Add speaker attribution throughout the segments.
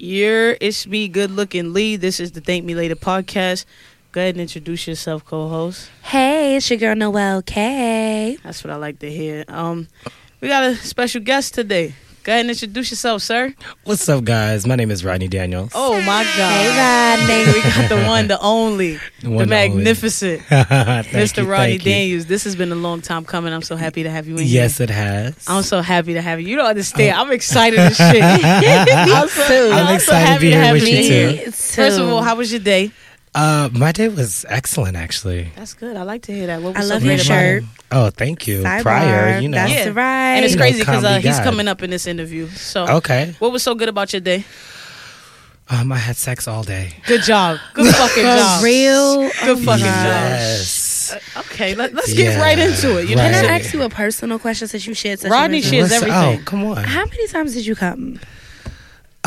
Speaker 1: You're it's me, good looking Lee. This is the Thank Me Later podcast. Go ahead and introduce yourself, co-host.
Speaker 2: Hey, it's your girl Noelle K.
Speaker 1: That's what I like to hear. Um, we got a special guest today. Go ahead and introduce yourself, sir.
Speaker 3: What's up, guys? My name is Rodney Daniels.
Speaker 1: Oh my God!
Speaker 2: Hey,
Speaker 1: God!
Speaker 2: Rodney.
Speaker 1: we got the one, the only, the,
Speaker 3: one and only.
Speaker 1: magnificent
Speaker 3: Thank
Speaker 1: Mr.
Speaker 3: you,
Speaker 1: Rodney
Speaker 3: thank you.
Speaker 1: Daniels. This has been a long time coming. I'm so happy to have you in here.
Speaker 3: Yes,
Speaker 1: here.
Speaker 3: it has.
Speaker 1: I'm so happy to have you. You don't understand. Oh. I'm excited as shit. I'm, so,
Speaker 2: too.
Speaker 1: I'm
Speaker 3: I'm
Speaker 1: so
Speaker 3: excited to
Speaker 1: happy
Speaker 3: be
Speaker 1: to
Speaker 3: here
Speaker 1: have
Speaker 3: with
Speaker 1: you
Speaker 3: you
Speaker 1: here.
Speaker 3: too.
Speaker 1: First of all, how was your day?
Speaker 3: Uh, my day was excellent, actually.
Speaker 1: That's good. I like to hear that. What
Speaker 2: I love your shirt.
Speaker 3: Oh, thank you.
Speaker 2: Sidebar,
Speaker 3: Pryor, you know.
Speaker 2: That's
Speaker 1: Yeah.
Speaker 2: right.
Speaker 1: And it's crazy because uh, he's coming up in this interview. So,
Speaker 3: Okay.
Speaker 1: what was so good about your day?
Speaker 3: Um, I had sex all day.
Speaker 1: Good job. Good fucking job.
Speaker 2: Real.
Speaker 1: Good
Speaker 2: Oh my
Speaker 1: fucking
Speaker 2: gosh.
Speaker 3: Yes.
Speaker 1: Uh, Okay, let, us get
Speaker 3: Yeah,
Speaker 1: right into it. You know,
Speaker 2: Can I ask you a personal question since you shared such
Speaker 1: Rodney shares everything.
Speaker 3: Oh, come on.
Speaker 2: How many times did you come?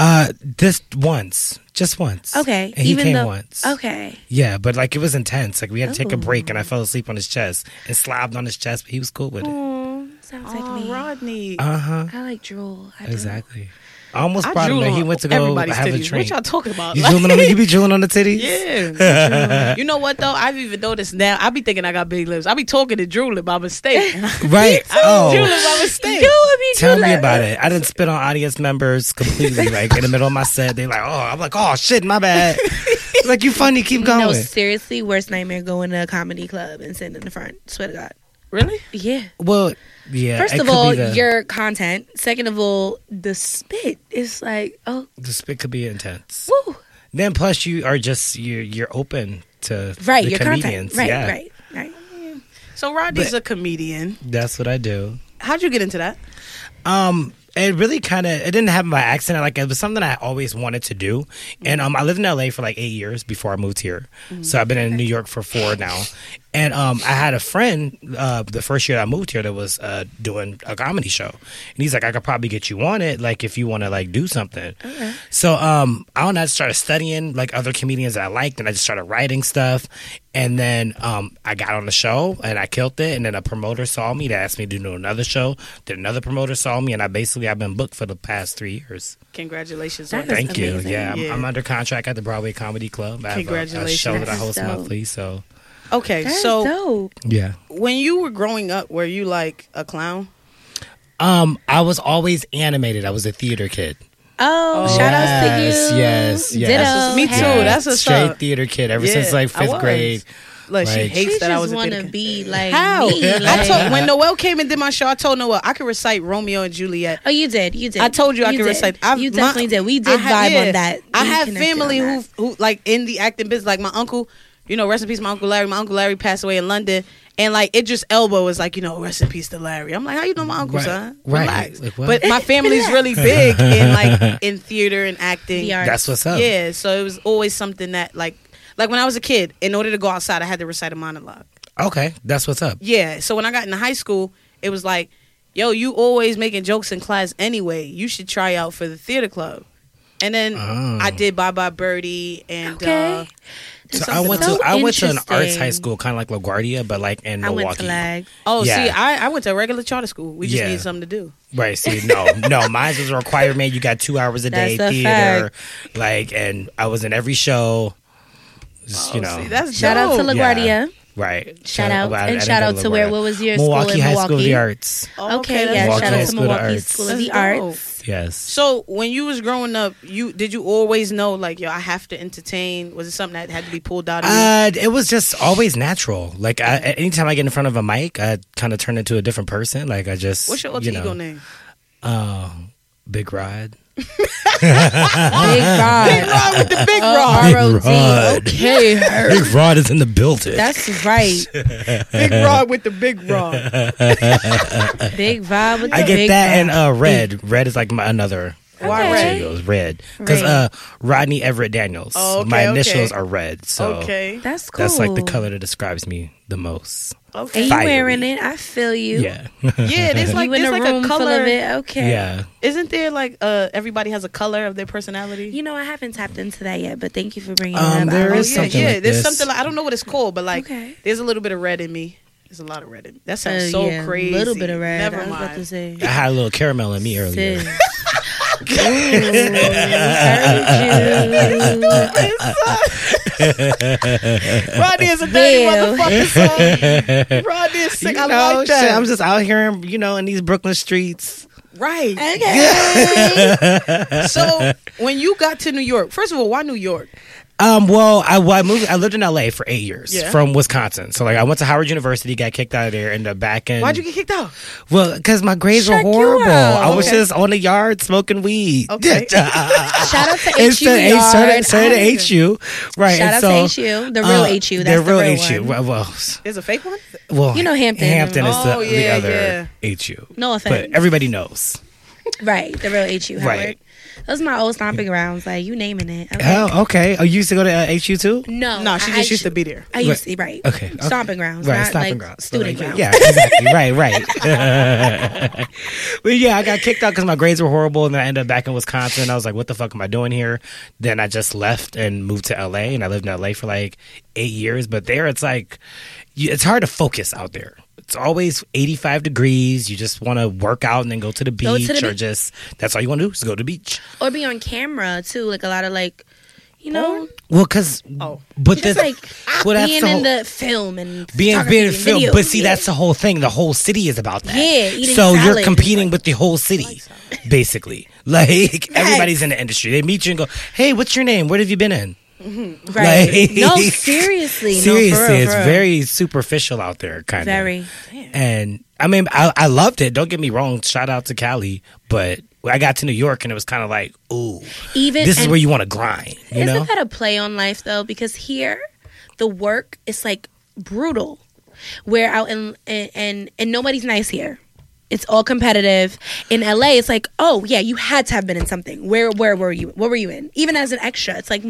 Speaker 3: Uh, this once, just once.
Speaker 2: Okay,
Speaker 3: And he
Speaker 2: even
Speaker 3: came
Speaker 2: though-
Speaker 3: once.
Speaker 2: Okay.
Speaker 3: Yeah, but like it was intense. Like we had to take a break,
Speaker 1: Oh.
Speaker 3: and I fell asleep on his chest and slobbed on his chest, but he was cool with it.
Speaker 2: Oh, sounds like
Speaker 1: Oh,
Speaker 2: me.
Speaker 1: Rodney.
Speaker 3: Uh huh.
Speaker 2: I like drool. I do.
Speaker 3: Exactly. I almost
Speaker 1: I
Speaker 3: brought him. He went to go
Speaker 1: everybody's
Speaker 3: have a
Speaker 1: titties.
Speaker 3: drink.
Speaker 1: What y'all talking about?
Speaker 3: You
Speaker 1: Like-
Speaker 3: drooling on the, you be drooling on the titties?
Speaker 1: Yeah. you know what though? I've even noticed now. I be thinking I got big lips. I be talking to drooling by mistake.
Speaker 3: Right.
Speaker 1: I be
Speaker 3: Oh.
Speaker 1: drooling by mistake.
Speaker 2: You be
Speaker 3: Tell me about it. I didn't spit on audience members completely, like in the middle of my set. They like, oh, I'm like, oh shit, my bad. like you funny, keep going.
Speaker 2: No, seriously, worst nightmare going to a comedy club and sitting in the front. Swear to God.
Speaker 1: Really?
Speaker 2: Yeah.
Speaker 3: well, yeah.
Speaker 2: First of all,
Speaker 3: the,
Speaker 2: your content. Second of all, the spit is like, oh,
Speaker 3: the spit could be intense.
Speaker 2: woo.
Speaker 3: Then plus you are just you're you're open to
Speaker 2: Right,
Speaker 3: the
Speaker 2: your
Speaker 3: comedians.
Speaker 2: content. Right,
Speaker 3: yeah,
Speaker 2: right, right.
Speaker 1: So Rodney's
Speaker 3: But-
Speaker 1: a comedian.
Speaker 3: That's what I do.
Speaker 1: How'd you get into that?
Speaker 3: Um, it really kind of it didn't happen by accident. Like it was something I always wanted to do, and um, I lived in LA for like eight years before I moved here. So I've been in New York for four now, and um, I had a friend uh, the first year I moved here that was uh, doing a comedy show, and he's like, I could probably get you on it, like if you want to like do something. So um, I don't know. I started studying like other comedians that I liked, and I just started writing stuff. And then um, I got on the show and I killed it. And then a promoter saw me. They asked me to do another show. Then another promoter saw me, and I basically I've been booked for the past three years.
Speaker 1: Congratulations
Speaker 2: That
Speaker 1: on
Speaker 2: is
Speaker 1: that.
Speaker 3: Thank you.
Speaker 2: amazing.
Speaker 3: Yeah, I'm, I'm under contract at the Broadway Comedy Club. I have a- a,
Speaker 1: Congratulations.
Speaker 3: show that I host
Speaker 2: dope.
Speaker 3: monthly. So
Speaker 1: Okay,
Speaker 2: That's
Speaker 1: so
Speaker 2: dope.
Speaker 3: yeah.
Speaker 1: when you were growing up, were you like a clown?
Speaker 3: Um, I was always animated. I was a theater kid.
Speaker 2: Oh, shout outs to you.
Speaker 3: yes, yes.
Speaker 2: Ditto.
Speaker 1: Me too.
Speaker 2: Hey.
Speaker 1: That's what's
Speaker 3: straight
Speaker 1: up.
Speaker 3: theater kid ever
Speaker 1: Yeah,
Speaker 3: since like
Speaker 1: I
Speaker 3: fifth
Speaker 1: was.
Speaker 3: grade.
Speaker 1: Like, she
Speaker 3: Like-
Speaker 1: hates
Speaker 2: She
Speaker 1: that I
Speaker 2: just
Speaker 1: was a
Speaker 2: want
Speaker 1: theater
Speaker 2: to
Speaker 1: kid.
Speaker 2: be like
Speaker 1: How?
Speaker 2: me.
Speaker 1: I
Speaker 2: like-
Speaker 1: told when Noelle came and did my show, I told Noelle I could recite Romeo and Juliet.
Speaker 2: Oh, you did. You did.
Speaker 1: I told you I could
Speaker 2: did.
Speaker 1: recite. I,
Speaker 2: you
Speaker 1: my-
Speaker 2: definitely did. We
Speaker 1: I
Speaker 2: did
Speaker 1: ha-
Speaker 2: vibe
Speaker 1: yeah.
Speaker 2: on that.
Speaker 1: I
Speaker 2: We
Speaker 1: have
Speaker 2: connected
Speaker 1: family
Speaker 2: on
Speaker 1: who who like in the acting business. Like my uncle, you know, rest in peace, my uncle Larry. My uncle Larry passed away in London, and like it just elbow was like, you know, rest in peace to Larry. I'm like, how you know my uncle,
Speaker 3: Right.
Speaker 1: son?
Speaker 3: Right.
Speaker 1: Relax.
Speaker 3: Like,
Speaker 1: but my family's really big in like in theater and acting.
Speaker 2: The.
Speaker 3: That's what's up.
Speaker 1: Yeah, so it was always something that like like when I was a kid, in order to go outside, I had to recite a monologue.
Speaker 3: Okay, that's what's up.
Speaker 1: Yeah. So when I got into high school, it was like, yo, you always making jokes in class anyway. You should try out for the theater club. And then
Speaker 3: Oh.
Speaker 1: I did Bye Bye Birdie and
Speaker 2: Okay.
Speaker 1: uh,
Speaker 3: So
Speaker 1: something
Speaker 3: I went to
Speaker 2: so
Speaker 3: I went to an arts high school, kind of like LaGuardia, but like in
Speaker 2: I
Speaker 3: Milwaukee.
Speaker 2: went to lag.
Speaker 1: oh,
Speaker 3: Yeah.
Speaker 1: see, I, I went to a regular charter school. We just
Speaker 3: Yeah.
Speaker 1: need something to do.
Speaker 3: Right. See, no, no, mine was a requirement. You got two hours a day theater, like, and I was in every show. Just, oh, you
Speaker 1: Oh,
Speaker 3: know,
Speaker 1: see, that's
Speaker 2: Shout out to. LaGuardia.
Speaker 3: Right.
Speaker 2: Shout out
Speaker 3: I- I
Speaker 2: and
Speaker 3: didn't
Speaker 2: shout out to where?
Speaker 3: LaGuardia.
Speaker 2: What was your
Speaker 3: Milwaukee
Speaker 2: school in
Speaker 3: High
Speaker 2: Milwaukee?
Speaker 3: School of the Arts.
Speaker 1: Oh,
Speaker 2: Okay,
Speaker 1: that's
Speaker 2: yeah.
Speaker 3: Milwaukee
Speaker 2: Shout out to
Speaker 3: School of the
Speaker 2: Milwaukee
Speaker 3: Arts.
Speaker 2: School of the. Arts.
Speaker 3: Yes.
Speaker 1: So when you was growing up, you did you always know like yo, I have to entertain? Was it something that had to be pulled out of you?
Speaker 3: Uh, it was just always natural. Like, I, anytime I get in front of a mic, I kind of turn into a different person. Like, I just
Speaker 1: What's your alter
Speaker 3: you know,
Speaker 1: ego name?
Speaker 3: Uh, Big Rod.
Speaker 2: Big Rod.
Speaker 1: Big Rod with the big
Speaker 2: Uh,
Speaker 1: rod.
Speaker 2: R.O.D.
Speaker 3: Rod.
Speaker 2: Okay,
Speaker 3: Big Rod is in the building.
Speaker 2: that's right.
Speaker 1: Big rod with the big rod.
Speaker 2: Big vibe with the big
Speaker 3: I get
Speaker 2: big
Speaker 3: that
Speaker 2: vibe.
Speaker 3: and uh, red. Red is like my another.
Speaker 1: Why
Speaker 2: Okay.
Speaker 1: red?
Speaker 3: alter red because
Speaker 2: Red.
Speaker 3: uh, Rodney Everett Daniels.
Speaker 1: Oh, okay,
Speaker 3: my
Speaker 1: okay.
Speaker 3: initials are red, so
Speaker 1: Okay.
Speaker 2: That's cool.
Speaker 3: that's like the color that describes me the most.
Speaker 1: Okay.
Speaker 2: And you
Speaker 3: Fiery.
Speaker 2: wearing it? I feel you.
Speaker 3: Yeah,
Speaker 1: Yeah, there's like
Speaker 2: you
Speaker 1: there's
Speaker 2: a
Speaker 1: like a color.
Speaker 2: of it. Okay.
Speaker 3: yeah.
Speaker 1: Isn't there like uh everybody has a color of their personality?
Speaker 2: You know, I haven't tapped into that yet, but thank you for bringing
Speaker 3: Um,
Speaker 2: it up.
Speaker 3: there
Speaker 2: I
Speaker 3: is
Speaker 1: oh,
Speaker 2: like
Speaker 1: yeah,
Speaker 3: something
Speaker 1: yeah.
Speaker 3: like
Speaker 1: there's
Speaker 3: this.
Speaker 1: something like I don't know what it's called, but like
Speaker 2: Okay.
Speaker 1: there's a little bit of red in me. There's a lot of red in me. That sounds
Speaker 2: Uh,
Speaker 1: so
Speaker 2: yeah,
Speaker 1: crazy.
Speaker 2: A little bit of red.
Speaker 1: Never
Speaker 2: I was about
Speaker 1: mind.
Speaker 2: to say.
Speaker 3: I had a little caramel in me earlier.
Speaker 2: Sis.
Speaker 4: Rodney is a dirty
Speaker 2: Ew.
Speaker 4: motherfucker. Son. Rodney is sick.
Speaker 3: You
Speaker 4: I
Speaker 3: know,
Speaker 4: like that.
Speaker 3: shit, I'm just out here, you know, in these Brooklyn streets.
Speaker 4: right.
Speaker 2: Okay.
Speaker 4: So when you got to New York, first of all, why New York?
Speaker 3: Um, well, I, well, I moved. I lived in LA for eight years
Speaker 4: Yeah.
Speaker 3: from Wisconsin. So like, I went to Howard University, got kicked out of there, ended the back end.
Speaker 4: Why'd you get kicked out?
Speaker 3: Well, because my grades
Speaker 2: Check
Speaker 3: were horrible. I was just on the yard smoking weed.
Speaker 4: Okay.
Speaker 2: Shout out to
Speaker 3: It's
Speaker 2: HU
Speaker 3: the started, started at HU, right?
Speaker 2: Shout
Speaker 3: and
Speaker 2: out
Speaker 3: so,
Speaker 2: to HU, the real
Speaker 3: uh,
Speaker 2: HU. That's the
Speaker 3: real,
Speaker 2: real
Speaker 3: HU. Well, well,
Speaker 4: Is a fake one?
Speaker 3: well,
Speaker 2: You know Hampton.
Speaker 3: Hampton is the,
Speaker 4: Oh,
Speaker 3: the
Speaker 4: yeah,
Speaker 3: other HU.
Speaker 2: No offense.
Speaker 3: but everybody knows.
Speaker 2: Right, the real HU. Howard.
Speaker 3: Right.
Speaker 2: Those are my old stomping grounds. Like you naming it. Okay.
Speaker 3: Oh, okay. Oh, you used to go to uh, HU too?
Speaker 2: No,
Speaker 4: No, she
Speaker 2: I-
Speaker 4: just
Speaker 2: I
Speaker 4: used to be there.
Speaker 2: I used to right.
Speaker 3: Okay, okay.
Speaker 2: Stomping grounds,
Speaker 3: Right,
Speaker 2: not
Speaker 3: stopping
Speaker 2: like
Speaker 3: grounds.
Speaker 2: student
Speaker 3: Like,
Speaker 2: grounds.
Speaker 3: Yeah, exactly. right, right. but yeah, I got kicked out because my grades were horrible, and then I ended up back in Wisconsin. I was like, "What the fuck am I doing here?" Then I just left and moved to LA, and I lived in LA for like eight years. But there, it's like you, it's hard to focus out there. It's always 85 degrees. You just want to work out and then go to the beach,
Speaker 2: to the
Speaker 3: or
Speaker 2: beach.
Speaker 3: just that's all you want to do is go to the beach.
Speaker 2: Or be on camera too. Like a lot of like, you know,
Speaker 3: Well, because
Speaker 4: Oh.
Speaker 3: but the,
Speaker 2: like
Speaker 3: well, that's
Speaker 2: being
Speaker 3: the
Speaker 2: in the film and
Speaker 3: being being filmed.
Speaker 2: video.
Speaker 3: But see,
Speaker 2: Yeah.
Speaker 3: that's the whole thing. The whole city is about that.
Speaker 2: Yeah,
Speaker 3: so
Speaker 2: salad
Speaker 3: you're competing
Speaker 2: like-
Speaker 3: with the whole city, basically. Like everybody's in the industry. They meet you and go, "Hey, what's your name? What have you been in?"
Speaker 2: right.
Speaker 3: like-
Speaker 2: no, seriously,
Speaker 3: Seriously,
Speaker 2: no, for real,
Speaker 3: it's
Speaker 2: for real.
Speaker 3: very superficial out there, kind of.
Speaker 2: very.
Speaker 3: And I mean, I, I loved it. Don't get me wrong. Shout out to Cali, but I got to New York and it was kind of like, ooh,
Speaker 2: Even
Speaker 3: this is where you want to grind. You
Speaker 2: isn't
Speaker 3: know?
Speaker 2: that a play on life though? Because here, the work is like brutal. Where out in and and, and nobody's nice here. It's all competitive. In LA, it's like, oh yeah, you had to have been in something. Where where were you? What were you in? Even as an extra, it's like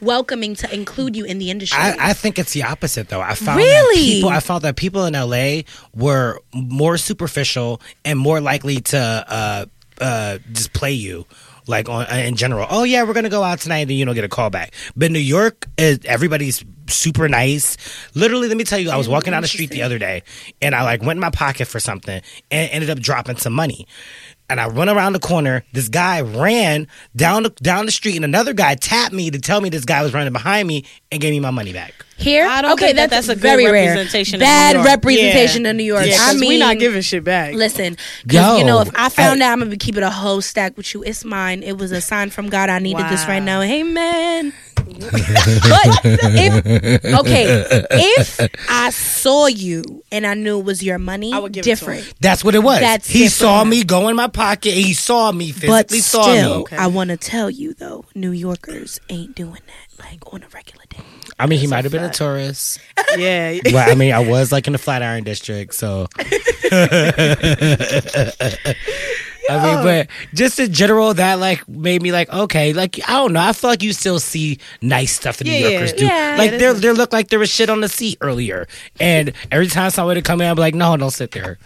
Speaker 2: welcoming to include you in the industry.
Speaker 3: I, I think it's the opposite though. I found that
Speaker 2: Really?
Speaker 3: people I found that people in LA were more superficial and more likely to uh uh just play you like on in general. Oh yeah, we're gonna go out tonight, and then you don't get a call back. But New York, is, everybody's super nice. Literally, let me tell you, I was walking down the street the other day, and I like went in my pocket for something, and ended up dropping some money. And I run around the corner. This guy ran down the down the street, and another guy tapped me to tell me this guy was running behind me and gave me my money back.
Speaker 2: Here,
Speaker 4: I don't
Speaker 2: okay,
Speaker 4: think that
Speaker 2: that's,
Speaker 4: that's a good
Speaker 2: very rare.
Speaker 4: representation of
Speaker 2: Bad
Speaker 4: New York.
Speaker 2: representation
Speaker 4: Yeah.
Speaker 2: of New York.
Speaker 4: Yeah,
Speaker 2: I
Speaker 4: 'cause
Speaker 2: mean,
Speaker 4: we not giving shit back.
Speaker 2: Listen, because you know, if I found
Speaker 3: I-
Speaker 2: out I'm gonna be keeping a whole stack with you, it's mine. It was a sign from God. I needed this right now. Hey, man. but if okay, if I saw you and I knew it was your money,
Speaker 4: I would give it to
Speaker 2: different.
Speaker 3: That's what it was.
Speaker 2: That's
Speaker 3: he
Speaker 2: different.
Speaker 3: saw me go in my pocket. He saw me physically.
Speaker 2: But
Speaker 3: saw
Speaker 2: still,
Speaker 3: me.
Speaker 4: Okay.
Speaker 2: I want to tell you though, New Yorkers ain't doing that like on a regular day.
Speaker 3: I mean, he might have been a tourist.
Speaker 4: yeah.
Speaker 3: I mean, I was like in the Flatiron District, so. I mean, but just in general, that like made me like, okay, like I don't know. I feel like you still see nice stuff that New
Speaker 4: Yeah,
Speaker 3: Yorkers do.
Speaker 2: yeah.
Speaker 3: like
Speaker 4: that's-
Speaker 3: there looked like there was shit on the seat earlier, and every time somebody would come in, I'd be like, no, don't sit there.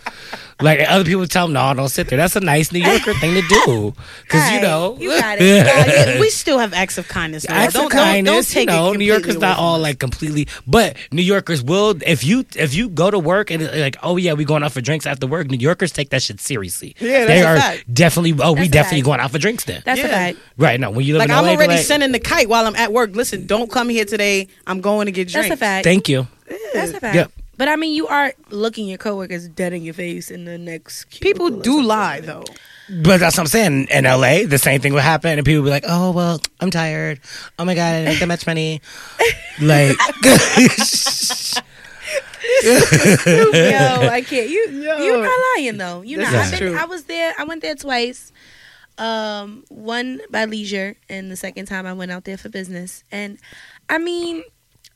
Speaker 3: Like other people would tell them, no, don't sit there. That's a nice New Yorker thing to do, because you know,
Speaker 2: you got it.
Speaker 4: Yeah, we still have acts of kindness. though.
Speaker 3: acts
Speaker 4: don't,
Speaker 3: of
Speaker 4: don't-
Speaker 3: kindness.
Speaker 4: Don't, take
Speaker 3: you know,
Speaker 4: it
Speaker 3: New Yorkers
Speaker 4: completely
Speaker 3: not
Speaker 4: away
Speaker 3: all like completely, but New Yorkers will. If you if you go to work and like, oh yeah, we going out for drinks after work. New Yorkers take that shit seriously.
Speaker 4: Yeah,
Speaker 3: they
Speaker 4: that's a
Speaker 3: are
Speaker 4: fact.
Speaker 3: definitely. Oh, we
Speaker 2: That's a
Speaker 3: definitely
Speaker 2: fact.
Speaker 3: going out for drinks then.
Speaker 2: That's
Speaker 4: Yeah.
Speaker 2: a fact.
Speaker 3: right. No, when you live
Speaker 4: Like
Speaker 3: in
Speaker 4: I'm
Speaker 3: LA,
Speaker 4: already
Speaker 3: like,
Speaker 4: sending the kite while I'm at work. Listen, don't come here today. I'm going to get drinks.
Speaker 2: That's a fact.
Speaker 3: Thank you.
Speaker 2: That's a fact.
Speaker 3: Yep.
Speaker 2: But I mean, you are looking your coworkers dead in your face in the next.
Speaker 4: People do lie though.
Speaker 3: But that's what I'm saying. In LA, the same thing would happen, and people would be like, "Oh well, I'm tired. Oh my god, I didn't make that much money." like,
Speaker 2: Yo, I can't. You
Speaker 4: Yo.
Speaker 2: you're not lying though. You
Speaker 4: This
Speaker 2: not. I've been,
Speaker 4: true.
Speaker 2: I was there. I went there twice. Um, one by leisure, and the second time I went out there for business. And I mean,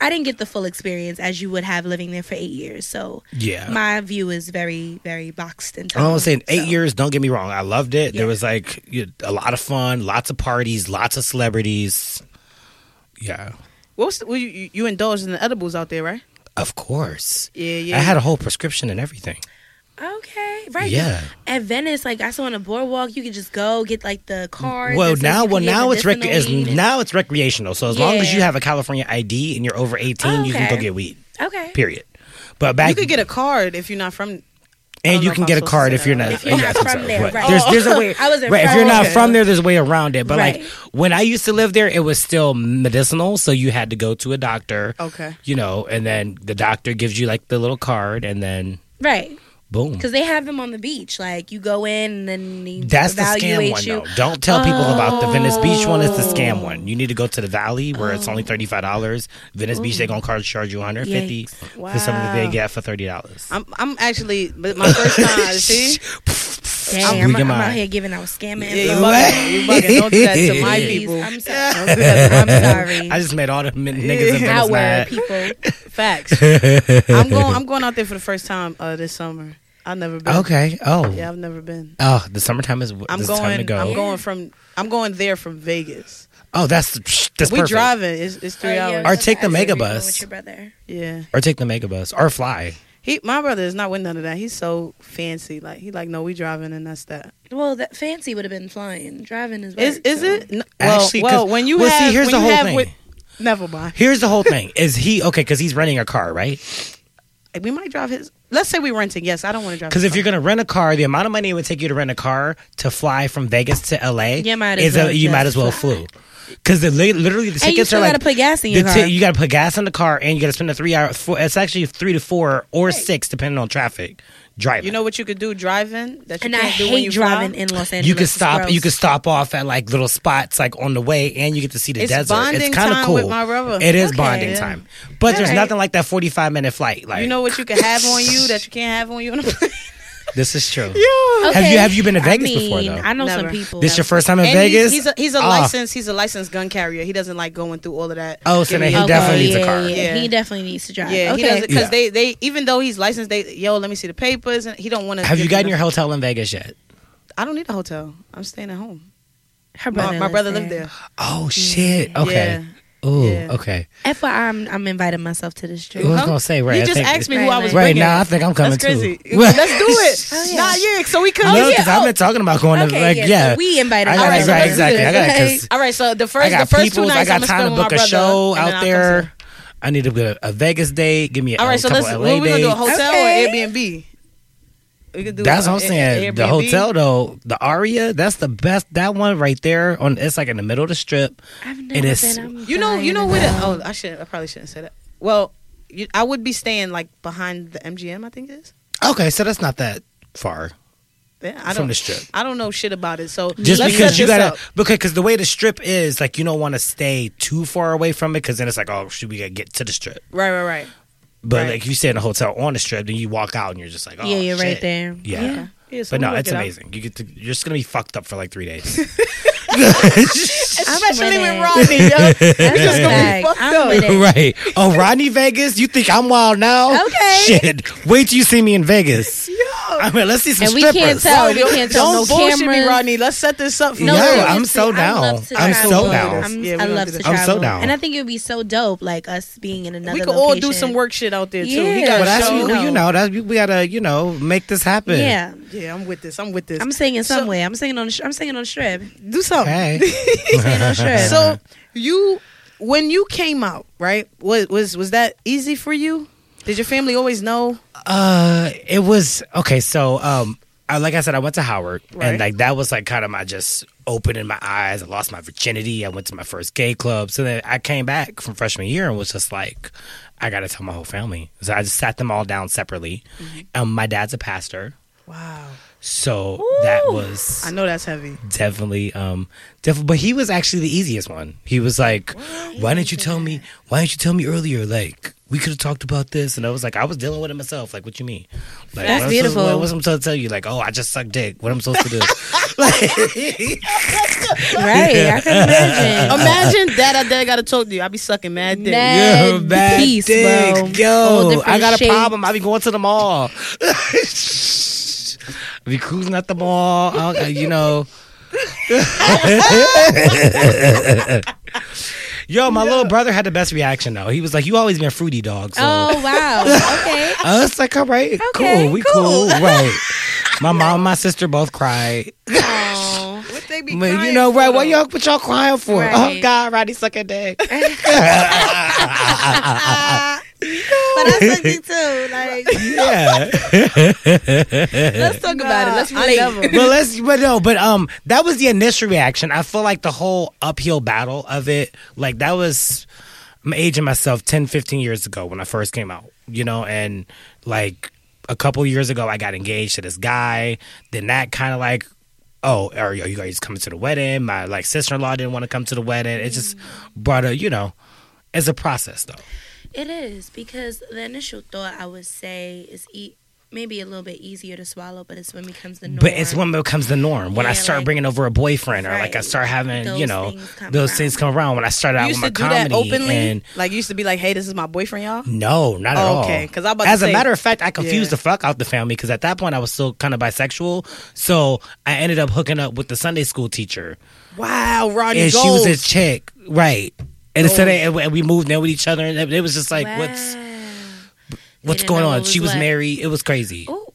Speaker 2: I didn't get the full experience as you would have living there for eight years. So
Speaker 3: yeah.
Speaker 2: my view is very, very boxed in.
Speaker 3: I'm saying eight
Speaker 2: so.
Speaker 3: years. Don't get me wrong. I loved it.
Speaker 2: Yeah.
Speaker 3: There was like you- a lot of fun, lots of parties, lots of celebrities. Yeah,
Speaker 4: What's the, well, you, you- you indulged in the edibles out there, right?
Speaker 3: Of course.
Speaker 4: Yeah, yeah.
Speaker 3: I had a whole prescription and everything.
Speaker 2: Okay, right.
Speaker 3: Yeah.
Speaker 2: At Venice, like I saw on the boardwalk, you could just go get like the card.
Speaker 3: Well, now, well, now it's rec-
Speaker 2: medicinal
Speaker 3: is, now it's recreational. So as long as you have a California ID and you're over 18, you can go get weed.
Speaker 2: Okay.
Speaker 3: Period. But back
Speaker 4: you could get a card if you're not from.
Speaker 3: And you can get a card if you're not.
Speaker 2: If you're not from there, right.
Speaker 3: There's, there's a way.
Speaker 2: I wasn't
Speaker 3: right, if you're not from there, there's a way around it. But
Speaker 2: Right.
Speaker 3: like when I used to live there, it was still medicinal, so you had to go to a doctor.
Speaker 1: Okay.
Speaker 3: You know, and then the doctor gives you like the little card, and then
Speaker 2: Right.
Speaker 3: Boom.
Speaker 2: Because they have them on the beach. Like you go in and then he
Speaker 3: That's the scam one,
Speaker 2: you.
Speaker 3: though. Don't tell people about the Venice Beach one. It's the
Speaker 2: Oh.
Speaker 3: scam one. You need to go to the Valley where it's only thirty five dollars. Venice Beach they're gonna charge you one hundred fifty
Speaker 2: Yikes.
Speaker 3: for something that
Speaker 1: they
Speaker 3: get for thirty dollars.
Speaker 1: I'm I'm actually but my first time. See,
Speaker 2: Dang, I'm,
Speaker 3: your
Speaker 2: I'm out here giving out scamming.
Speaker 1: yeah, you
Speaker 2: info.
Speaker 1: bugging. You bugging. Don't do that to my
Speaker 2: Please,
Speaker 1: people.
Speaker 2: I'm sorry. Don't do that. I'm sorry.
Speaker 3: I just made all the min- niggas in Venice
Speaker 2: Outward
Speaker 3: mad.
Speaker 2: people.
Speaker 1: Facts. I'm going. I'm going out there for the first time uh, this summer. I've never been.
Speaker 3: Okay. Oh.
Speaker 1: Yeah, I've never been.
Speaker 3: Oh, the summertime is.
Speaker 1: I'm
Speaker 3: this is time to
Speaker 1: going.
Speaker 3: go.
Speaker 1: I'm going from. I'm going there from Vegas.
Speaker 3: Oh, that's that's
Speaker 1: we
Speaker 3: perfect.
Speaker 1: driving. It's, it's three
Speaker 2: Oh, yeah,
Speaker 1: hours.
Speaker 3: Or take the
Speaker 2: what
Speaker 3: mega bus.
Speaker 2: With your brother.
Speaker 1: Yeah.
Speaker 3: Or take the megabus or fly.
Speaker 1: He, my brother is not with none of that. He's so fancy. Like he like, no, we driving and that's that.
Speaker 2: Well, that fancy would have been flying. Driving is
Speaker 1: Is
Speaker 2: work,
Speaker 1: is
Speaker 2: so.
Speaker 1: it? N- Well,
Speaker 3: Actually, 'cause-
Speaker 1: well, when you
Speaker 3: well, see, here's
Speaker 1: when
Speaker 3: the
Speaker 1: you
Speaker 3: whole
Speaker 1: have
Speaker 3: thing.
Speaker 1: With, never mind.
Speaker 3: Here's the whole thing: is he okay? Because he's renting a car, right?
Speaker 1: We might drive his. Let's say we renting. Yes, I don't want to drive.
Speaker 3: Because if you're gonna rent a car, the amount of money it would take you to rent a car to fly from Vegas to LA,
Speaker 2: You might as
Speaker 3: is
Speaker 2: well
Speaker 3: a, you might as well flew. Because the literally the tickets are like
Speaker 2: gotta put gas in your car.
Speaker 3: you got to put gas in the car, and you got to spend a three hour. Four, it's actually three to four or six, depending on traffic. Driving.
Speaker 1: you know what you could do driving that you
Speaker 2: And I
Speaker 1: can't do when
Speaker 2: hate
Speaker 1: you
Speaker 2: driving
Speaker 1: fly?
Speaker 2: in Los Angeles.
Speaker 3: you could stop. You could stop off at like little spots, like on the way, and you get to see the
Speaker 1: It's
Speaker 3: desert.
Speaker 1: bonding
Speaker 3: it's kind of
Speaker 1: time
Speaker 3: cool.
Speaker 1: with my brother.
Speaker 3: It is
Speaker 2: Okay.
Speaker 3: bonding time, but there's
Speaker 2: Alright.
Speaker 3: nothing like that 45 minute flight. Like
Speaker 1: You know what you can have on you that you can't have on you on a plane.
Speaker 3: This is true.
Speaker 1: yeah.
Speaker 3: Have you- have you been to
Speaker 2: I
Speaker 3: Vegas
Speaker 2: mean,
Speaker 3: before, though?
Speaker 2: I know
Speaker 1: Never.
Speaker 2: some people.
Speaker 3: This
Speaker 2: that-
Speaker 3: your first time in
Speaker 1: And
Speaker 3: Vegas?
Speaker 1: He's, he's a he's a
Speaker 3: Ah.
Speaker 1: licensed he's a licensed gun carrier. He doesn't like going through all of that.
Speaker 3: Oh, so then he
Speaker 1: your
Speaker 3: definitely
Speaker 1: gun.
Speaker 3: needs a
Speaker 2: yeah,
Speaker 3: car.
Speaker 2: Yeah,
Speaker 1: Yeah.
Speaker 2: he definitely needs to drive.
Speaker 1: Yeah, he
Speaker 2: okay.
Speaker 1: doesn't because
Speaker 3: Yeah.
Speaker 1: they they even though he's licensed, they yo let me see the papers and he don't want to.
Speaker 3: Have you gotten your hotel in Vegas yet?
Speaker 1: I don't need a hotel. I'm staying at home.
Speaker 2: Her
Speaker 1: My,
Speaker 2: brother
Speaker 1: my
Speaker 2: lives
Speaker 1: brother
Speaker 2: there.
Speaker 1: lived there.
Speaker 3: Oh shit. Okay. Ooh.
Speaker 1: Yeah.
Speaker 3: Okay.
Speaker 2: FYI, I'm, I'm inviting myself to this trip.
Speaker 3: I was
Speaker 1: Huh?
Speaker 3: gonna say right.
Speaker 1: He
Speaker 3: I
Speaker 1: just
Speaker 3: think-
Speaker 1: asked me who I was
Speaker 2: right.
Speaker 3: Right
Speaker 1: bringing.
Speaker 3: now, I think I'm coming
Speaker 1: That's crazy.
Speaker 3: Oh, too.
Speaker 1: Let's do it.
Speaker 2: Oh, yeah.
Speaker 1: Nah, yeah. So we could.
Speaker 3: No,
Speaker 2: yeah,
Speaker 3: because I've
Speaker 2: oh.
Speaker 3: been talking about going to
Speaker 2: Okay,
Speaker 3: like
Speaker 2: yeah,
Speaker 3: yeah.
Speaker 2: so we invited
Speaker 3: I got,
Speaker 1: Alright, so
Speaker 3: right, exactly. I got
Speaker 2: this.
Speaker 3: because
Speaker 1: All right. So the first
Speaker 3: I got
Speaker 1: the first two
Speaker 3: peoples. I
Speaker 1: nights
Speaker 3: got
Speaker 1: I'm gonna
Speaker 3: time
Speaker 1: spend
Speaker 3: to
Speaker 1: my
Speaker 3: book a show out there. I need to book a, a Vegas date. Give me a,
Speaker 1: All right.
Speaker 3: a
Speaker 1: So
Speaker 3: couple
Speaker 1: let's.
Speaker 3: LA
Speaker 1: What we gonna do? A
Speaker 3: dates.
Speaker 1: hotel
Speaker 2: Okay.
Speaker 1: or Airbnb? We could do.
Speaker 3: That's what I'm
Speaker 1: a-
Speaker 3: saying. The hotel though, the Aria, that's the best. That one right there on it's like in the middle of the strip.
Speaker 2: I've never
Speaker 3: is-
Speaker 2: been. I'm
Speaker 1: You know. You know where? The, oh, I should. I probably shouldn't say that. Well, you, I would be staying like behind the MGM. I think it is.
Speaker 3: Okay, so that's not that far
Speaker 1: Yeah, I
Speaker 3: from
Speaker 1: don't.
Speaker 3: the strip.
Speaker 1: I don't know shit about it. So
Speaker 3: Just
Speaker 1: let's
Speaker 3: because you gotta,
Speaker 1: up.
Speaker 3: because because the way the strip is, like you don't want to stay too far away from it, because then it's like, oh, should we gotta get to the strip?
Speaker 1: Right. Right. Right.
Speaker 3: But
Speaker 1: Right.
Speaker 3: like if you stay in a hotel on the strip, then you walk out and you're just like, oh,
Speaker 2: yeah, you're right there.
Speaker 3: Yeah.
Speaker 1: Yeah, so
Speaker 3: But no, it's
Speaker 1: it out.
Speaker 3: amazing. You get to, you're just gonna be fucked up for like three days.
Speaker 1: Especially with
Speaker 2: with it.
Speaker 1: Rodney, yo.
Speaker 2: That's
Speaker 1: just gonna be
Speaker 2: fact.
Speaker 1: fucked
Speaker 2: I'm
Speaker 1: up.
Speaker 2: with it.
Speaker 3: right. Oh, Rodney Vegas? You think I'm wild now?
Speaker 2: Okay.
Speaker 3: Shit. Wait till you see me in Vegas. I oh. mean, let's see some
Speaker 2: And we
Speaker 3: strippers.
Speaker 2: can't tell. We can't tell
Speaker 1: Don't
Speaker 2: no
Speaker 1: bullshit me. Rodney. Let's set this up. For
Speaker 3: No,
Speaker 1: you.
Speaker 3: Yeah, I'm so
Speaker 2: I
Speaker 3: down.
Speaker 2: love to
Speaker 3: I'm so
Speaker 2: travel.
Speaker 3: down.
Speaker 2: I'm,
Speaker 1: Yeah, we
Speaker 2: I
Speaker 1: gonna
Speaker 2: love
Speaker 1: do
Speaker 2: to
Speaker 1: this.
Speaker 3: I'm
Speaker 2: travel.
Speaker 3: so down.
Speaker 2: And I think it would be so dope, like us being in another.
Speaker 1: we could all do
Speaker 2: location.
Speaker 1: some work shit out there too.
Speaker 2: Yeah.
Speaker 1: He got
Speaker 3: Well,
Speaker 1: a
Speaker 3: that's
Speaker 1: show.
Speaker 3: well, you know that we gotta you know make this happen.
Speaker 2: Yeah,
Speaker 1: Yeah, I'm with this. I'm with this.
Speaker 2: I'm singing
Speaker 1: So-
Speaker 2: somewhere. I'm singing on. The, I'm singing on the strip.
Speaker 1: do something.
Speaker 3: Hey.
Speaker 2: Singing on the strip.
Speaker 1: So you, when you came out, right? Was was was that easy for you? Did your family always know?
Speaker 3: Uh, it was okay. So, um, I, like I said, I went to Howard,
Speaker 1: Right.
Speaker 3: and like that was like kind of my just opening my eyes. I lost my virginity. I went to my first gay club. So then I came back from freshman year and was just like, I got to tell my whole family. So I just sat them all down separately. Um, my dad's a pastor,
Speaker 1: Wow,
Speaker 3: so that was
Speaker 1: I know that's heavy.
Speaker 3: definitely um definitely but he was actually the easiest one he was like why didn't you tell me why didn't you tell me earlier like we could have talked about this and i was like i was dealing with it myself like what you mean like
Speaker 2: That's
Speaker 3: what I'm supposed-
Speaker 2: beautiful.
Speaker 3: what, what's i'm supposed to tell you like oh i just suck dick what i'm supposed to do like
Speaker 2: right, I can imagine.
Speaker 1: Imagine that I dad got to talk to you. I be sucking mad dick.
Speaker 2: Mad
Speaker 3: Yo, bad
Speaker 2: peace,
Speaker 3: dick.
Speaker 2: bro.
Speaker 3: Yo, I got a
Speaker 2: shapes.
Speaker 3: problem. I be going to the mall. I be cruising at the mall. I don't- uh, you know. Yo, my little brother had the best reaction though. He was like, "You always been fruity dog." So
Speaker 2: Oh wow. Okay.
Speaker 3: I was like, "All right,
Speaker 2: Okay,
Speaker 3: cool, we
Speaker 2: cool.
Speaker 3: cool, right?" My mom, and my sister both cried.
Speaker 2: Aw.
Speaker 1: What they be
Speaker 3: But you know,
Speaker 1: for,
Speaker 3: right? What y'all, what y'all crying for?
Speaker 2: Right.
Speaker 3: Oh God, Roddy sucking dick.
Speaker 2: But I sucked too. Like,
Speaker 3: yeah.
Speaker 2: let's talk about it. Let's
Speaker 1: I
Speaker 2: relate.
Speaker 1: never-
Speaker 3: but let's but no but um that was the initial reaction i feel like the whole uphill battle of it like that was i'm aging myself 10 15 years ago when i first came out you know and like a couple years ago i got engaged to this guy then that kind of like oh are are you guys coming to the wedding my like sister-in-law didn't want to come to the wedding it just brought a you know it's a process though
Speaker 2: It is because the initial thought I would say is e- maybe a little bit easier to swallow, but it's when it becomes the norm.
Speaker 3: But it's when it becomes the norm. When I start
Speaker 2: like-
Speaker 3: bringing over a boyfriend, or like I start having,
Speaker 2: Those
Speaker 3: you know,
Speaker 2: things
Speaker 3: those
Speaker 2: around.
Speaker 3: things come around. When I started out
Speaker 1: You
Speaker 3: with
Speaker 1: used
Speaker 3: my
Speaker 1: to do that
Speaker 3: comedy,
Speaker 1: openly.
Speaker 3: and
Speaker 1: like you used to be like, "Hey, this is my boyfriend, y'all."
Speaker 3: no, not at
Speaker 1: Oh,
Speaker 3: all.
Speaker 1: okay, 'cause I about to
Speaker 3: as a matter of fact, I confused
Speaker 1: Yeah.
Speaker 3: the fuck out the family because at that point I was still kind of bisexual. So I ended up hooking up with the Sunday school teacher,
Speaker 1: Wow, Rodney
Speaker 3: and
Speaker 1: Gold.
Speaker 3: she was a chick, right? And instead
Speaker 1: Gold.
Speaker 3: of, and we moved in with each other, and it, was just like, what's
Speaker 2: Wow.
Speaker 3: what's
Speaker 2: didn't
Speaker 3: going on? she
Speaker 2: was what.
Speaker 3: married. It was crazy.
Speaker 2: Ooh,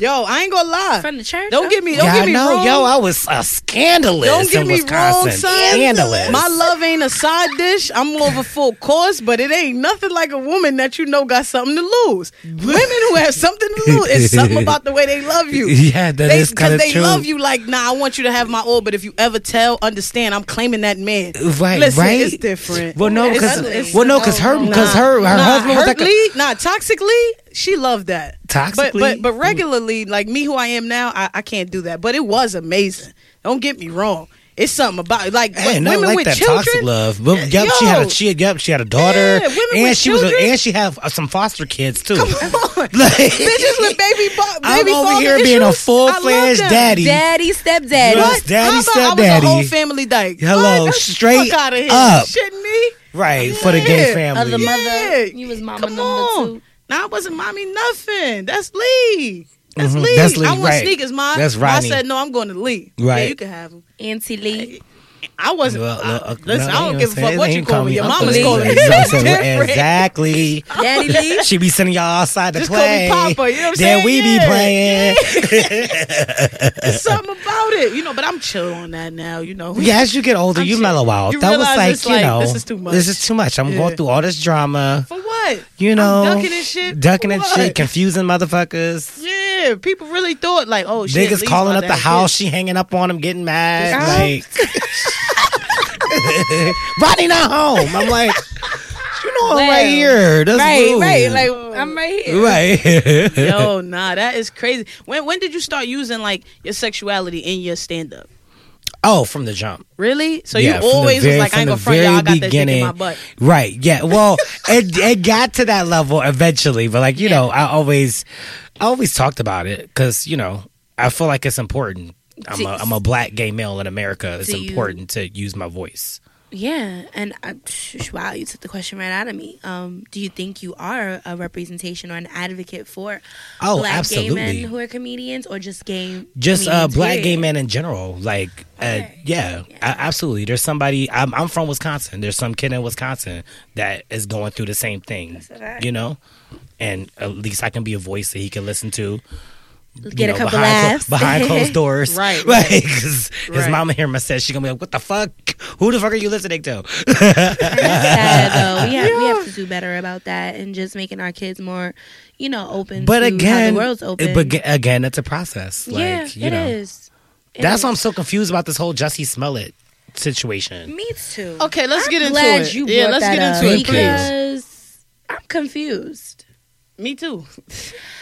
Speaker 1: Yo, I ain't gonna lie.
Speaker 2: from the church.
Speaker 1: Don't get me. Don't
Speaker 3: yeah,
Speaker 1: get
Speaker 3: I
Speaker 1: me
Speaker 3: know,
Speaker 1: wrong.
Speaker 3: yo. I was uh, scandalous
Speaker 1: Don't get
Speaker 3: in
Speaker 1: me
Speaker 3: Wisconsin.
Speaker 1: wrong, son.
Speaker 3: Scandalous.
Speaker 1: My love ain't a side dish. I'm over full course, but it ain't nothing like a woman that you know got something to lose. Women who have something to lose, it's something about the way they love you.
Speaker 3: Yeah, that is
Speaker 1: They,
Speaker 3: kind of true.
Speaker 1: Because they love you like, nah, I want you to have my all, but if you ever tell, understand, I'm claiming that man.
Speaker 3: Right,
Speaker 1: Listen,
Speaker 3: right.
Speaker 1: it's different.
Speaker 3: Well, no, because well, no, because her,
Speaker 1: Nah,
Speaker 3: because her, her
Speaker 1: nah,
Speaker 3: husband was like a,
Speaker 1: nah, toxically, she loved that. But
Speaker 3: Toxically?
Speaker 1: but but regularly, like me, who I am now, I, I can't do that. But it was amazing. Don't get me wrong. It's something about like
Speaker 3: Hey,
Speaker 1: when
Speaker 3: no,
Speaker 1: women
Speaker 3: like
Speaker 1: with
Speaker 3: that
Speaker 1: children.
Speaker 3: toxic love. But, yep, she had a she, had- yep, she had a daughter,
Speaker 1: Yeah, women
Speaker 3: and
Speaker 1: with
Speaker 3: she was, a, and she have uh, some foster kids too.
Speaker 1: Come on,
Speaker 3: Like-
Speaker 1: bitches with baby, bo-
Speaker 3: I'm
Speaker 1: baby
Speaker 3: over
Speaker 1: father
Speaker 3: here being a full fledged daddy.
Speaker 2: Daddy, stepdaddy.
Speaker 3: Yes.
Speaker 1: What?
Speaker 3: Daddy,
Speaker 1: How about I was
Speaker 3: stepdaddy.
Speaker 1: a whole family dyke.
Speaker 3: Hello,
Speaker 1: what?
Speaker 3: straight
Speaker 1: Fuck out of here.
Speaker 3: up.
Speaker 1: Shitting me.
Speaker 3: Right for the gay family.
Speaker 2: Other
Speaker 1: Yeah.
Speaker 2: mother. You was mama
Speaker 1: Come
Speaker 2: number
Speaker 1: on.
Speaker 2: two.
Speaker 1: Nah, I wasn't mommy nothing. That's Lee. That's
Speaker 3: Mhm.
Speaker 1: Lee.
Speaker 3: That's Lee,
Speaker 1: I want
Speaker 3: right.
Speaker 1: sneakers, mom.
Speaker 3: That's
Speaker 1: right.
Speaker 3: I
Speaker 1: said no. I'm going to Lee. Yeah,
Speaker 3: Right.
Speaker 1: you can have them.
Speaker 2: Auntie Lee.
Speaker 1: I wasn't.
Speaker 3: Well,
Speaker 1: I- listen,
Speaker 3: no,
Speaker 1: I don't give a fuck what you call me. Your
Speaker 3: Uncle
Speaker 1: mama's calling me.
Speaker 3: Exactly.
Speaker 2: Daddy Lee.
Speaker 3: She be sending y'all outside to
Speaker 1: Just call me. Papa, you know what I'm
Speaker 3: then
Speaker 1: saying?
Speaker 3: we be
Speaker 1: Yeah.
Speaker 3: playing.
Speaker 1: There's something about it, you know. But I'm chill on that now, you know.
Speaker 3: Yeah, as you get older,
Speaker 1: I'm
Speaker 3: you
Speaker 1: chill.
Speaker 3: mellow out.
Speaker 1: You
Speaker 3: that was
Speaker 1: realize
Speaker 3: like, you know,
Speaker 1: this is too much.
Speaker 3: This is too much. I'm
Speaker 1: Yeah.
Speaker 3: going through all this drama.
Speaker 1: For what?
Speaker 3: You know,
Speaker 1: I'm ducking and shit.
Speaker 3: ducking and
Speaker 1: what?
Speaker 3: shit, confusing motherfuckers.
Speaker 1: Yeah, people really thought like, oh shit.
Speaker 3: Niggas
Speaker 1: Lee's
Speaker 3: calling
Speaker 1: about
Speaker 3: up the
Speaker 1: to have
Speaker 3: house. She hanging up on him, getting mad.
Speaker 2: Ah.
Speaker 3: Like, Rodney not home. I'm like, you know, I'm right here. That's
Speaker 2: Right,
Speaker 3: rude.
Speaker 2: right. Like I'm right here.
Speaker 3: right.
Speaker 1: Yo, nah, that is crazy. When when did you start using like your sexuality in your stand up?
Speaker 3: Oh, from the jump.
Speaker 1: Really? So
Speaker 3: Yeah,
Speaker 1: you always
Speaker 3: very-
Speaker 1: was like, I ain't gonna front y'all, I got that dick in my butt.
Speaker 3: Right. Yeah. Well, it it got to that level eventually, but like you know, I always I always talked about it because you know I feel like it's important. I'm a I'm a black gay male in America. It's important to use my voice.
Speaker 2: Yeah, and I, wow, you took the question right out of me. Um, do you think you are a representation or an advocate for
Speaker 3: Oh,
Speaker 2: black
Speaker 3: absolutely.
Speaker 2: gay men who are comedians, or just gay?
Speaker 3: Just uh, black gay men in general, like uh, yeah,
Speaker 2: Yeah.
Speaker 3: a- absolutely. There's somebody. I'm I'm from Wisconsin. There's some kid in Wisconsin that is going through the same thing. You know, and at least I can be a voice that he can listen to. You
Speaker 2: Get a couple
Speaker 3: behind, clo-
Speaker 2: laughs
Speaker 3: behind closed doors,
Speaker 1: Right,
Speaker 3: Right,
Speaker 1: right.
Speaker 3: because his
Speaker 1: Right.
Speaker 3: mama hear my set, she gonna be like, "What the fuck? Who the fuck are you listening to?"
Speaker 2: That's sad though. We have we have to do better about that and just making our kids more, you know, open.
Speaker 3: but
Speaker 2: to
Speaker 3: again,
Speaker 2: how the world's open.
Speaker 3: it- but again, it's a process. Like,
Speaker 2: yeah,
Speaker 3: you
Speaker 2: it
Speaker 3: know,
Speaker 2: is. It
Speaker 3: That's
Speaker 2: is.
Speaker 3: why I'm so confused about this whole Jussie Smollett situation.
Speaker 2: Me too.
Speaker 1: Okay, let's
Speaker 2: I'm
Speaker 1: get into
Speaker 2: glad
Speaker 1: it.
Speaker 2: You
Speaker 1: Yeah, let's
Speaker 2: that
Speaker 1: get
Speaker 2: up
Speaker 1: into it, please.
Speaker 2: because I'm confused.
Speaker 1: Me too.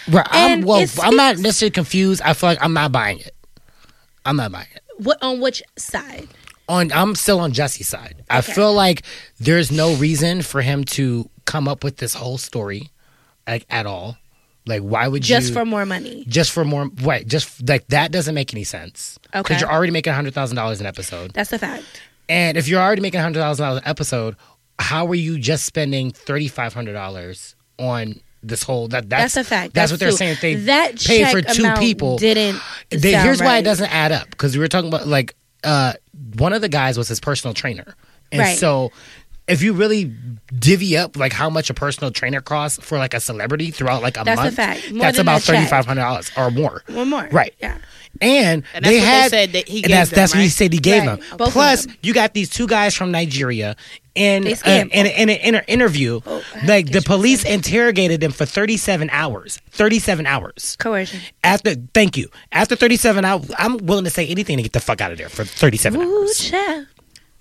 Speaker 3: Right, I'm, well, I'm not necessarily confused. I feel like I'm not buying it. I'm not buying it.
Speaker 2: What on which side?
Speaker 3: On, I'm still on Jesse's side. I
Speaker 2: Okay.
Speaker 3: feel like there's no reason for him to come up with this whole story, like at all. Like, why would you
Speaker 2: Just
Speaker 3: you?
Speaker 2: for more money.
Speaker 3: just for more right just like that doesn't make any sense
Speaker 2: Okay.
Speaker 3: because you're already making $100000 an episode
Speaker 2: That's a fact.
Speaker 3: and if you're already making $100000 an episode how are you just spending $3500 on this whole that that's,
Speaker 2: That's, a fact.
Speaker 3: that's, what they're saying they
Speaker 2: that
Speaker 3: pay for two people
Speaker 2: Didn't.
Speaker 3: they, here's why it doesn't add up because we were talking about like uh one of the guys was his personal trainer and
Speaker 2: Right.
Speaker 3: so if you really divvy up like how much a personal trainer costs for like a celebrity throughout like a
Speaker 2: That's a
Speaker 3: month,
Speaker 2: fact. More
Speaker 3: that's about thirty five hundred dollars or more.
Speaker 2: One more.
Speaker 3: Right.
Speaker 2: Yeah.
Speaker 3: And,
Speaker 1: And that's
Speaker 3: they
Speaker 1: what they
Speaker 3: had
Speaker 1: said that he
Speaker 3: and
Speaker 1: gave
Speaker 3: that's
Speaker 1: them,
Speaker 3: that's what he said he gave
Speaker 2: Right.
Speaker 3: them.
Speaker 2: Both
Speaker 3: Plus,
Speaker 2: them.
Speaker 3: you got these two guys from Nigeria in uh, in, in, in an interview.
Speaker 2: Oh,
Speaker 3: like the police
Speaker 2: some.
Speaker 3: interrogated them for thirty seven hours. Thirty seven hours.
Speaker 2: Coercion.
Speaker 3: After thank you. After thirty seven hours, I'm willing to say anything to get the fuck out of there for thirty seven
Speaker 2: Ooh,
Speaker 3: hours.
Speaker 2: child.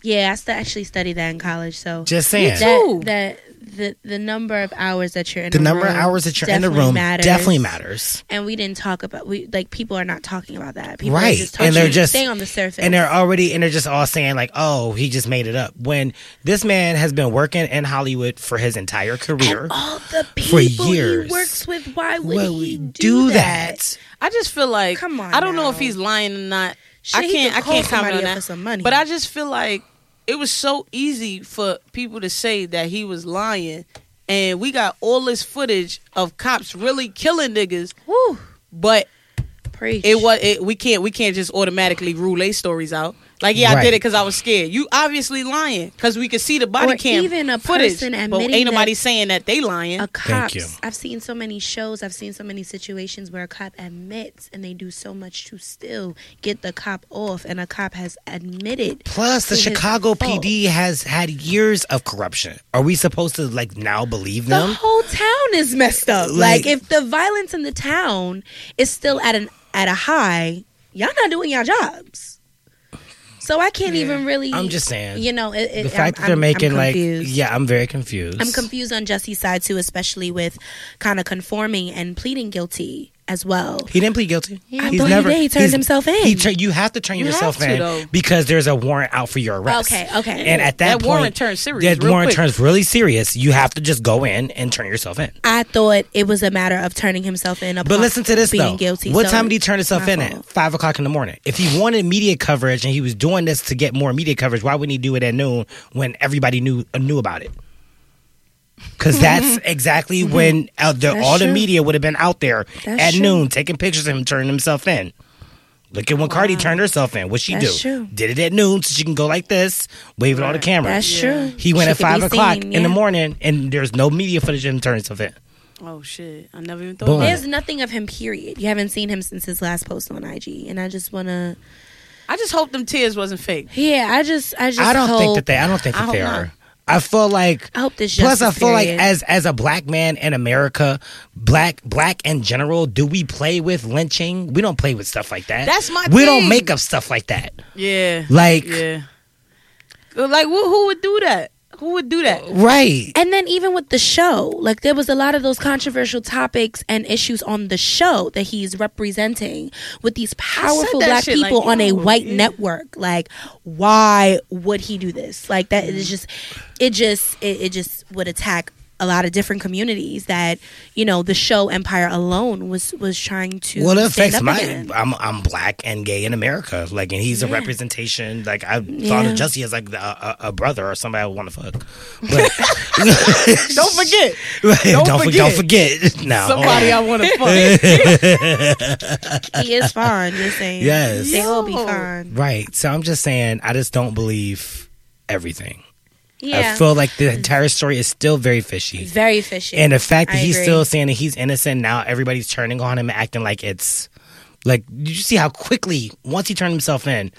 Speaker 2: Yeah, I st- actually studied that in college. So
Speaker 3: Just saying.
Speaker 2: that that the the number of hours that you're in
Speaker 3: the
Speaker 2: a
Speaker 3: number of
Speaker 2: room
Speaker 3: hours that you're in the
Speaker 2: definitely
Speaker 3: room
Speaker 2: matters.
Speaker 3: definitely matters.
Speaker 2: And we didn't talk about we like people are not talking about that. People
Speaker 3: right
Speaker 2: are just
Speaker 3: and they're just
Speaker 2: staying on the surface.
Speaker 3: and they're already and they're just all saying like oh he just made it up when this man has been working in hollywood for his entire career
Speaker 2: And all the
Speaker 3: for years.
Speaker 2: he works with. Why would
Speaker 3: Well,
Speaker 2: he
Speaker 3: we
Speaker 2: do, that?
Speaker 1: I just feel like
Speaker 2: Come on
Speaker 1: I don't know if he's lying or not.
Speaker 2: Shit,
Speaker 1: I can't. I can't comment on that.
Speaker 2: for some money.
Speaker 1: But I just feel like it was so easy for people to say that he was lying, and we got all this footage of cops really killing niggas,
Speaker 2: Woo,
Speaker 1: but
Speaker 2: preach.
Speaker 1: it was it, we can't we can't just automatically rule their stories out. Like yeah, I did it because I was scared. You obviously lying because we could see the body
Speaker 2: Or
Speaker 1: cam
Speaker 2: even a
Speaker 1: footage,
Speaker 2: person
Speaker 1: but
Speaker 2: admitting
Speaker 1: ain't nobody
Speaker 2: that-
Speaker 1: saying that they lying.
Speaker 2: a cop.
Speaker 3: you.
Speaker 2: I've seen so many shows. I've seen so many situations where a cop admits, and they do so much to still get the cop off, and a cop has admitted.
Speaker 3: plus the chicago
Speaker 2: fault.
Speaker 3: pd has had years of corruption are we supposed to like now believe them?
Speaker 2: The whole town is messed up.
Speaker 3: Like-
Speaker 2: Like, if the violence in the town is still at an at a high, y'all not doing your jobs. So I can't even really.
Speaker 3: i'm just saying.
Speaker 2: You know, it, it,
Speaker 3: the fact
Speaker 2: I'm,
Speaker 3: that they're
Speaker 2: I'm-
Speaker 3: making
Speaker 2: I'm
Speaker 3: like yeah i'm very confused.
Speaker 2: I'm confused on Jesse's side too, especially with kind of conforming and pleading guilty as well.
Speaker 3: He didn't plead guilty.
Speaker 2: Yeah, I thought he did. He turned
Speaker 3: he's-
Speaker 2: himself in.
Speaker 3: He tur- you have to turn
Speaker 1: You
Speaker 3: yourself
Speaker 1: to,
Speaker 3: in
Speaker 1: though.
Speaker 3: because there's a warrant out for your arrest.
Speaker 2: Okay, okay.
Speaker 3: And at that,
Speaker 1: That
Speaker 3: point,
Speaker 1: warrant turns serious
Speaker 3: That
Speaker 1: real
Speaker 3: warrant
Speaker 1: quick.
Speaker 3: turns really serious. You have to just go in and turn yourself in.
Speaker 2: I thought it was a matter of turning himself in.
Speaker 3: But listen to this
Speaker 2: being
Speaker 3: though.
Speaker 2: guilty.
Speaker 3: what
Speaker 2: So
Speaker 3: time did he turn himself in
Speaker 2: fault.
Speaker 3: at? Five o'clock in the morning. If he wanted media coverage and he was doing this to get more media coverage, why wouldn't he do it at noon when everybody knew uh, knew about it? Because that's exactly when uh, the,
Speaker 2: That's
Speaker 3: all the
Speaker 2: true.
Speaker 3: media would have been out there
Speaker 2: That's
Speaker 3: at
Speaker 2: true.
Speaker 3: noon taking pictures of him turning himself in. Look at when Cardi turned herself in. What she
Speaker 2: That's
Speaker 3: do?
Speaker 2: true.
Speaker 3: Did it at noon so she can go like this, waving all the
Speaker 1: Right.
Speaker 3: cameras.
Speaker 2: That's
Speaker 1: Yeah.
Speaker 2: true.
Speaker 3: He went
Speaker 2: She
Speaker 3: at
Speaker 2: could
Speaker 3: five o'clock
Speaker 2: seen,
Speaker 3: in
Speaker 2: yeah.
Speaker 3: the morning, and there's no media footage of him turning himself in.
Speaker 1: oh shit! I never even thought.
Speaker 3: Boom.
Speaker 1: About
Speaker 2: There's
Speaker 1: it.
Speaker 2: nothing of him. Period. You haven't seen him since his last post on IG, and I just wanna.
Speaker 1: I just hope them tears wasn't fake.
Speaker 2: Yeah, I just, I just.
Speaker 3: I don't
Speaker 2: hope,
Speaker 3: think that they. I don't think
Speaker 1: I
Speaker 3: that they
Speaker 1: hope
Speaker 3: are.
Speaker 1: Not.
Speaker 3: I feel like
Speaker 2: I hope this.
Speaker 3: Plus, I
Speaker 2: justice
Speaker 3: feel like as as a black man in America, black black in general, do we play with lynching? We don't play with stuff like that.
Speaker 1: That's my
Speaker 3: We don't make up stuff like that.
Speaker 1: Yeah.
Speaker 3: Like
Speaker 1: Yeah. Like who, who would do that? Who would do that?
Speaker 3: right.
Speaker 2: And then even with the show, like there was a lot of those controversial topics and issues on the show that he's representing with these powerful black
Speaker 1: shit, like,
Speaker 2: people on a white
Speaker 1: yeah.
Speaker 2: network. Like, why would he do this? Like that is just it just it, it just would attack a lot of different communities that, you know, the show Empire alone was was trying to
Speaker 3: Well, it
Speaker 2: stand
Speaker 3: affects
Speaker 2: up
Speaker 3: my.
Speaker 2: against.
Speaker 3: I'm I'm black and gay in America. Like, and he's a representation. Like, I thought
Speaker 2: Yeah.
Speaker 3: of Jesse as like a, a, a brother or somebody I want to fuck. But
Speaker 1: Don't forget.
Speaker 3: don't,
Speaker 1: Don't
Speaker 3: forget. don't
Speaker 1: forget.
Speaker 3: forget. No,
Speaker 1: Somebody I want to fuck.
Speaker 2: He is fine, just saying.
Speaker 3: Yes.
Speaker 2: They will be
Speaker 1: Yo.
Speaker 2: fine.
Speaker 3: right. So I'm just saying, I just don't believe everything.
Speaker 2: Yeah.
Speaker 3: I feel like the entire story is still very fishy.
Speaker 2: very fishy.
Speaker 3: And the fact that
Speaker 2: I
Speaker 3: he's
Speaker 2: agree.
Speaker 3: still saying that he's innocent now, everybody's turning on him, and acting like it's like. Did you see how quickly once he turned himself in,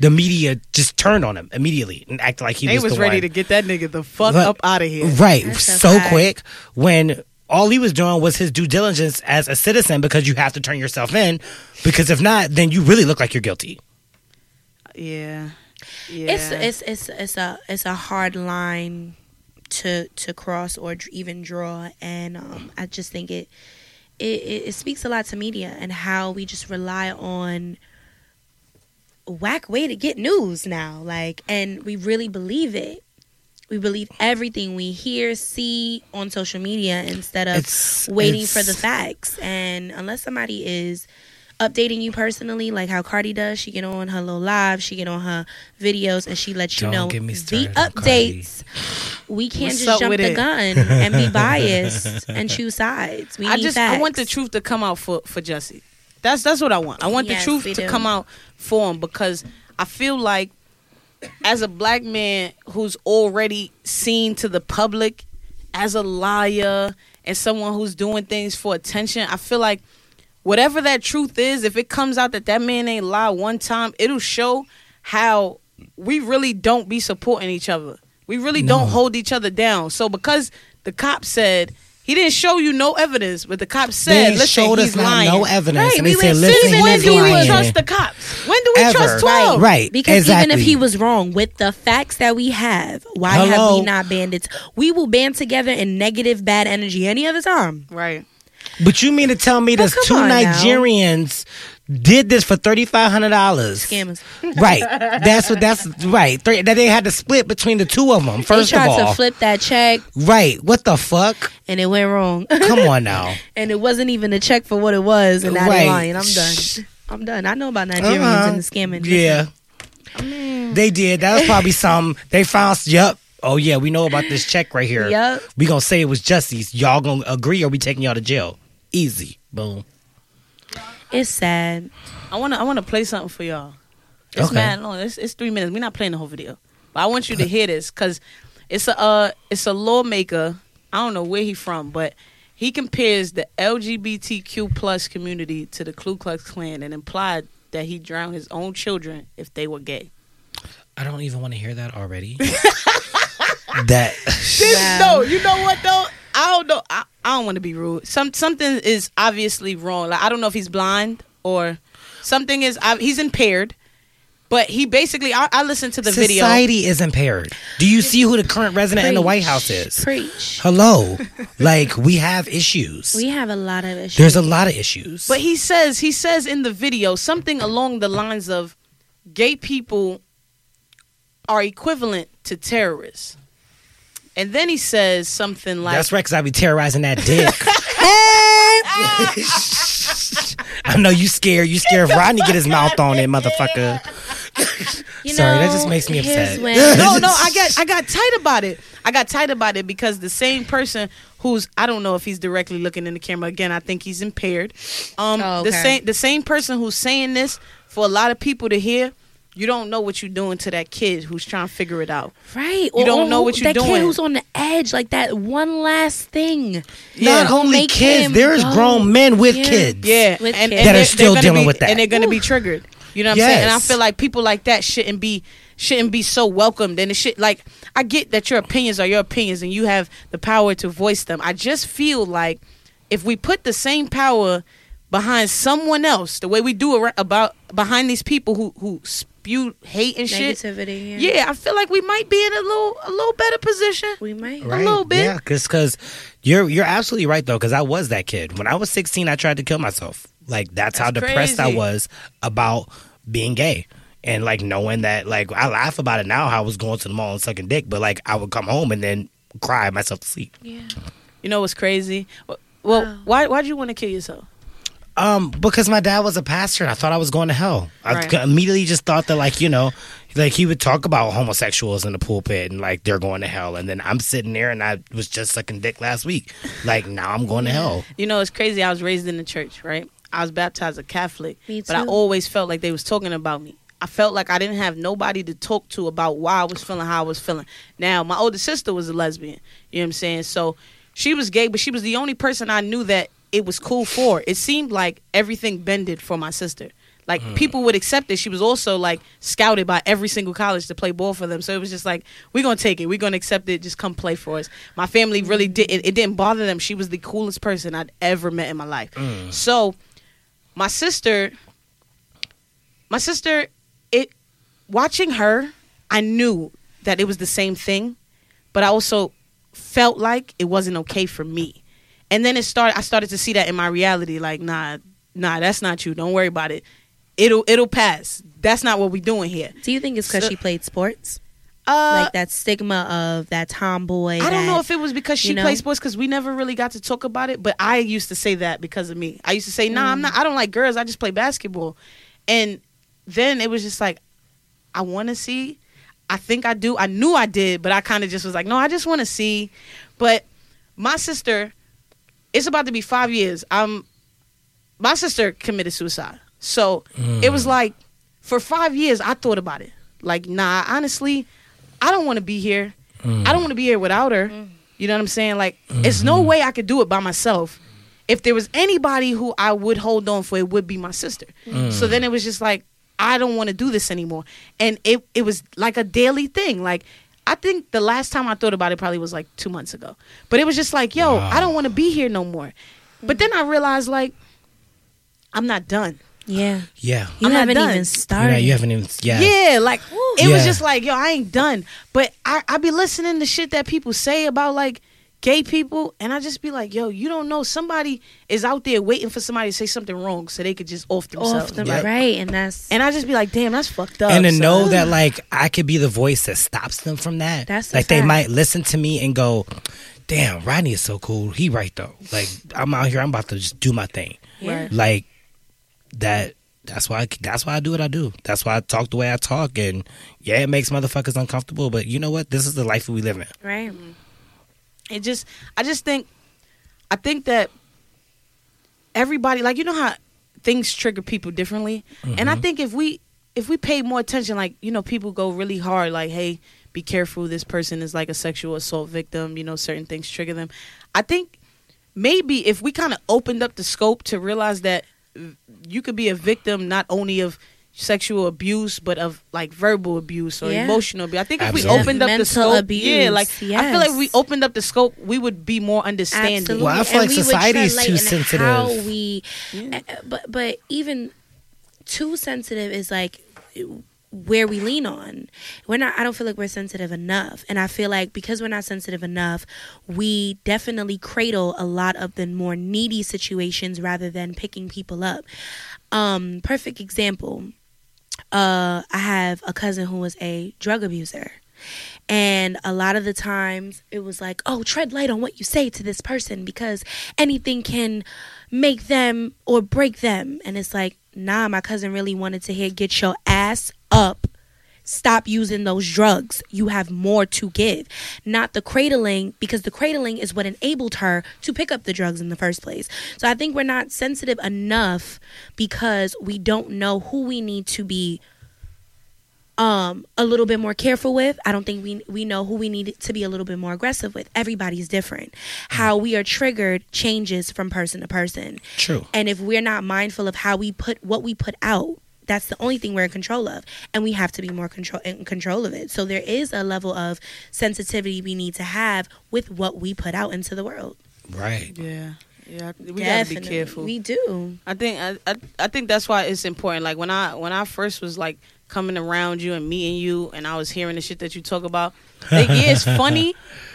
Speaker 3: the media just turned on him immediately and acted like he
Speaker 1: They
Speaker 3: was,
Speaker 1: was
Speaker 3: the
Speaker 1: ready
Speaker 3: one.
Speaker 1: to get that nigga the fuck
Speaker 3: But-
Speaker 1: up out of here.
Speaker 3: right
Speaker 2: That's a
Speaker 3: so quick when. All he was doing was his due diligence as a citizen because you have to turn yourself in because if not, then you really look like you're guilty.
Speaker 1: Yeah. Yeah.
Speaker 2: It's it's it's it's a it's a hard line to to cross or even draw, and um, I just think it, it it speaks a lot to media and how we just rely on whack way to get news now, like, and we really believe it. We believe everything we hear, see on social media instead of
Speaker 3: It's-
Speaker 2: waiting
Speaker 3: it's-
Speaker 2: for the facts. And unless somebody is updating you personally, like how Cardi does, she get on her little live, she get on her videos, and she lets you
Speaker 3: Don't
Speaker 2: know the
Speaker 3: started Cardi.
Speaker 2: updates. We can't
Speaker 1: What's
Speaker 2: just jump the
Speaker 1: it?
Speaker 2: gun and be biased and choose sides. We
Speaker 1: I
Speaker 2: need
Speaker 1: just
Speaker 2: facts.
Speaker 1: I want the truth to come out for for Jesse. That's that's what I want. I want
Speaker 2: Yes,
Speaker 1: the truth to
Speaker 2: do.
Speaker 1: come out for him because I feel like as a black man who's already seen to the public as a liar and someone who's doing things for attention, I feel like whatever that truth is, if it comes out that that man ain't lie one time, it'll show how we really don't be supporting each other. We really
Speaker 3: No.
Speaker 1: don't hold each other down. So because the cop said he didn't show you no evidence, but the cop said,
Speaker 3: they
Speaker 1: "Listen,
Speaker 3: showed us
Speaker 1: he's
Speaker 3: not
Speaker 1: lying."
Speaker 3: no evidence,
Speaker 2: Right,
Speaker 3: and they
Speaker 2: we
Speaker 3: said,
Speaker 2: went-
Speaker 3: "Listen,
Speaker 1: when
Speaker 3: he's
Speaker 1: do we trust the cops? When do we
Speaker 3: Ever.
Speaker 1: trust twelve?
Speaker 3: Right,
Speaker 2: Because
Speaker 3: exactly.
Speaker 2: even if he was wrong with the facts that we have, why have we not banded? We will band together in negative, bad energy any other time.
Speaker 1: Right.
Speaker 3: But you mean to tell me
Speaker 2: Oh,
Speaker 3: there's
Speaker 2: come
Speaker 3: two
Speaker 2: on now.
Speaker 3: Nigerians did this for thirty five hundred dollars?
Speaker 2: Scammers.
Speaker 3: Right. That's what. That's right. Three, that they had to split between the two of them. First
Speaker 2: they tried
Speaker 3: of all,
Speaker 2: to flip that check
Speaker 3: right. What the fuck?
Speaker 2: and it went wrong.
Speaker 3: Come on now.
Speaker 2: and it wasn't even a check for what it was, and now
Speaker 3: Right.
Speaker 2: lying. I'm done. I'm done. I know about Nigerians
Speaker 3: Uh-huh.
Speaker 2: and the scamming.
Speaker 3: Yeah. They did. That was probably some. They found. Yep. Oh yeah, we know about this check right here.
Speaker 2: Yep.
Speaker 3: We gonna say it was Justice. Y'all gonna agree or we taking y'all to jail? Easy. Boom.
Speaker 2: It's sad.
Speaker 1: I wanna I wanna play something for y'all. It's
Speaker 3: Okay.
Speaker 1: mad long. It's, it's three minutes. We're not playing the whole video, but I want you to hear this because it's a uh, it's a lawmaker. I don't know where he from, but he compares the LGBTQ plus community to the Ku Klux Klan and implied that he drowned his own children if they were gay.
Speaker 3: I don't even want to hear that already. that.
Speaker 2: Wow.
Speaker 1: No, you know what though? I don't know. I, I don't want to be rude. Some something is obviously wrong. Like I don't know if he's blind or something is. I, he's impaired. But he basically, I, I listened to the video.
Speaker 3: Society is impaired. Do you see who the current resident in the White House is?
Speaker 2: Preach.
Speaker 3: Hello. like we have issues.
Speaker 2: We have a lot of issues.
Speaker 3: There's a lot of issues.
Speaker 1: But he says he says in the video something along the lines of gay people are equivalent to terrorists. And then he says something like
Speaker 3: That's right, because I be terrorizing that dick. I know you scared. You scared if Rodney get his mouth on it, motherfucker.
Speaker 2: You
Speaker 3: Sorry, that just makes me upset.
Speaker 2: when-
Speaker 1: no, no, I got I got tight about it. I got tight about it because the same person who's I don't know if he's directly looking in the camera again. I think he's impaired. Um,
Speaker 2: Oh,
Speaker 1: the same the same person who's saying this for a lot of people to hear. You don't know what you're doing to that kid who's trying to figure it out.
Speaker 2: Right.
Speaker 1: You don't know what you're
Speaker 2: that
Speaker 1: doing.
Speaker 2: That kid who's on the edge, like that one last thing.
Speaker 3: Not only
Speaker 2: make
Speaker 3: kids, there's
Speaker 2: go.
Speaker 3: grown men with
Speaker 2: Yeah.
Speaker 3: kids.
Speaker 1: Yeah,
Speaker 2: With
Speaker 1: and,
Speaker 2: kids.
Speaker 1: and
Speaker 3: That are
Speaker 1: they're-
Speaker 3: still
Speaker 1: gonna
Speaker 3: dealing
Speaker 1: be-
Speaker 3: with that.
Speaker 1: and they're going to be triggered. You know what I'm saying? And I feel like people like that shouldn't be shouldn't be so welcomed. And it should like I get that your opinions are your opinions and you have the power to voice them. I just feel like if we put the same power behind someone else, the way we do about behind these people who who spew hate and shit.
Speaker 2: Negativity. Yeah.
Speaker 1: Yeah, I feel like we might be in a little a little better position.
Speaker 2: We might.
Speaker 3: Right.
Speaker 1: little bit.
Speaker 3: Yeah, because because you're you're absolutely right though. Because I was that kid when I was 16. I tried to kill myself. Like that's, how
Speaker 1: That's
Speaker 3: depressed I was about being gay. And like knowing that, like I laugh about it now. How I was going to the mall and sucking dick, but like I would come home and then cry myself to sleep.
Speaker 2: Yeah.
Speaker 1: You know what's crazy? Well,
Speaker 2: Wow.
Speaker 1: why why'd you want to kill yourself?
Speaker 3: Um, because my dad was a pastor, and I thought I was going to hell. I
Speaker 1: Right.
Speaker 3: c- immediately just thought that, like you know, like he would talk about homosexuals in the pulpit and like they're going to hell, and then I'm sitting there and I was just sucking dick last week. Like now I'm going to hell.
Speaker 1: You know, it's crazy. I was raised in the church, right? I was baptized a Catholic,
Speaker 2: Me
Speaker 1: but I always felt like they was talking about me. I felt like I didn't have nobody to talk to about why I was feeling how I was feeling. Now, my older sister was a lesbian. You know what I'm saying? So she was gay, but she was the only person I knew that it was cool for. It seemed like everything bended for my sister. Like hmm. people would accept it. She was also like scouted by every single college to play ball for them. So it was just like, we're gonna take it. We're gonna accept it. Just come play for us. My family really did. It, it didn't bother them. She was the coolest person I'd ever met in my life. Hmm. So my sister, my sister, it watching her, I knew that it was the same thing, but I also felt like it wasn't okay for me. And then it started. I started to see that in my reality. Like, nah, nah, that's not you. Don't worry about it. It'll it'll pass. That's not what we're doing here.
Speaker 2: Do you think it's because
Speaker 1: So-
Speaker 2: she played sports?
Speaker 1: Uh,
Speaker 2: like that stigma of that tomboy.
Speaker 1: I don't know if it was because she
Speaker 2: you know?
Speaker 1: played sports because we never really got to talk about it. But I used to say that because of me. I used to say, "Nah, I'm
Speaker 2: Mm.
Speaker 1: not. I don't like girls. I just play basketball." And then it was just like, I want to see. I think I do. I knew I did, but I kind of just was like, no, I just want to see. But my sister, it's about to be five years. Um, my sister committed suicide, so it was like for five years I thought about it. like, nah, honestly, I don't want to be here.
Speaker 3: Mm.
Speaker 1: I don't want to be here without her. You know what I'm saying? Like, it's
Speaker 3: Mm-hmm.
Speaker 1: no way I could do it by myself. If there was anybody who I would hold on for, it would be my sister.
Speaker 3: Mm.
Speaker 1: So then it was just like, I don't want to do this anymore. And it it was like a daily thing. Like, I think the last time I thought about it probably was like two months ago. But it was just like, yo,
Speaker 3: Wow.
Speaker 1: I don't want to be here no more. But then I realized, like, I'm not done.
Speaker 2: Yeah.
Speaker 3: Yeah.
Speaker 2: You
Speaker 1: I'm not
Speaker 2: haven't
Speaker 1: done.
Speaker 2: even
Speaker 3: Yeah,
Speaker 2: started.
Speaker 3: you haven't even. Yeah.
Speaker 1: Yeah, like it was just like, yo, I ain't done. But I I be listening to shit that people say about like gay people, and I just be like, yo, you don't know somebody is out there waiting for somebody to say something wrong so they could just off themselves.
Speaker 2: off the
Speaker 3: Yeah.
Speaker 2: right, and that's
Speaker 1: And I just be like, damn, that's fucked up.
Speaker 3: and to
Speaker 1: son.
Speaker 3: know that like I could be the voice that stops them from that.
Speaker 2: That's a
Speaker 3: like they might listen to me and go, "Damn, Rodney is so cool. He right though. Like I'm out here. I'm about to just do my thing.
Speaker 2: yeah.
Speaker 3: Like that. That's why. I, that's why I do what I do. That's why I talk the way I talk. And yeah, it makes motherfuckers uncomfortable. But you know what? This is the life that we live in.
Speaker 2: right. Mm-hmm.
Speaker 1: It just I just think I think that everybody like you know how things trigger people differently? And I mm-hmm. think if we if we pay more attention like you know people go really hard like hey be careful this person is like a sexual assault victim you know certain things trigger them. I think maybe if we kind of opened up the scope to realize that you could be a victim not only of sexual abuse but of like verbal abuse or
Speaker 2: Yeah.
Speaker 1: emotional abuse. I think if we opened up the scope,
Speaker 2: abuse,
Speaker 1: yeah, like I feel like if we opened up the scope, we would be more understanding.
Speaker 2: Absolutely.
Speaker 3: Well, I feel
Speaker 2: And
Speaker 3: like
Speaker 2: we
Speaker 3: society is too sensitive.
Speaker 2: How we, uh, but but even too sensitive is like where we lean on. We're not. I don't feel like we're sensitive enough, and I feel like because we're not sensitive enough, we definitely cradle a lot of the more needy situations rather than picking people up. Um, perfect example. Uh, I have a cousin who was a drug abuser. And a lot of the times it was like, oh, tread light on what you say to this person because anything can make them or break them. And it's like, nah, my cousin really wanted to hear, get your ass up. Stop using those drugs. You have more to give. Not the cradling, because the cradling is what enabled her to pick up the drugs in the first place. So I think we're not sensitive enough because we don't know who we need to be um a little bit more careful with i don't think we we know who we need to be a little bit more aggressive with everybody's different how we are triggered changes from person to person
Speaker 3: True.
Speaker 2: and if we're not mindful of how we put what we put out that's the only thing we're in control of and we have to be more control in control of it so there is a level of sensitivity we need to have with what we put out into the world
Speaker 3: Right.
Speaker 1: Yeah, yeah, we gotta be careful.
Speaker 2: we do
Speaker 1: I think I, I I think that's why it's important. Like when I when I first was like coming around you and meeting you, and I was hearing the shit that you talk about. Like, yeah, it's funny,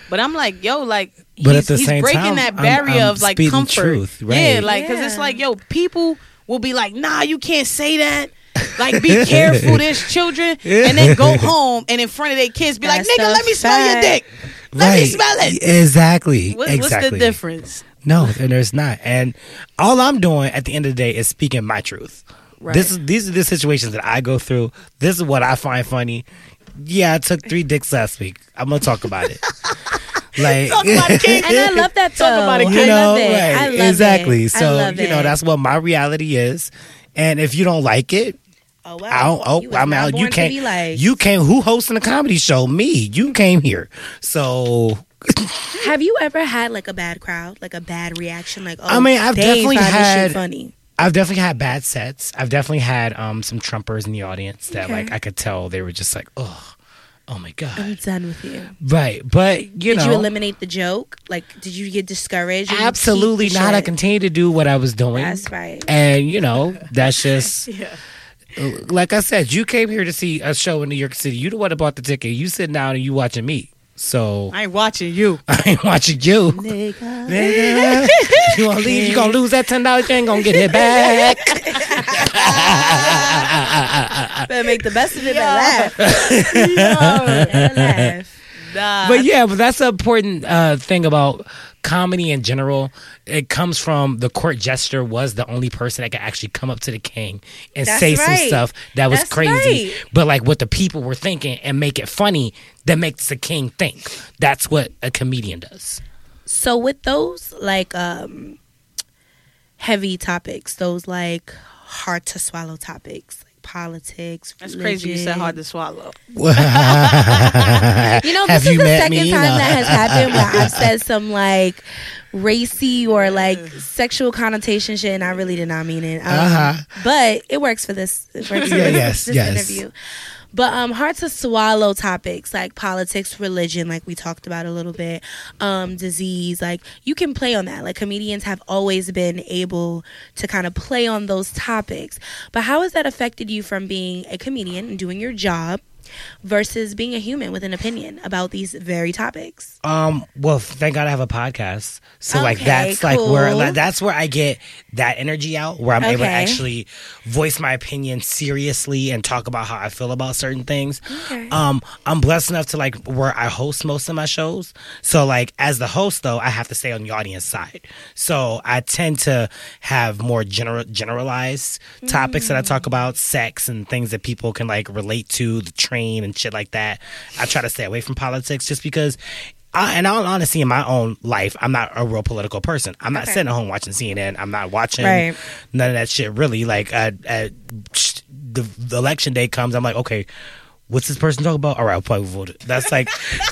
Speaker 1: but I'm like, yo, like,
Speaker 3: But
Speaker 1: he's,
Speaker 3: at the
Speaker 1: he's
Speaker 3: same
Speaker 1: breaking
Speaker 3: time,
Speaker 1: that
Speaker 3: I'm-
Speaker 1: barrier
Speaker 3: I'm
Speaker 1: of like
Speaker 3: speaking
Speaker 1: comfort.
Speaker 3: truth,
Speaker 1: Yeah,
Speaker 3: right.
Speaker 1: like because it's like, yo, people will be like, nah, you can't say that. Like, be careful, there's children, and then go home and in front of their kids be
Speaker 2: That's
Speaker 1: like, nigga,
Speaker 2: a
Speaker 1: let me smell your dick. Let me smell it.
Speaker 3: Exactly.
Speaker 1: What,
Speaker 3: exactly.
Speaker 1: What's the difference?
Speaker 3: No, and there's not. And all I'm doing at the end of the day is speaking my truth.
Speaker 1: Right.
Speaker 3: This is these are the situations that I go through. This is what I find funny. Yeah, I took three dicks last week. I'm gonna talk about it. like
Speaker 1: Talk about it,
Speaker 2: and i love that though
Speaker 1: Talk about it,
Speaker 3: you know,
Speaker 2: love it.
Speaker 3: right,
Speaker 2: I love
Speaker 3: exactly.
Speaker 2: it. I
Speaker 3: So
Speaker 2: love
Speaker 3: you know
Speaker 2: it.
Speaker 3: that's what my reality is. And if you don't like it,
Speaker 2: oh
Speaker 3: I
Speaker 2: wow
Speaker 3: oh,
Speaker 2: You
Speaker 3: I'm out. You can't.
Speaker 2: be like
Speaker 3: you came. Who hosting a comedy show? Me. You came here. So
Speaker 2: Have you ever had like a bad crowd, like a bad reaction? Like, oh,
Speaker 3: I mean, I've definitely
Speaker 2: find this shit
Speaker 3: had-
Speaker 2: funny.
Speaker 3: I've definitely had bad sets. I've definitely had um some Trumpers in the audience that
Speaker 2: Okay.
Speaker 3: like I could tell they were just like, oh, oh my god, I'm
Speaker 2: done with you.
Speaker 3: right? But you
Speaker 2: did
Speaker 3: know,
Speaker 2: you eliminate the joke? Like, did you get discouraged? or you keep
Speaker 3: absolutely not. I
Speaker 2: shit?
Speaker 3: continue to do what I was doing.
Speaker 2: That's right.
Speaker 3: And you know, that's just
Speaker 1: Yeah.
Speaker 3: Like I said. You came here to see a show in New York City. You the one that bought the ticket. You sitting down and you watching me. So
Speaker 1: I ain't watching you.
Speaker 3: I ain't watching you. Nigga, you gonna leave? You gonna lose that ten dollars? You ain't gonna get it back.
Speaker 2: Better make the best of it. Better laugh. Better laugh.
Speaker 1: Nah.
Speaker 3: but yeah, but that's the important uh, thing about comedy in general. It comes from the court jester was the only person that could actually come up to the king and
Speaker 2: That's
Speaker 3: say some stuff that was
Speaker 2: That's
Speaker 3: crazy,
Speaker 2: right.
Speaker 3: but like what the people were thinking and make it funny that makes the king think. That's what a comedian does.
Speaker 2: So with those like um heavy topics, those like hard to swallow topics, politics.
Speaker 1: That's crazy. You said
Speaker 2: religion.
Speaker 1: hard to swallow.
Speaker 2: You know,
Speaker 3: Have
Speaker 2: this is the second
Speaker 3: me?
Speaker 2: time
Speaker 3: No.
Speaker 2: that has happened where I've said some like racy or like sexual connotation shit, and I really did not mean it. Um,
Speaker 3: Uh-huh.
Speaker 2: But it works for this. It works for
Speaker 3: Yeah,
Speaker 2: this,
Speaker 3: yes,
Speaker 2: this
Speaker 3: yes.
Speaker 2: interview. But um, hard to swallow topics like politics, religion, like we talked about a little bit, um, disease. Like you can play on that. Like comedians have always been able to kind of play on those topics. But how has that affected you from being a comedian and doing your job versus being a human with an opinion about these very topics?
Speaker 3: Um. Well, thank God I have a podcast. So like
Speaker 2: Okay,
Speaker 3: that's like where like, that's where I get that energy out, where I'm able to actually voice my opinion seriously and talk about how I feel about certain things.
Speaker 2: Okay.
Speaker 3: Um. I'm blessed enough to like where I host most of my shows. So like as the host though, I have to stay on the audience side. So I tend to have more general generalized topics that I talk about, sex and things that people can like relate to, the and shit like that. I try to stay away from politics just because I, in all honesty, in my own life, I'm not a real political person. I'm not
Speaker 2: Okay.
Speaker 3: sitting at home watching CNN. I'm not watching
Speaker 2: Right.
Speaker 3: none of that shit. Really, like uh, sh- the, the election day comes, I'm like, okay, what's this person talking about? All right, I'll probably vote. it. That's like,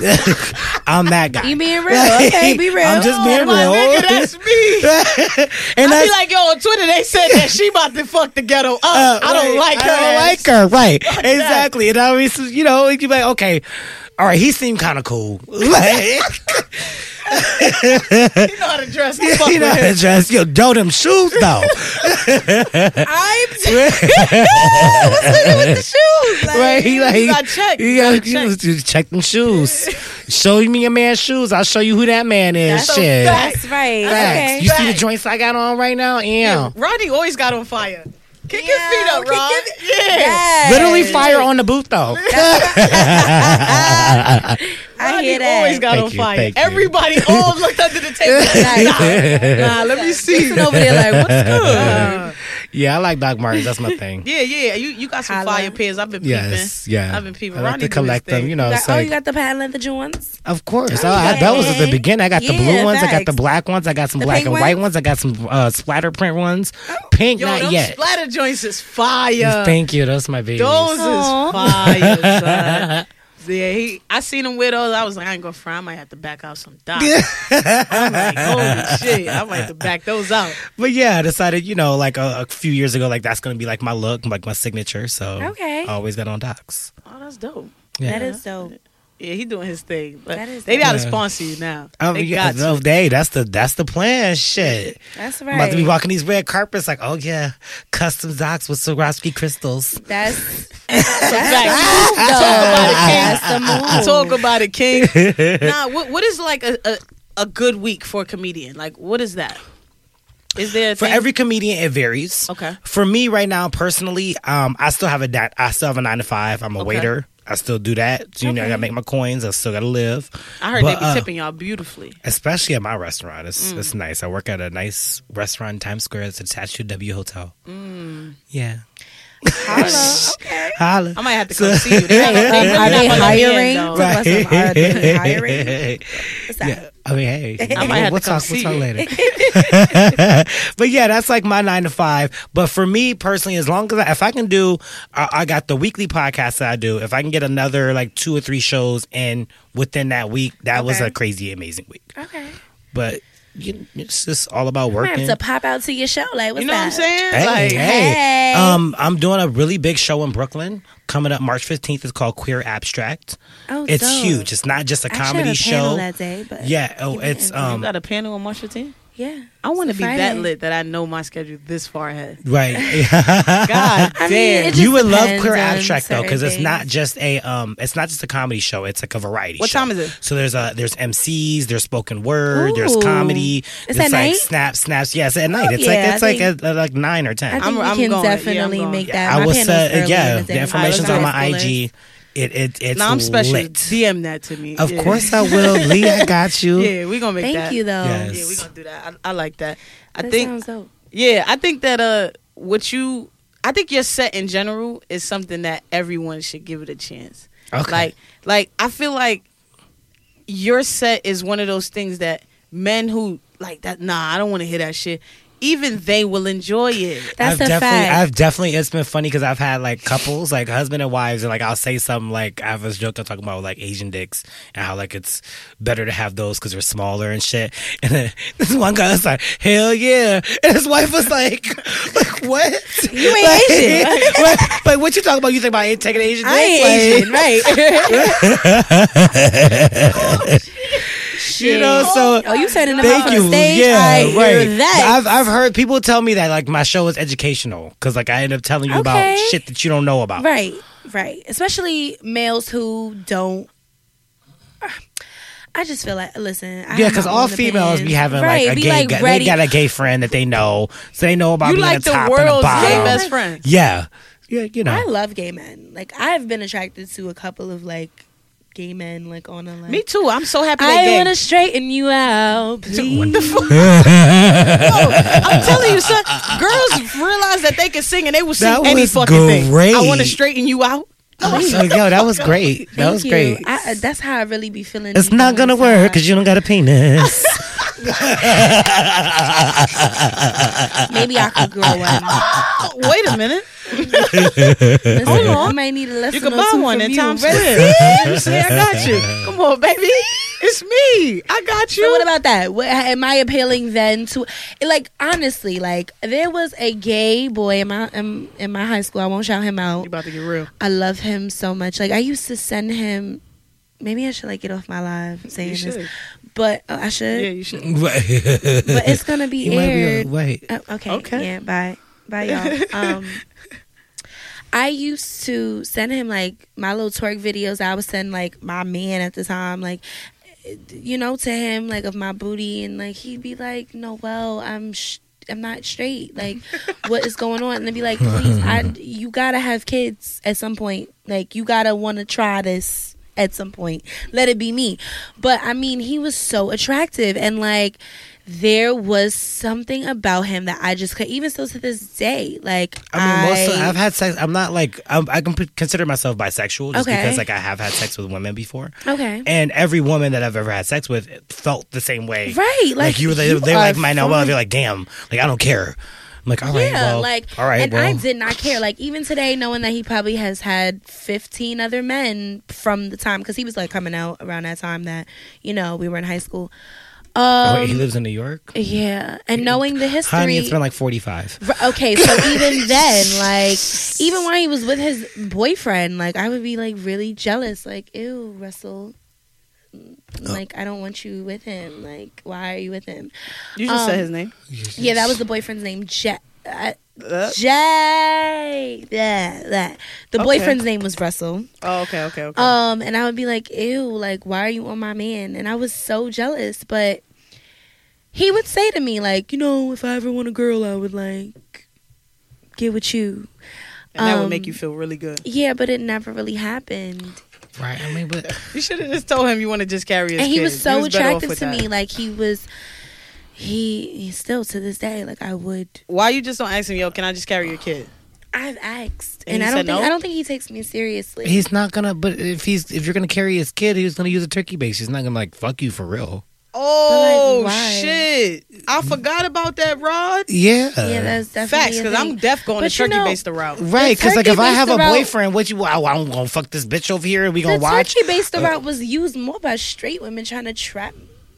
Speaker 3: I'm that guy.
Speaker 2: You being real? Okay, be real.
Speaker 3: I'm just being
Speaker 1: My
Speaker 3: real.
Speaker 1: nigga, that's me.
Speaker 3: and
Speaker 1: I be like, yo, on Twitter they said that she about to fuck the ghetto up.
Speaker 3: uh,
Speaker 1: I don't like her.
Speaker 3: I don't
Speaker 1: ass.
Speaker 3: like her. Right. exactly. And I always, you know, you be like, okay, all right, he seemed kind of cool. Like,
Speaker 1: You know how to dress. I
Speaker 3: you know,
Speaker 1: how to
Speaker 3: dress. yo, do them shoes though.
Speaker 2: I'm with the shoes. Like,
Speaker 3: right? He like,
Speaker 1: gotta check.
Speaker 3: You
Speaker 1: You
Speaker 3: gotta,
Speaker 1: gotta
Speaker 3: you just check them shoes. show me a man's shoes. I'll show you who that man is.
Speaker 1: That's
Speaker 3: Shit.
Speaker 1: fact.
Speaker 2: That's right.
Speaker 3: Facts.
Speaker 2: Okay.
Speaker 3: You see the joints I got on right now? Yeah.
Speaker 1: Rodney always got on fire. Kick
Speaker 2: Yeah,
Speaker 1: your feet up,
Speaker 2: kick
Speaker 1: Rod.
Speaker 2: your-
Speaker 1: Yeah.
Speaker 2: Yes.
Speaker 3: Literally fire on the booth, though.
Speaker 2: I
Speaker 1: Rodney
Speaker 2: hear that.
Speaker 1: always got
Speaker 3: Thank
Speaker 1: on
Speaker 3: you,
Speaker 1: fire.
Speaker 3: thank you.
Speaker 1: Everybody all looked under the table. nah, nah, let me see.
Speaker 2: Sitting over there like, what's good?
Speaker 1: Uh,
Speaker 3: yeah, I like Doc Martens. That's my thing.
Speaker 1: yeah, yeah. You you got some
Speaker 2: Holla.
Speaker 1: fire pairs. I've been peeping.
Speaker 3: Yes, yeah.
Speaker 1: I've been peeping.
Speaker 3: I like
Speaker 1: Rodney
Speaker 3: to
Speaker 1: do his
Speaker 3: collect them.
Speaker 1: thing.
Speaker 3: You know,
Speaker 2: Like,
Speaker 3: it's
Speaker 2: oh,
Speaker 3: like,
Speaker 2: you got the patent leather joints?
Speaker 3: of course. Oh, I, that was at the
Speaker 2: Okay.
Speaker 3: beginning. I got the blue
Speaker 2: Yeah,
Speaker 3: ones. I got the
Speaker 2: facts.
Speaker 3: black ones. I got some
Speaker 2: The
Speaker 3: black
Speaker 2: pink
Speaker 3: and white
Speaker 2: ones?
Speaker 3: ones. I got some uh, splatter print ones. Pink,
Speaker 1: Yo,
Speaker 3: not
Speaker 1: those
Speaker 3: yet.
Speaker 1: splatter joints is fire.
Speaker 3: Thank you. Those my babies.
Speaker 1: Those
Speaker 2: Aw.
Speaker 1: is fire, son. Yeah, he, I seen him with those. I was like, I ain't gonna front. I might have to back out some dots. I'm like, holy shit, I might have to back those out.
Speaker 3: But yeah, I decided, you know, like a, a few years ago, like that's gonna be like my look, like my signature. So
Speaker 2: Okay.
Speaker 3: I always got on docs.
Speaker 1: Oh, that's dope.
Speaker 3: Yeah.
Speaker 2: That is dope.
Speaker 1: Yeah, he doing his thing. But
Speaker 2: That is
Speaker 1: they gotta
Speaker 3: Yeah.
Speaker 1: sponsor you now.
Speaker 3: Um,
Speaker 1: they
Speaker 3: yeah,
Speaker 1: got
Speaker 3: no,
Speaker 1: to.
Speaker 3: day. That's the that's the plan. Shit.
Speaker 2: That's right.
Speaker 3: I'm about to be walking these red carpets, like, oh yeah, custom docs with Swarovski crystals.
Speaker 2: That's
Speaker 1: Talk
Speaker 2: that's the move.
Speaker 1: Talk about it, King. nah, what what is like a, a a good week for a comedian? Like, what is that? Is there
Speaker 3: For every comedian, it varies.
Speaker 1: Okay.
Speaker 3: For me, right now, personally, um, I still have a da- I still have a nine to five. I'm a
Speaker 1: Okay.
Speaker 3: waiter. I still do that. You know, I gotta make my coins. I still gotta live.
Speaker 1: I heard
Speaker 3: But,
Speaker 1: they be
Speaker 3: uh,
Speaker 1: tipping y'all beautifully.
Speaker 3: especially at my restaurant. It's
Speaker 1: Mm.
Speaker 3: it's nice. I work at a nice restaurant in Times Square. It's attached to W Hotel.
Speaker 1: Mm.
Speaker 3: Yeah.
Speaker 2: Holla. Okay.
Speaker 3: Holla.
Speaker 1: I might have to come see you. They not gonna- they
Speaker 2: Are
Speaker 1: not
Speaker 2: they
Speaker 1: gonna let me in,
Speaker 2: hiring?
Speaker 1: though.
Speaker 2: Talk are they hiring? What's that?
Speaker 3: Yeah. I mean, hey,
Speaker 1: I might have
Speaker 3: we'll
Speaker 1: to come
Speaker 3: talk. We'll
Speaker 1: see
Speaker 3: talk
Speaker 1: you.
Speaker 3: later. but yeah, that's like my nine to five. But for me personally, as long as I, if I can do, I, I got the weekly podcast that I do. If I can get another like two or three shows in within that week, that was a crazy amazing week.
Speaker 2: Okay.
Speaker 3: But you, it's just all about
Speaker 2: I
Speaker 3: working.
Speaker 2: have to pop out to your show. Like, what's
Speaker 1: You know what I'm saying?
Speaker 3: Hey,
Speaker 1: like,
Speaker 3: hey.
Speaker 2: hey.
Speaker 3: Um, I'm doing a really big show in Brooklyn coming up March 15th. It's called Queer Abstract.
Speaker 2: Oh,
Speaker 3: It's
Speaker 2: dope.
Speaker 3: huge. It's not just a
Speaker 2: I actually
Speaker 3: comedy
Speaker 2: have a panel
Speaker 3: show.
Speaker 2: that day, but
Speaker 3: Yeah. Oh, it's
Speaker 2: info.
Speaker 1: you
Speaker 3: um
Speaker 1: got a panel on March 15th?
Speaker 2: Yeah.
Speaker 1: I want to be
Speaker 2: a
Speaker 1: that lit that I know my schedule this far ahead.
Speaker 3: right.
Speaker 1: God
Speaker 2: I mean,
Speaker 1: damn.
Speaker 2: it
Speaker 3: you would love
Speaker 2: depends
Speaker 3: Queer Abstract though, because it's not just a um, it's not just a comedy show. It's like a variety.
Speaker 1: What
Speaker 3: show.
Speaker 1: time is it?
Speaker 3: So there's a there's MCs, there's spoken word, there's
Speaker 2: Ooh.
Speaker 3: comedy.
Speaker 2: It's at
Speaker 3: like
Speaker 2: night?
Speaker 3: snap snaps. Yes, at night. It's
Speaker 2: yeah,
Speaker 3: like
Speaker 2: I
Speaker 3: it's like
Speaker 2: think-
Speaker 3: at, at like nine or ten.
Speaker 2: I think
Speaker 1: I'm-
Speaker 2: we
Speaker 1: I'm
Speaker 2: can
Speaker 1: going. Yeah, I'm
Speaker 2: definitely
Speaker 1: going.
Speaker 2: make
Speaker 3: Yeah,
Speaker 2: that.
Speaker 3: I will
Speaker 2: panel's
Speaker 3: say, yeah,
Speaker 2: the
Speaker 3: the information's on my. IG. It it it's
Speaker 1: Now I'm special.
Speaker 3: lit.
Speaker 1: DM that to me.
Speaker 3: Of
Speaker 1: Yeah.
Speaker 3: course I will. Lee, I got you.
Speaker 1: Yeah, we gonna make that.
Speaker 2: Thank
Speaker 1: that.
Speaker 2: you though.
Speaker 3: Yes.
Speaker 1: Yeah, we gonna do that. I, I like that. I
Speaker 2: That
Speaker 1: think.
Speaker 2: sounds dope.
Speaker 1: Yeah, I think that uh, what you, I think your set in general is something that everyone should give it a chance.
Speaker 3: Okay.
Speaker 1: Like, like I feel like your set is one of those things that men who like that. Nah, I don't want to hear that shit. Even they will enjoy it.
Speaker 2: That's
Speaker 3: I've
Speaker 2: a
Speaker 3: definitely,
Speaker 2: fact.
Speaker 3: I've definitely, it's been funny because I've had like couples, like husband and wives, and like I'll say something like I have this joke I'm talking about like Asian dicks and how like it's better to have those because they're smaller and shit. And then this one guy was like, "Hell yeah!" And his wife was like, "Like what?
Speaker 2: You ain't
Speaker 3: like,
Speaker 2: Asian.
Speaker 3: what, like what you talking about? You think about taking an Asian dick?
Speaker 2: I ain't
Speaker 3: Like,
Speaker 2: Asian, right?
Speaker 3: Oh, You know, so
Speaker 2: oh, you turning them
Speaker 3: Thank
Speaker 2: off on
Speaker 3: you.
Speaker 2: the stage?
Speaker 3: Yeah,
Speaker 2: I hear
Speaker 3: right.
Speaker 2: that.
Speaker 3: I've I've heard people tell me that like my show is educational because like I end up telling you about shit that you don't know about.
Speaker 2: Right, right. Especially males who don't. I just feel like listen. I
Speaker 3: Yeah, because all females be having
Speaker 2: right,
Speaker 3: like a gay
Speaker 2: like
Speaker 3: guy. They got a gay friend that they know, so they know about
Speaker 1: You
Speaker 3: being
Speaker 1: like
Speaker 3: the
Speaker 1: the
Speaker 3: top and the
Speaker 1: world's
Speaker 3: bottom.
Speaker 1: gay best friend.
Speaker 3: Yeah, yeah, you know.
Speaker 2: I love gay men. Like I've been attracted to a couple of like gay men, like on a like.
Speaker 1: Me too. I'm so happy
Speaker 2: I
Speaker 1: gay.
Speaker 2: want to straighten you out, please.
Speaker 1: What the fuck? I'm telling you, son. Girls realize that they can sing and they will sing
Speaker 3: That
Speaker 1: any
Speaker 3: was
Speaker 1: fucking thing.
Speaker 3: great.
Speaker 1: I want to straighten you out.
Speaker 3: Oh, yo, that was great. That
Speaker 2: Thank
Speaker 3: was
Speaker 2: you.
Speaker 3: great.
Speaker 2: I, uh, that's how I really be feeling.
Speaker 3: It's not gonna work because you don't got a penis.
Speaker 2: Maybe I could grow one.
Speaker 1: Wait a minute.
Speaker 2: Listen, I might need a lesson
Speaker 1: You can buy
Speaker 2: two
Speaker 1: one
Speaker 2: from
Speaker 1: in
Speaker 2: you.
Speaker 1: Times
Speaker 2: Ready?
Speaker 1: Square. You see, I got you. Come on, baby. It's me. I got you.
Speaker 2: So what about that? What, am I appealing then to like honestly? Like there was a gay boy in my in, in my high school. I won't shout him out.
Speaker 1: you
Speaker 2: out.
Speaker 1: about to get real?
Speaker 2: I love him so much. Like I used to send him. Maybe I should like get off my live saying
Speaker 1: You
Speaker 2: this, but uh, I should.
Speaker 1: Yeah, you should.
Speaker 3: but
Speaker 2: But it's gonna be
Speaker 3: You might be
Speaker 2: aired.
Speaker 3: wait.
Speaker 2: Uh, okay.
Speaker 1: Okay.
Speaker 2: Yeah. Bye. Bye, y'all. Um, I used to send him like my little twerk videos. I would send like my man at the time, like you know, to him like of my booty, and like he'd be like, "No, well, I'm." Sh- I'm not straight. Like, what is going on? And they'd be like, please, I, you gotta have kids at some point. Like, you gotta want to try this at some point. Let it be me. But I mean, he was so attractive, and like, there was something about him that I just could. Even still to this day, like,
Speaker 3: I mean, most of, I've had sex. I'm not like I'm, I can consider myself bisexual just
Speaker 2: Okay.
Speaker 3: because like I have had sex with women before,
Speaker 2: okay,
Speaker 3: and every woman that I've ever had sex with felt the same way.
Speaker 2: right? Like,
Speaker 3: Like, you, they,
Speaker 2: you
Speaker 3: they
Speaker 2: are
Speaker 3: like my
Speaker 2: fine.
Speaker 3: They're like, damn, like I don't care. Like, all right,
Speaker 2: yeah,
Speaker 3: well,
Speaker 2: like,
Speaker 3: all right,
Speaker 2: and
Speaker 3: well,
Speaker 2: I did not care. Like, even today, knowing that he probably has had 15 other men from the time, because he was like coming out around that time that, you know, we were in high school. Um,
Speaker 3: Oh, wait, he lives in New York.
Speaker 2: yeah, and knowing the history.
Speaker 3: Honey, it's been like 45.
Speaker 2: R- Okay, so even then, like, even when he was with his boyfriend, like, I would be like really jealous. Like, ew, Russell. Like, I don't want you with him. Like, why are you with him?
Speaker 1: You just
Speaker 2: Um,
Speaker 1: said his name.
Speaker 2: Yeah, that was the boyfriend's name, Jet. Uh,
Speaker 1: Uh,
Speaker 2: Jay. Yeah, that. The
Speaker 1: Okay.
Speaker 2: boyfriend's name was Russell.
Speaker 1: oh, okay, okay, okay.
Speaker 2: Um, and I would be like, ew, like, why are you on my man? And I was so jealous, but he would say to me, like, you know, if I ever want a girl, I would like get with you.
Speaker 1: and that would
Speaker 2: um,
Speaker 1: make you feel really good.
Speaker 2: Yeah, but it never really happened.
Speaker 3: Right. I mean, but
Speaker 1: You should have just told him you want to just carry his kid.
Speaker 2: and he
Speaker 1: kid.
Speaker 2: was so
Speaker 1: better off
Speaker 2: attractive
Speaker 1: with
Speaker 2: to
Speaker 1: that.
Speaker 2: me. Like he was he he's still to this day, like I would
Speaker 1: Why you just don't ask him, yo, can I just carry your kid?
Speaker 2: I've asked.
Speaker 1: And
Speaker 2: And, I don't think
Speaker 1: no?
Speaker 2: I don't think he takes me seriously.
Speaker 3: he's not gonna. But if he's if you're gonna carry his kid, he's gonna use a turkey base. He's not gonna like fuck you for real.
Speaker 1: Oh
Speaker 2: why?
Speaker 1: shit! I forgot about that, Rod.
Speaker 3: Yeah.
Speaker 2: yeah, that's definitely
Speaker 1: Facts,
Speaker 2: a
Speaker 1: because I'm
Speaker 2: thing.
Speaker 1: deaf going
Speaker 2: But
Speaker 1: to turkey
Speaker 2: know-
Speaker 1: based route.
Speaker 3: Right, because like if I have a boyfriend, what you? I, I'm gonna fuck this bitch over here, and we gonna watch.
Speaker 2: the
Speaker 3: watch.
Speaker 2: turkey based uh, route was used more by straight women trying to trap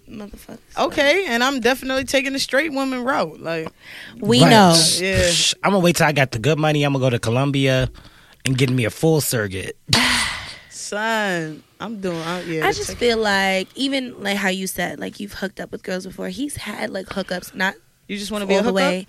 Speaker 2: motherfuckers.
Speaker 1: Okay, and I'm definitely taking the straight woman route. Like,
Speaker 2: We
Speaker 3: Right.
Speaker 2: know.
Speaker 1: yeah,
Speaker 3: I'm gonna wait till I got the good money. I'm gonna go to Colombia and get me a full surrogate.
Speaker 1: son, I'm doing. I, yeah,
Speaker 2: I just feel like even like how you said, like you've hooked up with girls before. He's had like hookups, not
Speaker 1: you just want to be
Speaker 2: all
Speaker 1: a
Speaker 2: the way.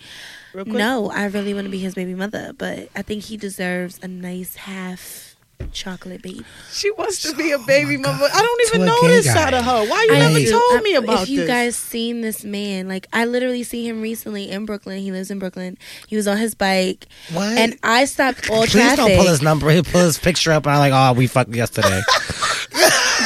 Speaker 2: No, I really want to be his baby mother, but I think he deserves a nice half chocolate baby.
Speaker 1: She wants to be a oh baby mother. I don't even know this
Speaker 3: guy.
Speaker 1: side of her. Why you
Speaker 2: I
Speaker 1: never
Speaker 2: do.
Speaker 1: told
Speaker 2: I-
Speaker 1: me about this?
Speaker 2: If you
Speaker 1: this?
Speaker 2: guys seen this man, like I literally see him recently in Brooklyn. He lives in Brooklyn. He was on his bike,
Speaker 3: What?
Speaker 2: and I stopped all
Speaker 3: Please
Speaker 2: traffic.
Speaker 3: don't pull his number. He'll pull his picture up, and I'm like, oh, we fucked yesterday.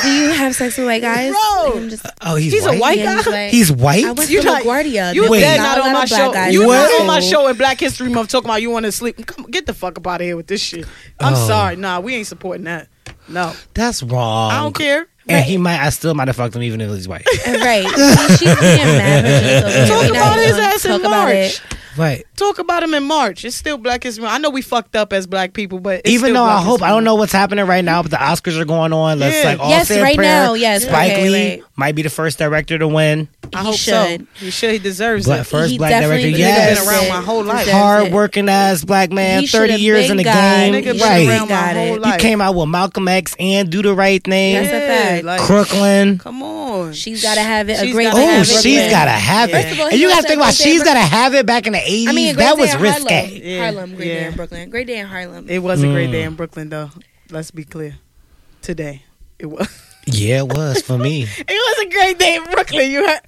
Speaker 2: Do you have sex with white guys?
Speaker 1: Bro.
Speaker 2: Like, I'm just, uh,
Speaker 3: oh, he's,
Speaker 1: He's a
Speaker 3: white.
Speaker 1: white
Speaker 2: yeah, he's
Speaker 1: guy?
Speaker 3: He's white.
Speaker 2: I went
Speaker 1: You
Speaker 2: to
Speaker 1: not-
Speaker 2: LaGuardia.
Speaker 1: You
Speaker 2: There
Speaker 3: Wait.
Speaker 2: was not
Speaker 1: not on my show. You
Speaker 2: there.
Speaker 1: not on my show in Black History Month talking about you want to sleep. Come get the fuck up out of here with this shit. I'm
Speaker 3: Oh.
Speaker 1: sorry. Nah, we ain't supporting that. No,
Speaker 3: That's wrong.
Speaker 1: I don't care.
Speaker 3: and he might. I still might have fucked him even if he's white.
Speaker 2: right. She- She's being mad. she's
Speaker 1: Talk
Speaker 2: okay. We're not
Speaker 1: about his
Speaker 2: gonna
Speaker 1: ass in
Speaker 2: talk about
Speaker 1: March.
Speaker 2: it.
Speaker 3: Right.
Speaker 1: Talk about him in March. It's still Black History Month. I know we fucked up as black people, but it's
Speaker 3: Even
Speaker 1: still
Speaker 3: though I hope I don't know what's happening right now, but the Oscars are going on. Let's
Speaker 1: Yeah.
Speaker 3: like all
Speaker 2: Yes,
Speaker 3: say a
Speaker 2: right
Speaker 3: prayer.
Speaker 2: now, yes,
Speaker 3: Spike
Speaker 2: okay,
Speaker 3: Lee
Speaker 2: right.
Speaker 3: might be the first director to win.
Speaker 1: I
Speaker 2: He
Speaker 1: hope
Speaker 2: should.
Speaker 1: so. He should. He deserves
Speaker 3: Black,
Speaker 1: it.
Speaker 3: first
Speaker 2: He
Speaker 3: black director.
Speaker 2: definitely
Speaker 3: Yes,
Speaker 1: been around my whole life.
Speaker 3: Hard working ass black man.
Speaker 2: He
Speaker 3: Thirty years
Speaker 2: been
Speaker 3: in the
Speaker 2: got-
Speaker 3: game.
Speaker 1: Nigga been
Speaker 3: right.
Speaker 1: around my whole life.
Speaker 3: You came out with Malcolm X and Do the Right Thing.
Speaker 2: That's a fact.
Speaker 1: like,
Speaker 3: Crooklyn.
Speaker 1: Come on.
Speaker 2: She's got to have it. A
Speaker 1: She's
Speaker 2: great
Speaker 3: Oh,
Speaker 2: in
Speaker 1: have it.
Speaker 3: she's
Speaker 2: Brooklyn.
Speaker 3: gotta have it.
Speaker 2: First of all,
Speaker 3: and you
Speaker 2: also
Speaker 3: gotta think about
Speaker 2: said
Speaker 3: she's
Speaker 2: Bro-
Speaker 3: gotta have it back in the eighties.
Speaker 2: I mean,
Speaker 3: that was
Speaker 2: in
Speaker 3: risque.
Speaker 2: Harlem. Great day in Brooklyn. Great day in Harlem.
Speaker 1: It was a great
Speaker 3: Mm.
Speaker 1: day in Brooklyn, though. Let's be clear. Today, it was.
Speaker 3: Yeah, it was for me.
Speaker 1: It was a great day in Brooklyn. You heard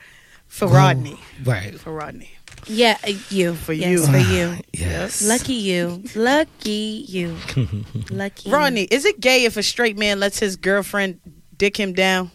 Speaker 1: for Rodney.
Speaker 3: right.
Speaker 1: For Rodney.
Speaker 2: yeah, uh, you.
Speaker 1: For
Speaker 2: yes,
Speaker 1: you.
Speaker 2: For you.
Speaker 3: Yes.
Speaker 2: Lucky you. Lucky you. Lucky.
Speaker 1: Rodney, is it gay if a straight man lets his girlfriend dick him down?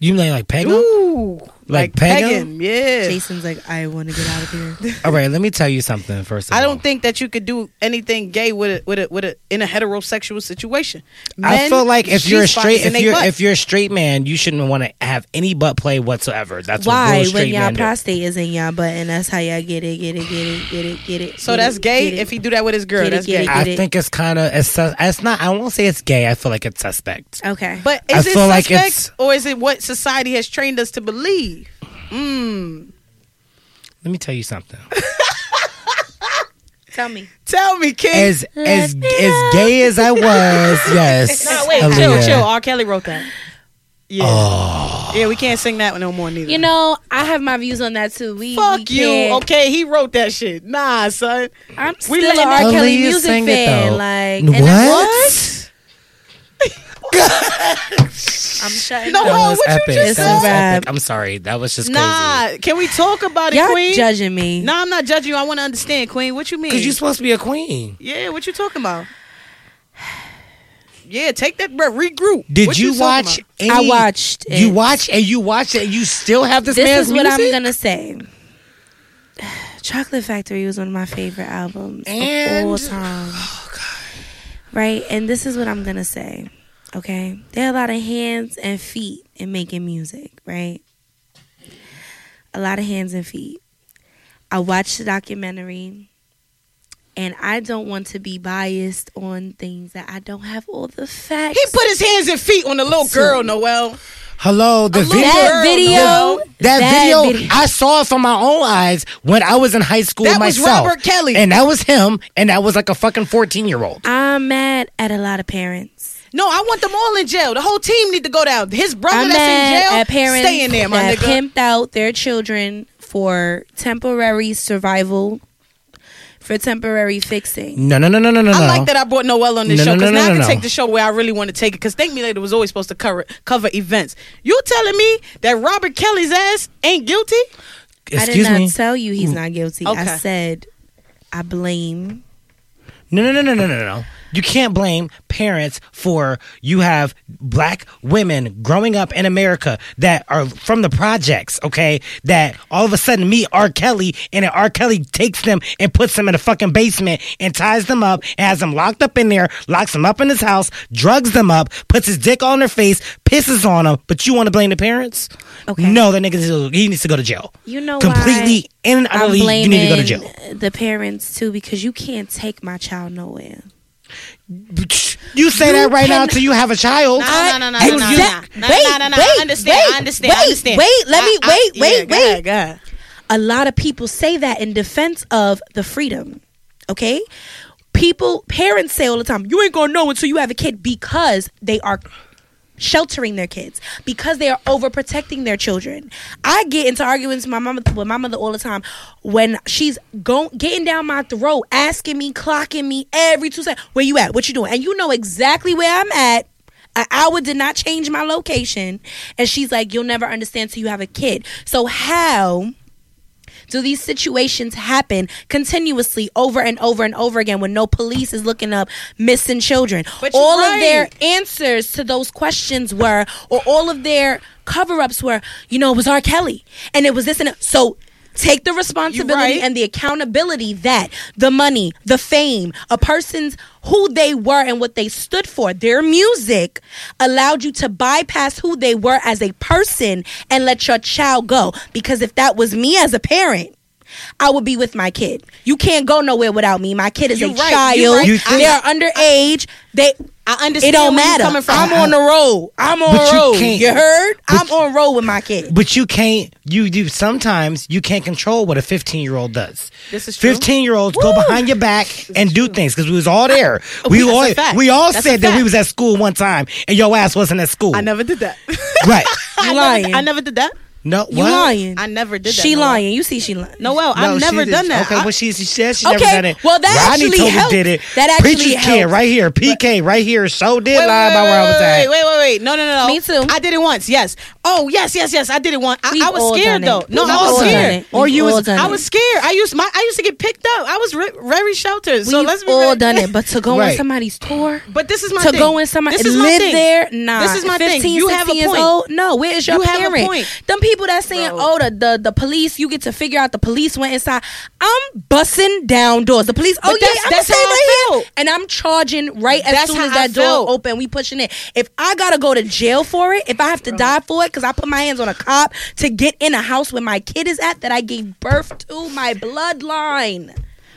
Speaker 3: You mean like peg 'em?
Speaker 1: Ooh,
Speaker 3: Like
Speaker 1: like,
Speaker 3: peg
Speaker 1: peg
Speaker 3: him?
Speaker 1: him. Yeah.
Speaker 2: Jason's like, I want to get out of here.
Speaker 3: All right, let me tell you something first. Of
Speaker 1: I
Speaker 3: all.
Speaker 1: don't think that you could do anything gay with a, with a, with a in a heterosexual situation.
Speaker 3: I feel like if you're a
Speaker 1: G spots
Speaker 3: straight, if you're
Speaker 1: butt.
Speaker 3: if you're a straight man, you shouldn't want to have any butt play whatsoever. That's
Speaker 2: Why?
Speaker 3: real
Speaker 2: When
Speaker 3: straight
Speaker 2: y'all
Speaker 3: men do.
Speaker 2: prostate is in y'all butt, and that's how y'all get it, get it, get it, get it, get it.
Speaker 1: so
Speaker 2: get
Speaker 1: that's
Speaker 2: it,
Speaker 1: gay if he do that with his girl.
Speaker 2: Get
Speaker 1: that's
Speaker 2: get
Speaker 1: gay.
Speaker 2: it,
Speaker 3: I
Speaker 2: get
Speaker 3: think it's kind of it's, it's not. I won't say it's gay. I feel like it's suspect.
Speaker 2: Okay.
Speaker 1: But
Speaker 3: I
Speaker 1: is it
Speaker 3: feel like
Speaker 1: suspect
Speaker 3: it's-
Speaker 1: or is it what society has trained us to believe? Mm.
Speaker 3: Let me tell you something.
Speaker 2: tell me.
Speaker 1: Tell me, kid.
Speaker 3: As as
Speaker 2: me
Speaker 3: as gay as I was, yes.
Speaker 1: no, wait,
Speaker 3: Aaliyah.
Speaker 1: chill, chill. R. Kelly wrote that. Yeah,
Speaker 3: Oh,
Speaker 1: yeah. We can't sing that one no more neither.
Speaker 2: You know, I have my views on that too. We
Speaker 1: Fuck
Speaker 2: we
Speaker 1: you.
Speaker 2: can't-
Speaker 1: Okay, he wrote that shit. Nah, son.
Speaker 2: I'm still
Speaker 1: letting
Speaker 2: an R.
Speaker 3: Aaliyah
Speaker 2: Kelly music
Speaker 3: sing it,
Speaker 2: fan.
Speaker 3: though.
Speaker 2: Like,
Speaker 3: What?
Speaker 2: and that's- I'm shutting
Speaker 1: No,
Speaker 2: up.
Speaker 3: that was
Speaker 1: what you just
Speaker 3: that was
Speaker 2: said?
Speaker 3: epic. I'm sorry. That was just
Speaker 1: Nah, can we talk about it,
Speaker 2: Y'all
Speaker 1: Queen?
Speaker 2: judging me.
Speaker 1: Nah, I'm not judging you. I want to understand, Queen. What you mean?
Speaker 3: Because you're supposed to be a queen.
Speaker 1: yeah, what you talking about? Yeah, take that breath. Regroup.
Speaker 3: Did
Speaker 1: What
Speaker 3: you,
Speaker 1: talking
Speaker 3: watch?
Speaker 1: about?
Speaker 3: Any,
Speaker 2: I watched
Speaker 3: You
Speaker 2: it.
Speaker 3: watch and you watch it. and You still have this,
Speaker 2: This
Speaker 3: man's
Speaker 2: is what. I'm gonna say. Chocolate Factory was one of my favorite albums
Speaker 3: And-
Speaker 2: of all time. Oh, right, and this is what I'm gonna say. Okay, there are a lot of hands and feet in making music. Right, a lot of hands and feet. I watched the documentary, and I don't want to be biased on things that I don't have all the facts.
Speaker 1: He put his hands and feet on the little girl, Noelle.
Speaker 3: Hello, the video.
Speaker 2: that video,
Speaker 1: no.
Speaker 3: That,
Speaker 2: that
Speaker 3: video,
Speaker 2: video-
Speaker 3: I saw it from my own eyes when I was in high school
Speaker 1: That was. Robert Kelly.
Speaker 3: and that was him, and that was like a fucking fourteen year old.
Speaker 2: I'm mad at a lot of parents.
Speaker 1: No, I want them all in jail. The whole team need to go down. His brother
Speaker 2: I'm
Speaker 1: that's in jail,
Speaker 2: parents
Speaker 1: stay in there, my
Speaker 2: that
Speaker 1: nigga.
Speaker 2: pimped out their children for temporary survival, for temporary fixing.
Speaker 3: No, no, no, no, no, no.
Speaker 1: I like that I brought Noelle on this
Speaker 3: No,
Speaker 1: show
Speaker 3: no,
Speaker 1: because
Speaker 3: no,
Speaker 1: now
Speaker 3: no,
Speaker 1: I can
Speaker 3: no.
Speaker 1: take the show where I really want to take it. Because Think Me Later was always supposed to cover cover events. You telling me that Robert Kelly's ass ain't guilty?
Speaker 2: I did
Speaker 3: Excuse
Speaker 2: not
Speaker 3: me.
Speaker 2: tell you he's mm. not guilty.
Speaker 1: Okay.
Speaker 2: I said I blame.
Speaker 3: No, no, no, no, no, no, no. You can't blame parents for you have black women growing up in America that are from the projects, okay? That all of a sudden meet R. Kelly and then R. Kelly takes them and puts them in a fucking basement and ties them up and has them locked up in there, locks them up in his house, drugs them up, puts his dick on their face, pisses on them. But you want to blame the parents?
Speaker 2: Okay.
Speaker 3: No, that nigga needs to- he needs to go to jail.
Speaker 2: You know
Speaker 3: completely
Speaker 2: why
Speaker 3: and
Speaker 2: I'm
Speaker 3: utterly. You need to go to jail.
Speaker 2: the parents too because you can't take my child nowhere.
Speaker 3: You say
Speaker 2: You
Speaker 3: that right now until you have a child.
Speaker 1: No, no, no, no,
Speaker 3: And
Speaker 1: no, no,
Speaker 3: you-
Speaker 1: no,
Speaker 2: Exact-
Speaker 1: no,
Speaker 2: wait,
Speaker 1: no, no, no.
Speaker 2: wait,
Speaker 1: I understand.
Speaker 2: wait,
Speaker 1: I understand. I
Speaker 2: wait,
Speaker 1: understand.
Speaker 2: wait, let me-
Speaker 1: I-
Speaker 2: wait,
Speaker 1: I-
Speaker 2: wait,
Speaker 1: yeah, go
Speaker 2: wait.
Speaker 1: ahead, go ahead.
Speaker 2: a lot of people say that in defense of the freedom. Okay? People, parents say all the time, you ain't gonna know until you have a kid because they are sheltering their kids, because they are overprotecting their children. I get into arguments with my mama with my mother all the time when she's going getting down my throat, asking me, clocking me every two seconds, where you at? What you doing? And you know exactly where I'm at. An hour did not change my location. And she's like, You'll never understand till you have a kid. So how do these situations happen continuously over and over and over again when no police is looking up missing children? All
Speaker 1: right.
Speaker 2: of their answers to those questions were, or all of their cover ups were, you know, it was R. Kelly and it was this and that. So take the responsibility
Speaker 1: right.
Speaker 2: and the accountability that the money, the fame, a person's who they were and what they stood for, their music allowed you to bypass who they were as a person and let your child go. Because if that was me as a parent, I would be with my kid. You can't go nowhere without me. My kid is
Speaker 1: You
Speaker 2: a
Speaker 1: right,
Speaker 2: child.
Speaker 1: right.
Speaker 2: They are underage. They
Speaker 1: I understand
Speaker 2: it don't
Speaker 1: where
Speaker 2: matter.
Speaker 1: coming from.
Speaker 2: I'm on the road. I'm on
Speaker 3: But you
Speaker 2: road.
Speaker 3: can't-
Speaker 2: You heard?
Speaker 3: but-
Speaker 2: I'm on road with my kid.
Speaker 3: But you can't. You do sometimes. You can't control what a 15 year old does.
Speaker 1: This is true.
Speaker 3: 15 year olds go behind your back and do things because we was all there. We
Speaker 1: That's
Speaker 3: all we all
Speaker 1: That's
Speaker 3: said that we was at school one time and your ass wasn't at school.
Speaker 1: I never did that.
Speaker 3: Right.
Speaker 1: I
Speaker 2: lying.
Speaker 1: Never, I never did that.
Speaker 3: No.
Speaker 2: You
Speaker 3: what?
Speaker 2: lying.
Speaker 1: I never did that.
Speaker 2: She
Speaker 1: Noelle.
Speaker 2: lying. You see she lying.
Speaker 1: Noelle,
Speaker 3: No,
Speaker 1: I've
Speaker 3: she
Speaker 1: never
Speaker 3: did-
Speaker 1: done that.
Speaker 3: Okay,
Speaker 1: I-
Speaker 3: well she she said she
Speaker 2: Okay,
Speaker 3: never done it.
Speaker 2: well, that
Speaker 3: Rodney
Speaker 2: actually
Speaker 3: totally
Speaker 2: helped.
Speaker 3: did it.
Speaker 2: That actually
Speaker 3: Preacher's kid right here. PK right here. So did
Speaker 1: Wait,
Speaker 3: lie
Speaker 1: wait,
Speaker 3: about where I was
Speaker 1: wait,
Speaker 3: at.
Speaker 1: Wait, wait, wait, wait. No, no, no, no.
Speaker 2: Me too.
Speaker 1: I did it once. Yes. Oh, yes, yes, yes. I did it once. I,
Speaker 2: We've
Speaker 1: I
Speaker 2: all
Speaker 1: was scared
Speaker 2: done
Speaker 1: though.
Speaker 2: it.
Speaker 1: No,
Speaker 2: We've
Speaker 1: I
Speaker 2: all
Speaker 1: was
Speaker 2: done
Speaker 1: scared.
Speaker 2: it.
Speaker 3: Or
Speaker 2: We've
Speaker 3: you
Speaker 2: all
Speaker 3: was-
Speaker 2: done
Speaker 1: I
Speaker 2: it.
Speaker 1: was scared. I used my. I used to get picked up. I was re- very sheltered. So
Speaker 2: We've
Speaker 1: let's be
Speaker 2: all
Speaker 1: very-
Speaker 2: done it, but to go on
Speaker 3: Right.
Speaker 2: somebody's tour,
Speaker 1: But this is my thing.
Speaker 2: to
Speaker 1: thing.
Speaker 2: go in somebody
Speaker 1: This is my
Speaker 2: live
Speaker 1: thing.
Speaker 2: there, nah.
Speaker 1: This is my
Speaker 2: 15,
Speaker 1: thing. You have
Speaker 2: 16
Speaker 1: a
Speaker 2: years
Speaker 1: point.
Speaker 2: old, no. Where is your
Speaker 1: You have a
Speaker 2: parent?
Speaker 1: point.
Speaker 2: Them people that saying,
Speaker 1: Bro.
Speaker 2: oh, the, the the police, you get to figure out the police went inside. I'm busting down doors. The police, oh
Speaker 1: But
Speaker 2: yeah,
Speaker 1: that's-
Speaker 2: I'm
Speaker 1: that's
Speaker 2: stay
Speaker 1: how I
Speaker 2: right here,
Speaker 1: felt.
Speaker 2: and I'm charging right as
Speaker 1: That's
Speaker 2: soon as
Speaker 1: how I
Speaker 2: that door
Speaker 1: felt.
Speaker 2: open. We pushing it. If I gotta go to jail for it, if I have to die for it, because I put my hands on a cop to get in a house where my kid is at that I gave birth to, my bloodline.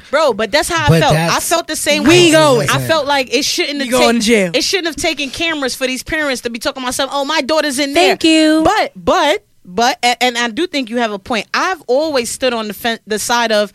Speaker 1: Bro, but that's how I felt. I felt the same
Speaker 2: We
Speaker 1: way.
Speaker 2: going.
Speaker 1: I felt like it shouldn't have
Speaker 2: You going jail.
Speaker 1: It shouldn't have taken cameras for these parents to be talking about something. Oh, my daughter's in
Speaker 2: Thank
Speaker 1: there.
Speaker 2: Thank you.
Speaker 1: But but but and, and I do think you have a point. I've always stood on the fen- the side of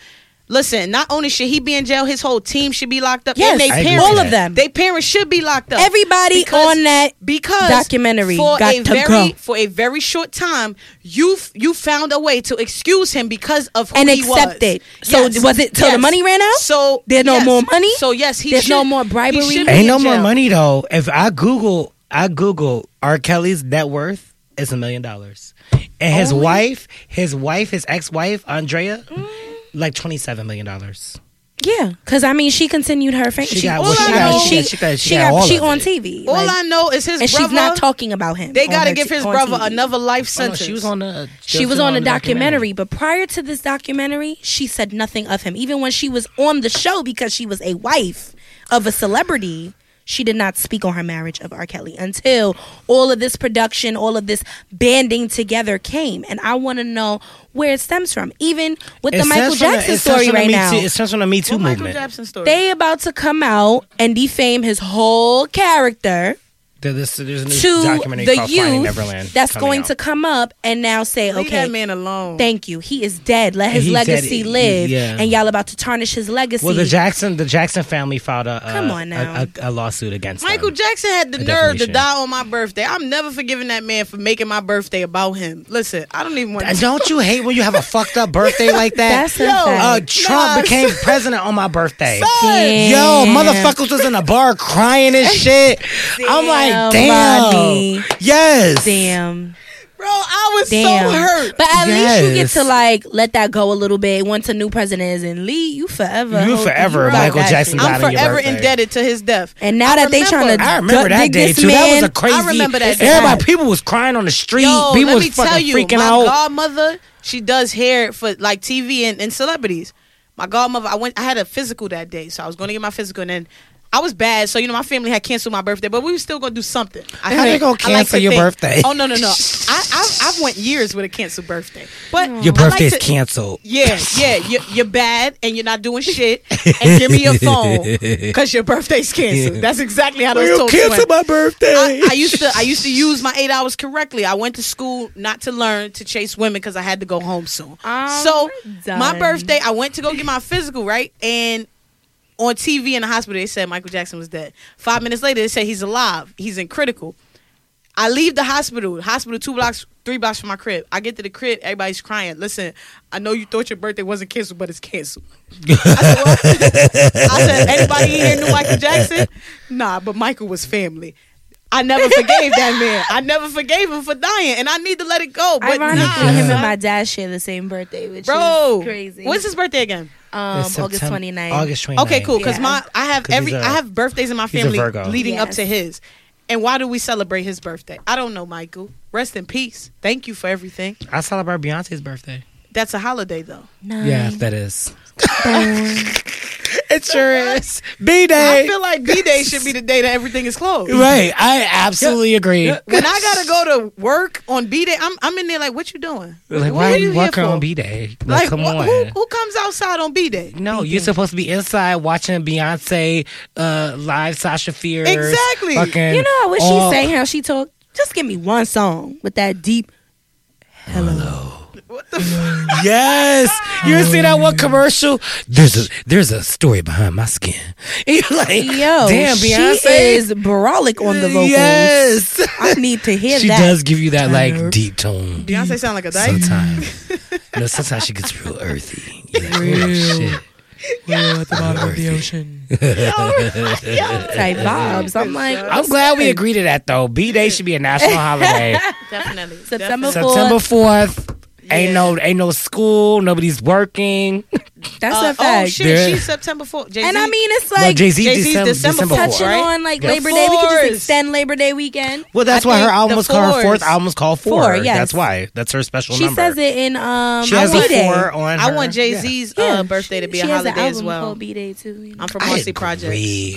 Speaker 1: listen. Not only should he be in jail, his whole team should be locked up.
Speaker 2: Yes,
Speaker 1: and they parents,
Speaker 2: all of them.
Speaker 1: They parents should be locked up.
Speaker 2: Everybody
Speaker 1: Because-
Speaker 2: on that
Speaker 1: because
Speaker 2: documentary
Speaker 1: for
Speaker 2: got
Speaker 1: a
Speaker 2: to
Speaker 1: very
Speaker 2: go.
Speaker 1: for a very short time you you found a way to excuse him because of who
Speaker 2: and
Speaker 1: he
Speaker 2: accept
Speaker 1: was.
Speaker 2: it. So
Speaker 1: Yes,
Speaker 2: was it till the money ran out?
Speaker 1: So
Speaker 2: There's no
Speaker 1: yes.
Speaker 2: more money?
Speaker 1: So yes, he
Speaker 2: There's
Speaker 1: should,
Speaker 2: no more
Speaker 1: he
Speaker 2: bribery?
Speaker 1: should be
Speaker 3: Ain't
Speaker 1: in
Speaker 3: no more money though. If I Google, I Google R. Kelly's net worth is a million dollars, and his
Speaker 1: Only?
Speaker 3: wife, his wife, his ex-wife Andrea,
Speaker 2: Mm.
Speaker 3: like twenty-seven million dollars.
Speaker 2: Yeah, because I mean, she continued her fame.
Speaker 3: She got-
Speaker 1: well, she
Speaker 2: I
Speaker 1: got-
Speaker 2: mean,
Speaker 1: she
Speaker 2: she
Speaker 3: got- she got- she
Speaker 2: she
Speaker 3: got all
Speaker 2: got she
Speaker 3: of
Speaker 2: on
Speaker 3: it.
Speaker 2: TV.
Speaker 1: All
Speaker 2: like,
Speaker 1: I know is his
Speaker 2: and
Speaker 1: brother.
Speaker 2: she's not talking about him.
Speaker 1: They got to give his
Speaker 2: on
Speaker 1: brother
Speaker 2: TV.
Speaker 1: another life
Speaker 3: Oh, no,
Speaker 1: sentence.
Speaker 3: she was on the.
Speaker 2: She was on a documentary, but prior to this documentary, she said nothing of him. Even when she was on the show, because she was a wife of a celebrity, she did not speak on her marriage of R. Kelly until all of this production, all of this banding together came. And I want to know where it stems from. Even with the Michael
Speaker 3: stems from the-
Speaker 2: Jackson story right now.
Speaker 3: Too- it stems from the Me Too
Speaker 1: What Michael
Speaker 3: movement.
Speaker 1: Jackson story.
Speaker 2: they about to come out and defame his whole character
Speaker 3: There- This, there's a new
Speaker 2: to
Speaker 3: documentary
Speaker 2: the
Speaker 3: called Finding
Speaker 2: youth
Speaker 3: Neverland.
Speaker 2: that's going
Speaker 3: out.
Speaker 2: to come up and now say,
Speaker 1: Leave
Speaker 2: okay,
Speaker 1: that man alone.
Speaker 2: Thank you. He is dead. Let his
Speaker 3: He's dead.
Speaker 2: legacy
Speaker 3: He-
Speaker 2: live.
Speaker 3: yeah.
Speaker 2: And y'all about to tarnish his legacy.
Speaker 3: Well, the Jackson, the Jackson family filed a, a
Speaker 2: Come on now.
Speaker 3: a, a, a lawsuit against
Speaker 1: Michael
Speaker 3: them.
Speaker 1: Jackson had the nerve to die on my birthday. I'm never forgiving that man for making my birthday about him. Listen, I don't even want
Speaker 3: And
Speaker 1: to.
Speaker 3: Don't you hate when you have a fucked up birthday like that?
Speaker 2: That's
Speaker 1: Yo,
Speaker 3: uh, Trump
Speaker 1: Nah,
Speaker 3: became president on my birthday.
Speaker 2: Damn.
Speaker 3: Yo, motherfuckers was in a bar crying and shit. I'm like,
Speaker 2: Damn,
Speaker 3: damn.
Speaker 2: Rodney.
Speaker 3: Yes.
Speaker 2: Damn.
Speaker 1: Bro, I was
Speaker 2: Damn.
Speaker 1: so hurt.
Speaker 2: But at least you get to like let that go a little bit once a new president is in. Lee, you forever.
Speaker 3: You forever,
Speaker 2: got
Speaker 3: Michael
Speaker 2: that
Speaker 3: Jackson
Speaker 2: shit.
Speaker 3: got
Speaker 1: I'm
Speaker 3: on your
Speaker 1: forever indebted to his death.
Speaker 2: And now
Speaker 1: I
Speaker 2: that they
Speaker 1: remember-
Speaker 2: trying to
Speaker 3: I remember that day
Speaker 2: this
Speaker 3: too. that
Speaker 2: man-
Speaker 3: was a crazy.
Speaker 1: I remember that day.
Speaker 3: Everybody, people was crying on the street.
Speaker 1: Yo,
Speaker 3: people
Speaker 1: let
Speaker 3: was
Speaker 1: me
Speaker 3: fucking
Speaker 1: tell you,
Speaker 3: freaking
Speaker 1: my
Speaker 3: out.
Speaker 1: godmother, she does hair for like TV and, and celebrities. My godmother, I went, I had a physical that day, so I was going to get my physical, and then I was bad, so you know my family had canceled my birthday, but we were still going to do something. I
Speaker 3: How they
Speaker 1: had-
Speaker 3: gonna
Speaker 1: I like
Speaker 3: cancel
Speaker 1: to
Speaker 3: your
Speaker 1: think-
Speaker 3: birthday?
Speaker 1: Oh no, no, no! I, I I've went years with a canceled birthday, but
Speaker 3: Your
Speaker 1: I like
Speaker 3: birthday's
Speaker 1: to-
Speaker 3: canceled.
Speaker 1: Yeah, yeah, you're, you're bad and you're not doing shit. And give me your phone because your birthday's canceled. That's exactly how those
Speaker 3: You
Speaker 1: talks
Speaker 3: canceled
Speaker 1: went.
Speaker 3: my birthday.
Speaker 1: I, I used to I used to use my eight hours correctly. I went to school not to learn to chase women because I had to go home soon.
Speaker 2: I'm
Speaker 1: so my birthday, I went to go get my physical right, and on TV in the hospital they said Michael Jackson was dead. Five minutes later they said he's alive. He's in critical. I leave the hospital. Hospital two blocks, three blocks from my crib. I get to the crib, everybody's crying. Listen, I know you thought your birthday wasn't canceled, but it's canceled. I said, what? I said, anybody here knew Michael Jackson? Nah, but Michael was family. I never forgave that man. I never forgave him for dying, and I need to let it go. But
Speaker 2: Ironically,
Speaker 1: nah,
Speaker 2: him and my dad share the same birthday, which
Speaker 1: bro,
Speaker 2: is crazy.
Speaker 1: When's his birthday again?
Speaker 2: Um,
Speaker 3: It's
Speaker 2: August
Speaker 3: September-
Speaker 2: 29th.
Speaker 3: August 29th.
Speaker 1: Okay, cool. Because
Speaker 2: Yeah.
Speaker 1: my I have
Speaker 3: 'Cause
Speaker 1: every
Speaker 3: he's a-
Speaker 1: I have birthdays in my family
Speaker 3: Virgo.
Speaker 1: leading up to his. And why do we celebrate his birthday? I don't know, Michael. Rest in peace. Thank you for everything.
Speaker 3: I celebrate Beyonce's birthday.
Speaker 1: That's a holiday though.
Speaker 2: Nine,
Speaker 3: Yeah, that is.
Speaker 2: born.
Speaker 3: It sure is. B
Speaker 1: I
Speaker 3: day.
Speaker 1: I feel like B Day should be the day that everything is closed.
Speaker 3: Right. I absolutely agree.
Speaker 1: When I gotta go to work on B Day, I'm I'm in there like, what you doing?
Speaker 3: Like,
Speaker 1: what
Speaker 3: why are you
Speaker 1: here
Speaker 3: working on B day? Like,
Speaker 1: Like,
Speaker 3: come
Speaker 1: wh-
Speaker 3: on.
Speaker 1: Who, who comes outside on B Day?
Speaker 3: no, you're supposed to be inside watching Beyonce uh, live Sasha Fierce.
Speaker 1: Exactly.
Speaker 2: You know, what
Speaker 3: all-
Speaker 2: she sang how she talked. Just give me one song with that deep.
Speaker 3: Yes, you ever see that one commercial? There's a there's a story behind my skin. And you're like,
Speaker 2: Yo,
Speaker 3: damn, Beyonce
Speaker 2: she is brolic on the vocals.
Speaker 3: Yes,
Speaker 2: I need to hear
Speaker 3: she
Speaker 2: that.
Speaker 3: does give you that like deep tone.
Speaker 1: Beyonce sound like a dyke.
Speaker 3: Sometimes, you know, sometimes she gets real earthy. You're like, oh, shit.
Speaker 2: at the bottom of the ocean. Type vibes. I'm like,
Speaker 3: I'm glad we agreed to that though. B Day should be a national holiday.
Speaker 1: Definitely.
Speaker 2: September
Speaker 1: Definitely.
Speaker 3: September fourth. Ain't no ain't no school. Nobody's working.
Speaker 2: that's
Speaker 1: Uh,
Speaker 2: a fact.
Speaker 1: oh shit,
Speaker 3: There-
Speaker 1: she's September 4th. Jay-Z.
Speaker 2: and I mean, it's
Speaker 3: Well,
Speaker 2: like
Speaker 3: Jay Z
Speaker 1: Jay-Z's
Speaker 3: December,
Speaker 1: December
Speaker 3: December
Speaker 1: fourth,
Speaker 3: fourth.
Speaker 2: touching
Speaker 1: right?
Speaker 2: on like
Speaker 3: Yeah.
Speaker 2: Labor Day. We can just extend Labor Day weekend.
Speaker 3: Well, that's
Speaker 1: I
Speaker 3: why her
Speaker 1: think
Speaker 3: album was called her fourth
Speaker 1: fours.
Speaker 3: album was called Four.
Speaker 2: Four, yes.
Speaker 3: That's why. That's her special
Speaker 2: She
Speaker 3: number.
Speaker 2: says it in um.
Speaker 3: She has
Speaker 2: B
Speaker 3: a
Speaker 2: Day.
Speaker 3: four on.
Speaker 1: I
Speaker 3: her-
Speaker 1: want Jay Z's
Speaker 2: Yeah,
Speaker 1: uh, birthday to be
Speaker 2: she
Speaker 1: a
Speaker 2: has an
Speaker 1: holiday as
Speaker 2: album
Speaker 1: well.
Speaker 2: called B Day too. You know?
Speaker 1: I'm from
Speaker 3: I
Speaker 1: Marcy Projects.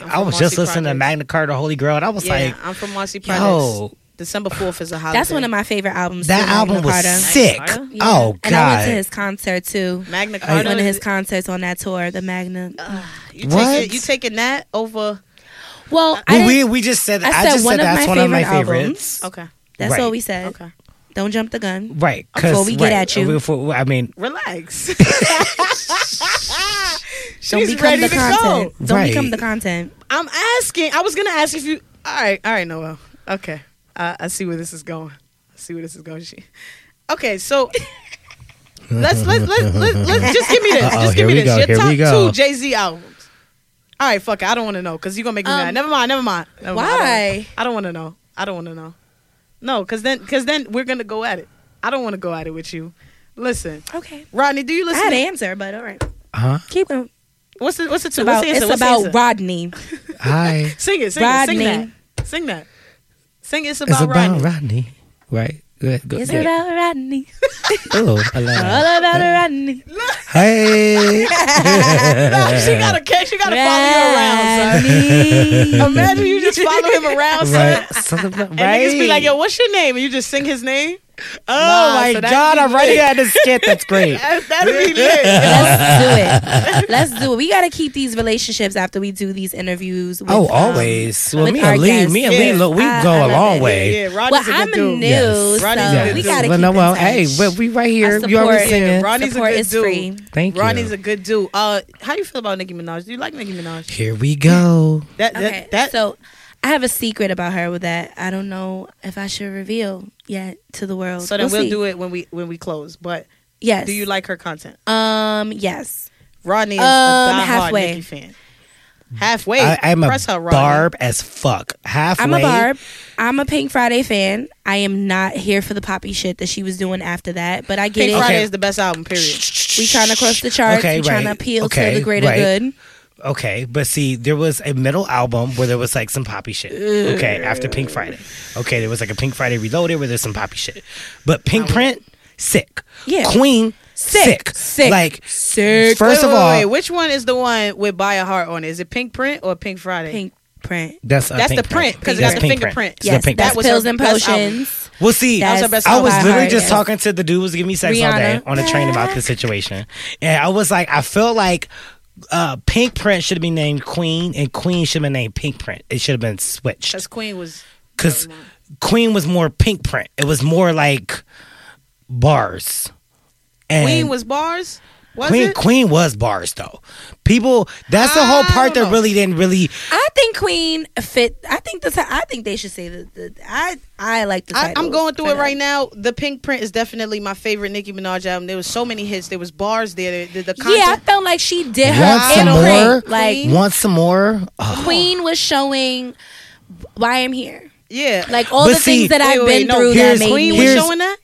Speaker 1: I'm
Speaker 3: I
Speaker 1: from
Speaker 3: was
Speaker 1: Marcy
Speaker 3: just listening to Magna Carta, Holy Grail, and I was
Speaker 1: Yeah,
Speaker 3: like,
Speaker 1: I'm from Marcy Projects.
Speaker 3: yo,
Speaker 1: December 4th is a holiday.
Speaker 2: That's one of my favorite albums.
Speaker 3: that
Speaker 2: too,
Speaker 3: album
Speaker 2: Magna
Speaker 3: was
Speaker 2: Carta.
Speaker 3: sick.
Speaker 1: Carta?
Speaker 2: Yeah.
Speaker 3: Oh
Speaker 2: And I went to his concert too.
Speaker 1: Magna
Speaker 2: One
Speaker 1: Carta.
Speaker 2: of his concerts on that tour, the Magna.
Speaker 1: Ah, you
Speaker 3: What?
Speaker 1: taking you taking that over?
Speaker 2: well, I
Speaker 3: We, we we just said
Speaker 2: I
Speaker 3: I,
Speaker 2: said
Speaker 3: just
Speaker 2: one
Speaker 3: said
Speaker 2: of
Speaker 3: that's
Speaker 2: my
Speaker 3: one of my
Speaker 2: favorite
Speaker 3: favorites.
Speaker 1: Okay,
Speaker 2: that's
Speaker 3: Right.
Speaker 2: all we said.
Speaker 1: okay.
Speaker 2: Don't jump the gun.
Speaker 3: Right.
Speaker 2: Before we get
Speaker 3: right,
Speaker 2: at you.
Speaker 3: before- I mean,
Speaker 1: Relax.
Speaker 2: Don't
Speaker 1: She's
Speaker 2: become
Speaker 1: ready
Speaker 2: the
Speaker 1: to
Speaker 2: content.
Speaker 1: go.
Speaker 2: Don't
Speaker 3: Right.
Speaker 2: become the content.
Speaker 1: I'm asking. I was gonna ask if you. All right, all right, Noelle. Okay, uh, I see where this is going. I see where this is going. She. Okay, so let's let let let let just give me this.
Speaker 3: Uh-oh,
Speaker 1: Just give me this.
Speaker 3: go,
Speaker 1: Your
Speaker 3: here
Speaker 1: top two Jay Z albums. All right, fuck it. I don't want to know because you're gonna make me
Speaker 2: Um,
Speaker 1: mad. Never mind. Never mind. Never mind. I don't-
Speaker 2: Why?
Speaker 1: I don't want to know. I don't want to know. No, because then because then we're gonna go at it. I don't want to go at it with you. Listen,
Speaker 2: Okay.
Speaker 1: Rodney, do you listen?
Speaker 2: I
Speaker 1: listen?
Speaker 2: had
Speaker 1: to-
Speaker 2: an answer, but all right.
Speaker 3: huh?
Speaker 2: Keep going.
Speaker 1: What's the what's the
Speaker 2: It's
Speaker 1: two?
Speaker 2: about,
Speaker 1: what's the answer?
Speaker 2: it's
Speaker 1: What's the
Speaker 2: about
Speaker 1: answer?
Speaker 2: Rodney.
Speaker 3: Hi.
Speaker 1: Sing it. Sing it. Sing
Speaker 2: Rodney.
Speaker 1: that. Sing that. Sing it's about,
Speaker 3: It's about
Speaker 1: Rodney.
Speaker 3: Rodney. Right. Good. Good.
Speaker 2: It's
Speaker 3: good.
Speaker 2: about Rodney.
Speaker 3: Oh, I love
Speaker 2: All
Speaker 3: that.
Speaker 2: about Rodney.
Speaker 3: Hey.
Speaker 1: No, she gotta catch. She gotta follow you around, son. Imagine you just follow him around, son.
Speaker 3: right. Something about,
Speaker 1: And
Speaker 3: right.
Speaker 1: niggas be like, "Yo, what's your name?" And you just sing his name.
Speaker 3: Oh
Speaker 1: Nah,
Speaker 3: my
Speaker 1: so
Speaker 3: God! I'm ready
Speaker 1: lit.
Speaker 3: at the skit. That's great.
Speaker 1: That- That'd be lit.
Speaker 2: Let's do it. Let's do it. We got to keep these relationships after we do these interviews. With,
Speaker 3: Oh,
Speaker 2: um,
Speaker 3: always. Well,
Speaker 2: with
Speaker 3: me
Speaker 2: our
Speaker 3: and Lee, me and
Speaker 1: Yeah.
Speaker 3: Lee, look, we
Speaker 2: I-
Speaker 3: go
Speaker 2: I
Speaker 3: a long
Speaker 2: it.
Speaker 3: way.
Speaker 1: Yeah,
Speaker 2: well,
Speaker 1: Rodney's a
Speaker 2: I'm
Speaker 1: dude.
Speaker 2: new,
Speaker 3: Yes.
Speaker 2: so
Speaker 1: Rodney's a good
Speaker 2: we got to
Speaker 3: Well,
Speaker 2: keep
Speaker 3: no,
Speaker 2: in
Speaker 3: well, hey, well, we right here.
Speaker 2: I
Speaker 3: You already
Speaker 2: support-
Speaker 3: singing.
Speaker 1: Rodney's a good
Speaker 2: is
Speaker 1: dude.
Speaker 2: free.
Speaker 3: Thank you.
Speaker 1: Rodney's a good dude. Uh, how do you feel about Nicki Minaj? Do you like Nicki Minaj?
Speaker 3: Here we go.
Speaker 1: That that,
Speaker 2: Okay,
Speaker 1: that
Speaker 2: so I have a secret about her with that I don't know if I should reveal yet to the world.
Speaker 1: so then we'll,
Speaker 2: see.
Speaker 1: do it when we when we close. But
Speaker 2: Yes.
Speaker 1: do you like her content?
Speaker 2: Um. Yes.
Speaker 1: Rodney is
Speaker 2: Um,
Speaker 1: a diehard
Speaker 2: halfway.
Speaker 1: Nicki fan. Halfway.
Speaker 3: I, I'm a
Speaker 1: her,
Speaker 3: barb as fuck. Halfway.
Speaker 2: I'm a Barb. I'm a Pink Friday fan. I am not here for the poppy shit that she was doing after that, but I get
Speaker 1: Pink
Speaker 2: it.
Speaker 1: Friday
Speaker 3: Okay.
Speaker 1: is the best album. Period.
Speaker 2: We trying to cross the charts.
Speaker 3: Okay,
Speaker 2: we trying to appeal
Speaker 3: Okay,
Speaker 2: to the greater
Speaker 3: right.
Speaker 2: good.
Speaker 3: Okay, but see, there was a middle album where there was like some poppy shit. Okay, after Pink Friday. Okay, there was like a Pink Friday Reloaded where there's some poppy shit. But Pink Print, sick.
Speaker 2: Yeah.
Speaker 3: Queen, sick.
Speaker 2: Sick. Sick.
Speaker 3: Like,
Speaker 2: Sick.
Speaker 3: first
Speaker 1: Wait,
Speaker 3: of all,
Speaker 1: wait, which one is the one with Buy a Heart on it? Is it Pink Print or Pink Friday?
Speaker 2: Pink print.
Speaker 3: that's,
Speaker 1: That's
Speaker 3: Pink
Speaker 1: the print, 'cause it got the
Speaker 3: Pink
Speaker 1: fingerprint.
Speaker 3: It's
Speaker 2: Yes,
Speaker 3: the pink
Speaker 2: that's
Speaker 1: That was
Speaker 2: pills
Speaker 1: her
Speaker 2: and
Speaker 1: best album.
Speaker 2: potions.
Speaker 3: Well, see,
Speaker 1: That was
Speaker 2: That's
Speaker 1: best
Speaker 3: I was literally
Speaker 2: heart,
Speaker 3: just
Speaker 2: yes.
Speaker 3: talking to the dude who was giving me sex all day on a train about this situation, and I was like, I felt like uh, Pink Print should have been named Queen, and Queen should have been named Pink Print. It should have been switched
Speaker 1: Because Queen was.
Speaker 3: because Queen was more Pink Print. It was more like bars. And
Speaker 1: Queen was bars? Was
Speaker 3: Queen.
Speaker 1: it?
Speaker 3: Queen was bars though. People. That's the whole part that
Speaker 1: know.
Speaker 3: really didn't really.
Speaker 2: I think Queen fit. I think the. I think they should say the. the I I like the.
Speaker 1: I,
Speaker 2: Title
Speaker 1: I'm going through it
Speaker 2: that.
Speaker 1: right now. The Pink Print is definitely my favorite Nicki Minaj album. There was so many hits. There was bars there. The, the, the content.
Speaker 2: Yeah, I felt like she did her
Speaker 3: Want some
Speaker 2: in print.
Speaker 3: more?
Speaker 2: Like
Speaker 3: Want some more? Oh.
Speaker 2: Queen was showing why I'm here.
Speaker 1: yeah.
Speaker 2: Like all
Speaker 3: But
Speaker 2: the
Speaker 3: see-
Speaker 2: things that
Speaker 1: Wait,
Speaker 2: I've
Speaker 1: wait,
Speaker 2: been
Speaker 1: no,
Speaker 2: through that made
Speaker 1: Queen
Speaker 2: me.
Speaker 1: was showing that.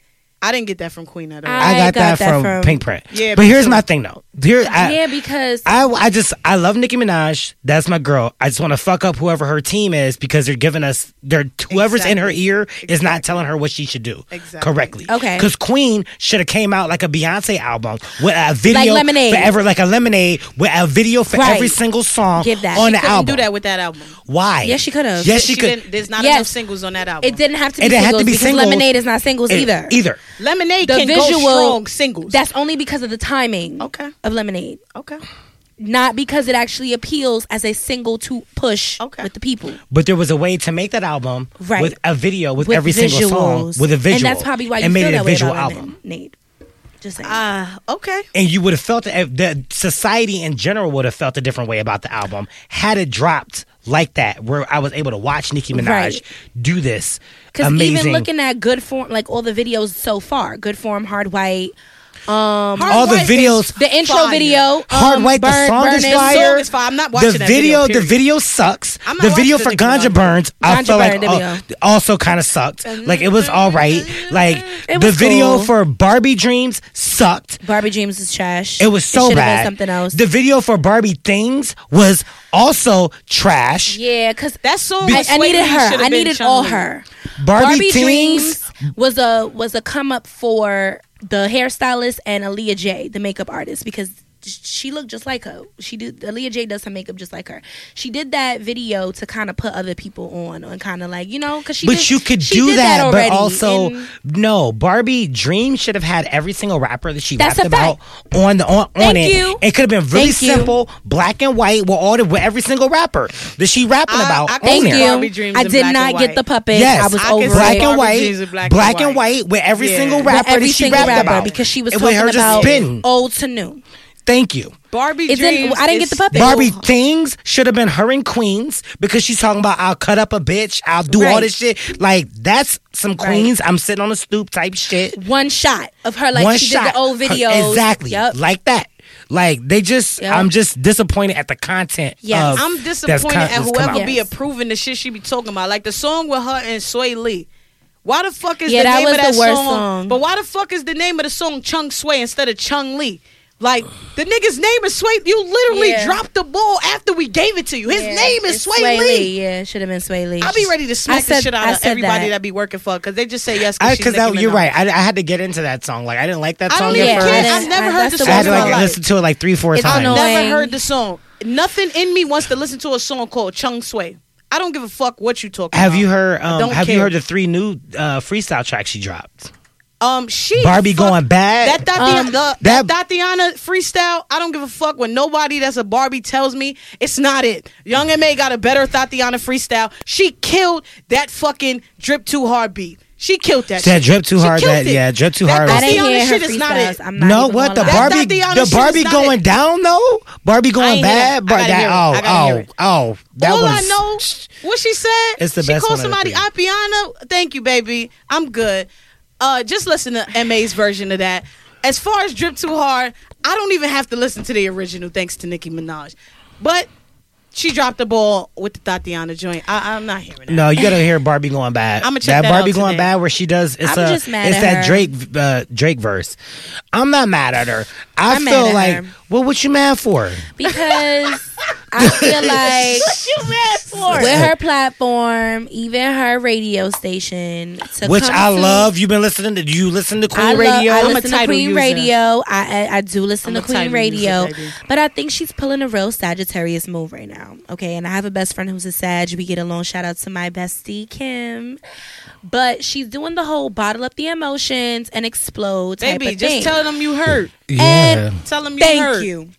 Speaker 1: I didn't get that from Queen at all.
Speaker 2: I-
Speaker 3: I got,
Speaker 2: got
Speaker 3: that,
Speaker 2: that
Speaker 3: from,
Speaker 2: from-
Speaker 3: Pink Print.
Speaker 1: Yeah,
Speaker 3: but here's
Speaker 1: too.
Speaker 3: my thing though. Here, I,
Speaker 2: yeah, because
Speaker 3: I, I just I love Nicki Minaj. That's my girl. I just want to fuck up whoever her team is because they're giving us they're whoever's in her
Speaker 1: Exactly.
Speaker 3: ear is not telling her what she should do
Speaker 1: Exactly.
Speaker 3: correctly.
Speaker 2: Okay.
Speaker 3: because Queen should have came out like a Beyonce album with a video
Speaker 2: Like Lemonade.
Speaker 3: for ever like a Lemonade with a video for
Speaker 2: Right.
Speaker 3: every single song
Speaker 2: Give that.
Speaker 3: on
Speaker 2: She
Speaker 3: the album.
Speaker 1: do that with that album.
Speaker 3: Why?
Speaker 2: Yes, she could've.
Speaker 3: Yes, she, could.
Speaker 1: didn't- There's not
Speaker 2: Yes.
Speaker 1: enough singles on that album.
Speaker 2: it didn't have to be
Speaker 3: It didn't have
Speaker 2: singles
Speaker 3: to be singles.
Speaker 2: Lemonade is not singles
Speaker 3: Eh,
Speaker 2: either.
Speaker 3: Either.
Speaker 1: Lemonade
Speaker 2: The
Speaker 1: can
Speaker 2: visual
Speaker 1: go strong singles.
Speaker 2: That's only because of the timing
Speaker 1: Okay.
Speaker 2: of Lemonade.
Speaker 1: okay.
Speaker 2: Not because it actually appeals as a single to push
Speaker 1: Okay.
Speaker 2: with the people.
Speaker 3: But there was a way to make that album
Speaker 2: Right.
Speaker 3: with a video with,
Speaker 2: With
Speaker 3: every single song with a visual.
Speaker 2: And that's probably why you
Speaker 3: and made it
Speaker 2: that
Speaker 3: a
Speaker 2: way
Speaker 3: visual
Speaker 2: about
Speaker 3: album.
Speaker 2: Lemonade. Just saying.
Speaker 1: Ah, okay.
Speaker 3: and you would have felt it, the society in general would have felt a different way about the album had it dropped like that, where I was able to watch Nicki Minaj
Speaker 2: Right.
Speaker 3: do this
Speaker 2: Because even looking at good form, like all the videos so far, good form, hard white, um,
Speaker 3: All the videos-
Speaker 2: the intro
Speaker 1: fire.
Speaker 2: video, um,
Speaker 3: Hard White, the
Speaker 2: Burn-
Speaker 3: song is fire.
Speaker 1: The is fire. I'm not watching
Speaker 3: the
Speaker 1: that
Speaker 3: video,
Speaker 1: video,
Speaker 3: the video sucks.
Speaker 1: I'm not
Speaker 3: The video for
Speaker 1: the
Speaker 3: Ganja Burns, I
Speaker 2: Ganja
Speaker 3: feel like
Speaker 2: Burn,
Speaker 3: uh,
Speaker 2: there
Speaker 3: also kind of sucked. Like it was all right. Like the
Speaker 2: was
Speaker 3: video
Speaker 2: cool.
Speaker 3: for Barbie Dreams sucked.
Speaker 2: Barbie Dreams is trash.
Speaker 3: It was so
Speaker 2: should've
Speaker 3: bad.
Speaker 2: Been something else.
Speaker 3: The video for Barbie Tingz was also trash.
Speaker 2: yeah, because
Speaker 1: That song.
Speaker 2: I, I needed her. I needed
Speaker 1: Chun
Speaker 2: all her.
Speaker 3: Barbie,
Speaker 2: Barbie Dreams was a was a come up for the hairstylist and Aaliyah J, the makeup artist, because she looked just like her. She did Aaliyah J does her makeup just like her. She did that video to kind of put other people on and kind of like you know because she.
Speaker 3: But
Speaker 2: did-
Speaker 3: you could do
Speaker 2: did
Speaker 3: that, but also
Speaker 2: and-
Speaker 3: no. Barbie Dream should have had every single rapper that she rapped about on the on, on it.
Speaker 2: you.
Speaker 3: It could have been really
Speaker 2: Thank you.
Speaker 3: simple, black and white, with all the with every single rapper that she rapping
Speaker 1: I-
Speaker 3: about.
Speaker 1: I
Speaker 3: on
Speaker 1: can
Speaker 2: Thank you. I did not get the puppet.
Speaker 3: Yes,
Speaker 2: I was
Speaker 1: I can
Speaker 2: over
Speaker 3: black
Speaker 2: it.
Speaker 3: and
Speaker 1: Barbie
Speaker 3: white, black,
Speaker 1: black and
Speaker 3: and white, with every
Speaker 1: Yeah.
Speaker 3: single
Speaker 1: With
Speaker 3: rapper
Speaker 2: every
Speaker 3: that she
Speaker 2: single
Speaker 3: rapped
Speaker 2: rapper
Speaker 3: about.
Speaker 2: because she was
Speaker 3: And
Speaker 2: talking
Speaker 3: with her just
Speaker 2: about
Speaker 3: spitting.
Speaker 2: old to new.
Speaker 3: Thank you.
Speaker 1: Barbie
Speaker 2: It didn't-
Speaker 1: Dreams.
Speaker 2: I didn't get the puppet.
Speaker 3: Barbie Tingz should have been her in Queens because she's talking about I'll cut up a bitch, I'll do all this shit. Like that's some Queens. I'm sitting on a stoop type shit.
Speaker 2: One shot of her like
Speaker 3: One
Speaker 2: she
Speaker 3: shot.
Speaker 2: did the old
Speaker 3: Her-
Speaker 2: videos.
Speaker 3: exactly.
Speaker 2: Yep.
Speaker 3: Like that. Like they just,
Speaker 2: Yep.
Speaker 3: I'm just disappointed at the content.
Speaker 2: Yes.
Speaker 3: of-
Speaker 1: I'm
Speaker 3: that's
Speaker 1: disappointed
Speaker 3: con-
Speaker 1: at
Speaker 3: that's come
Speaker 1: whoever
Speaker 3: out.
Speaker 1: be
Speaker 2: Yes.
Speaker 1: approving the shit she be talking about. Like the song with her and Swae Lee. Why the fuck is
Speaker 2: Yeah,
Speaker 1: the
Speaker 2: that
Speaker 1: name
Speaker 2: was
Speaker 1: of that
Speaker 2: the worst
Speaker 1: song?
Speaker 2: song.
Speaker 1: But why the fuck is the name of the song Chun Swae instead of Chung Lee? Like the nigga's name is Swae. You literally
Speaker 2: Yeah.
Speaker 1: dropped the ball after we gave it to you. His
Speaker 2: Yeah,
Speaker 1: name is
Speaker 2: it's
Speaker 1: Swae, Lee.
Speaker 2: Yeah, should have been Swae Lee.
Speaker 1: I'll be ready to smack
Speaker 2: said-
Speaker 1: the shit out
Speaker 2: I
Speaker 1: of everybody
Speaker 2: that.
Speaker 1: that. be working for because they just say yes.
Speaker 3: I,
Speaker 1: Because
Speaker 3: Because you're right. I, I had to get into that song. Like I didn't like that
Speaker 1: I
Speaker 3: song
Speaker 1: don't
Speaker 3: at
Speaker 1: even
Speaker 3: first.
Speaker 1: care. I've never
Speaker 2: I-
Speaker 1: heard the
Speaker 2: song.
Speaker 3: I
Speaker 1: song
Speaker 3: had to like listen to it like three, four
Speaker 2: It's
Speaker 3: times.
Speaker 2: annoying.
Speaker 1: Never heard the song. Nothing in me wants to listen to a song called Chun Swae. I don't give a fuck what you talk.
Speaker 3: Have
Speaker 1: about.
Speaker 3: you heard? Um,
Speaker 1: don't
Speaker 3: have you heard the three new uh, freestyle tracks she dropped?
Speaker 1: Um, she
Speaker 3: Barbie
Speaker 1: fuck-
Speaker 3: going bad.
Speaker 1: That Tatiana,
Speaker 2: Um,
Speaker 1: the,
Speaker 3: that-
Speaker 1: that Tatiana freestyle. I don't give a fuck when nobody that's a Barbie tells me it's not it. Young M.A got a better Tatiana freestyle. She killed that fucking drip too hard beat. She killed that.
Speaker 3: That
Speaker 1: shit.
Speaker 3: drip too
Speaker 1: She
Speaker 3: hard. That
Speaker 1: it.
Speaker 3: yeah, drip too
Speaker 1: That
Speaker 3: hard.
Speaker 2: I
Speaker 3: was-
Speaker 1: Tatiana
Speaker 2: her
Speaker 1: shit is not it.
Speaker 2: I'm not
Speaker 3: No, what the
Speaker 2: lie.
Speaker 1: That
Speaker 3: Barbie? The Barbie going
Speaker 1: it.
Speaker 3: down though. Barbie going
Speaker 1: ain't hear that.
Speaker 3: bad, but that oh
Speaker 1: I gotta hear
Speaker 3: oh oh that
Speaker 1: All
Speaker 3: was.
Speaker 1: I know, what she said.
Speaker 3: It's the
Speaker 1: she
Speaker 3: best
Speaker 1: called
Speaker 3: one of the
Speaker 1: somebody
Speaker 3: three.
Speaker 1: Apiana. Thank you, baby. I'm good. Uh, just listen to M.A's version of that. As far as drip too hard, I don't even have to listen to the original thanks to Nicki Minaj. But she dropped the ball with the Tatiana joint. I, I'm not hearing that.
Speaker 3: No, you gotta hear Barbie going bad.
Speaker 1: I'ma check that
Speaker 3: Barbie
Speaker 1: out
Speaker 3: going bad where she does. It's
Speaker 2: I'm
Speaker 3: a,
Speaker 2: just mad
Speaker 3: it's
Speaker 2: at
Speaker 3: that
Speaker 2: her.
Speaker 3: Drake uh, Drake verse. I'm not mad at her. I
Speaker 2: I'm mad
Speaker 3: feel
Speaker 2: at
Speaker 3: like,
Speaker 2: her.
Speaker 3: well, what you mad for?
Speaker 2: because I feel like what
Speaker 1: you mad for?
Speaker 2: with her platform, even her radio station, to
Speaker 3: Which
Speaker 2: come
Speaker 3: I
Speaker 2: to-
Speaker 3: love. You've been listening to. You listen to Queen
Speaker 2: I, love,
Speaker 3: Radio.
Speaker 2: I
Speaker 1: I'm a
Speaker 2: listen to Queen
Speaker 1: user.
Speaker 2: Radio. I, I I do listen
Speaker 1: I'm
Speaker 2: to Queen Radio,
Speaker 1: user,
Speaker 2: but I think she's pulling a real Sagittarius move right now. Okay, and I have a best friend who's a Sag. We get along. Shout out to my bestie Kim. But she's doing the whole bottle up the emotions and explode type
Speaker 1: Baby,
Speaker 2: of
Speaker 1: just
Speaker 2: thing.
Speaker 1: tell them you hurt.
Speaker 3: yeah.
Speaker 1: Tell them you hurt.
Speaker 2: Thank
Speaker 1: heard.
Speaker 2: you.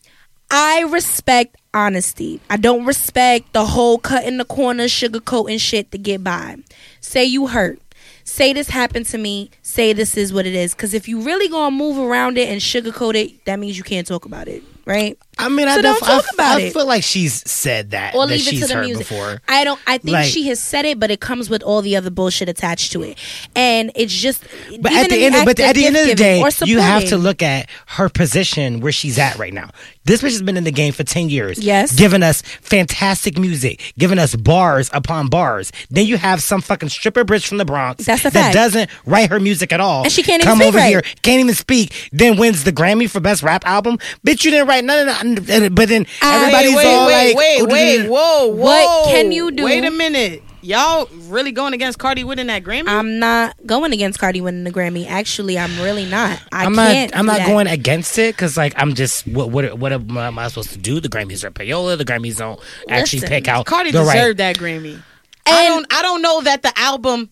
Speaker 2: I respect honesty. I don't respect the whole cut in the corner, sugarcoating shit to get by. Say you hurt. Say this happened to me. Say this is what it is. Because if you really gonna move around it and sugarcoat it, that means you can't talk about it. right?
Speaker 3: I mean, I,
Speaker 2: So don't
Speaker 3: def- I
Speaker 2: talk
Speaker 3: f-
Speaker 2: about
Speaker 3: I
Speaker 2: it.
Speaker 3: feel like she's said that.
Speaker 2: Or
Speaker 3: that
Speaker 2: leave it
Speaker 3: she's
Speaker 2: to the music.
Speaker 3: before.
Speaker 2: I don't. I think
Speaker 3: Like-
Speaker 2: she has said it, but it comes with all the other bullshit attached to it, and it's just.
Speaker 3: But at the end, of, but at the end of the day, you have to look at her position where she's at right now. This bitch has been in the game for ten years.
Speaker 2: Yes.
Speaker 3: giving us fantastic music, giving us bars upon bars. Then you have some fucking stripper bitch from the Bronx
Speaker 2: That's a
Speaker 3: that
Speaker 2: fact.
Speaker 3: doesn't write her music at all,
Speaker 2: And she can't even
Speaker 3: come
Speaker 2: speak
Speaker 3: over
Speaker 2: right.
Speaker 3: here, can't even speak. Then wins the Grammy for best rap album. Bitch, you didn't write none of that. But then
Speaker 2: I-
Speaker 3: everybody's
Speaker 1: wait,
Speaker 3: all
Speaker 1: wait,
Speaker 3: like,
Speaker 1: wait,
Speaker 3: "Oh,
Speaker 1: wait,
Speaker 3: duh, duh, duh."
Speaker 1: whoa, whoa.
Speaker 2: What can you do?
Speaker 1: Wait a minute. Y'all really going against Cardi winning that Grammy?
Speaker 2: I'm not going against Cardi winning the Grammy. Actually, I'm really not. I
Speaker 3: I'm
Speaker 2: can't.
Speaker 3: not. I'm not
Speaker 2: that.
Speaker 3: going against it because, like, I'm just. What? What? What am am I supposed to do? The Grammys are payola. The Grammys don't actually
Speaker 2: Listen,
Speaker 3: pick out
Speaker 1: Cardi
Speaker 3: the
Speaker 1: deserved
Speaker 3: right.
Speaker 1: that Grammy. I don't. I don't know that the album.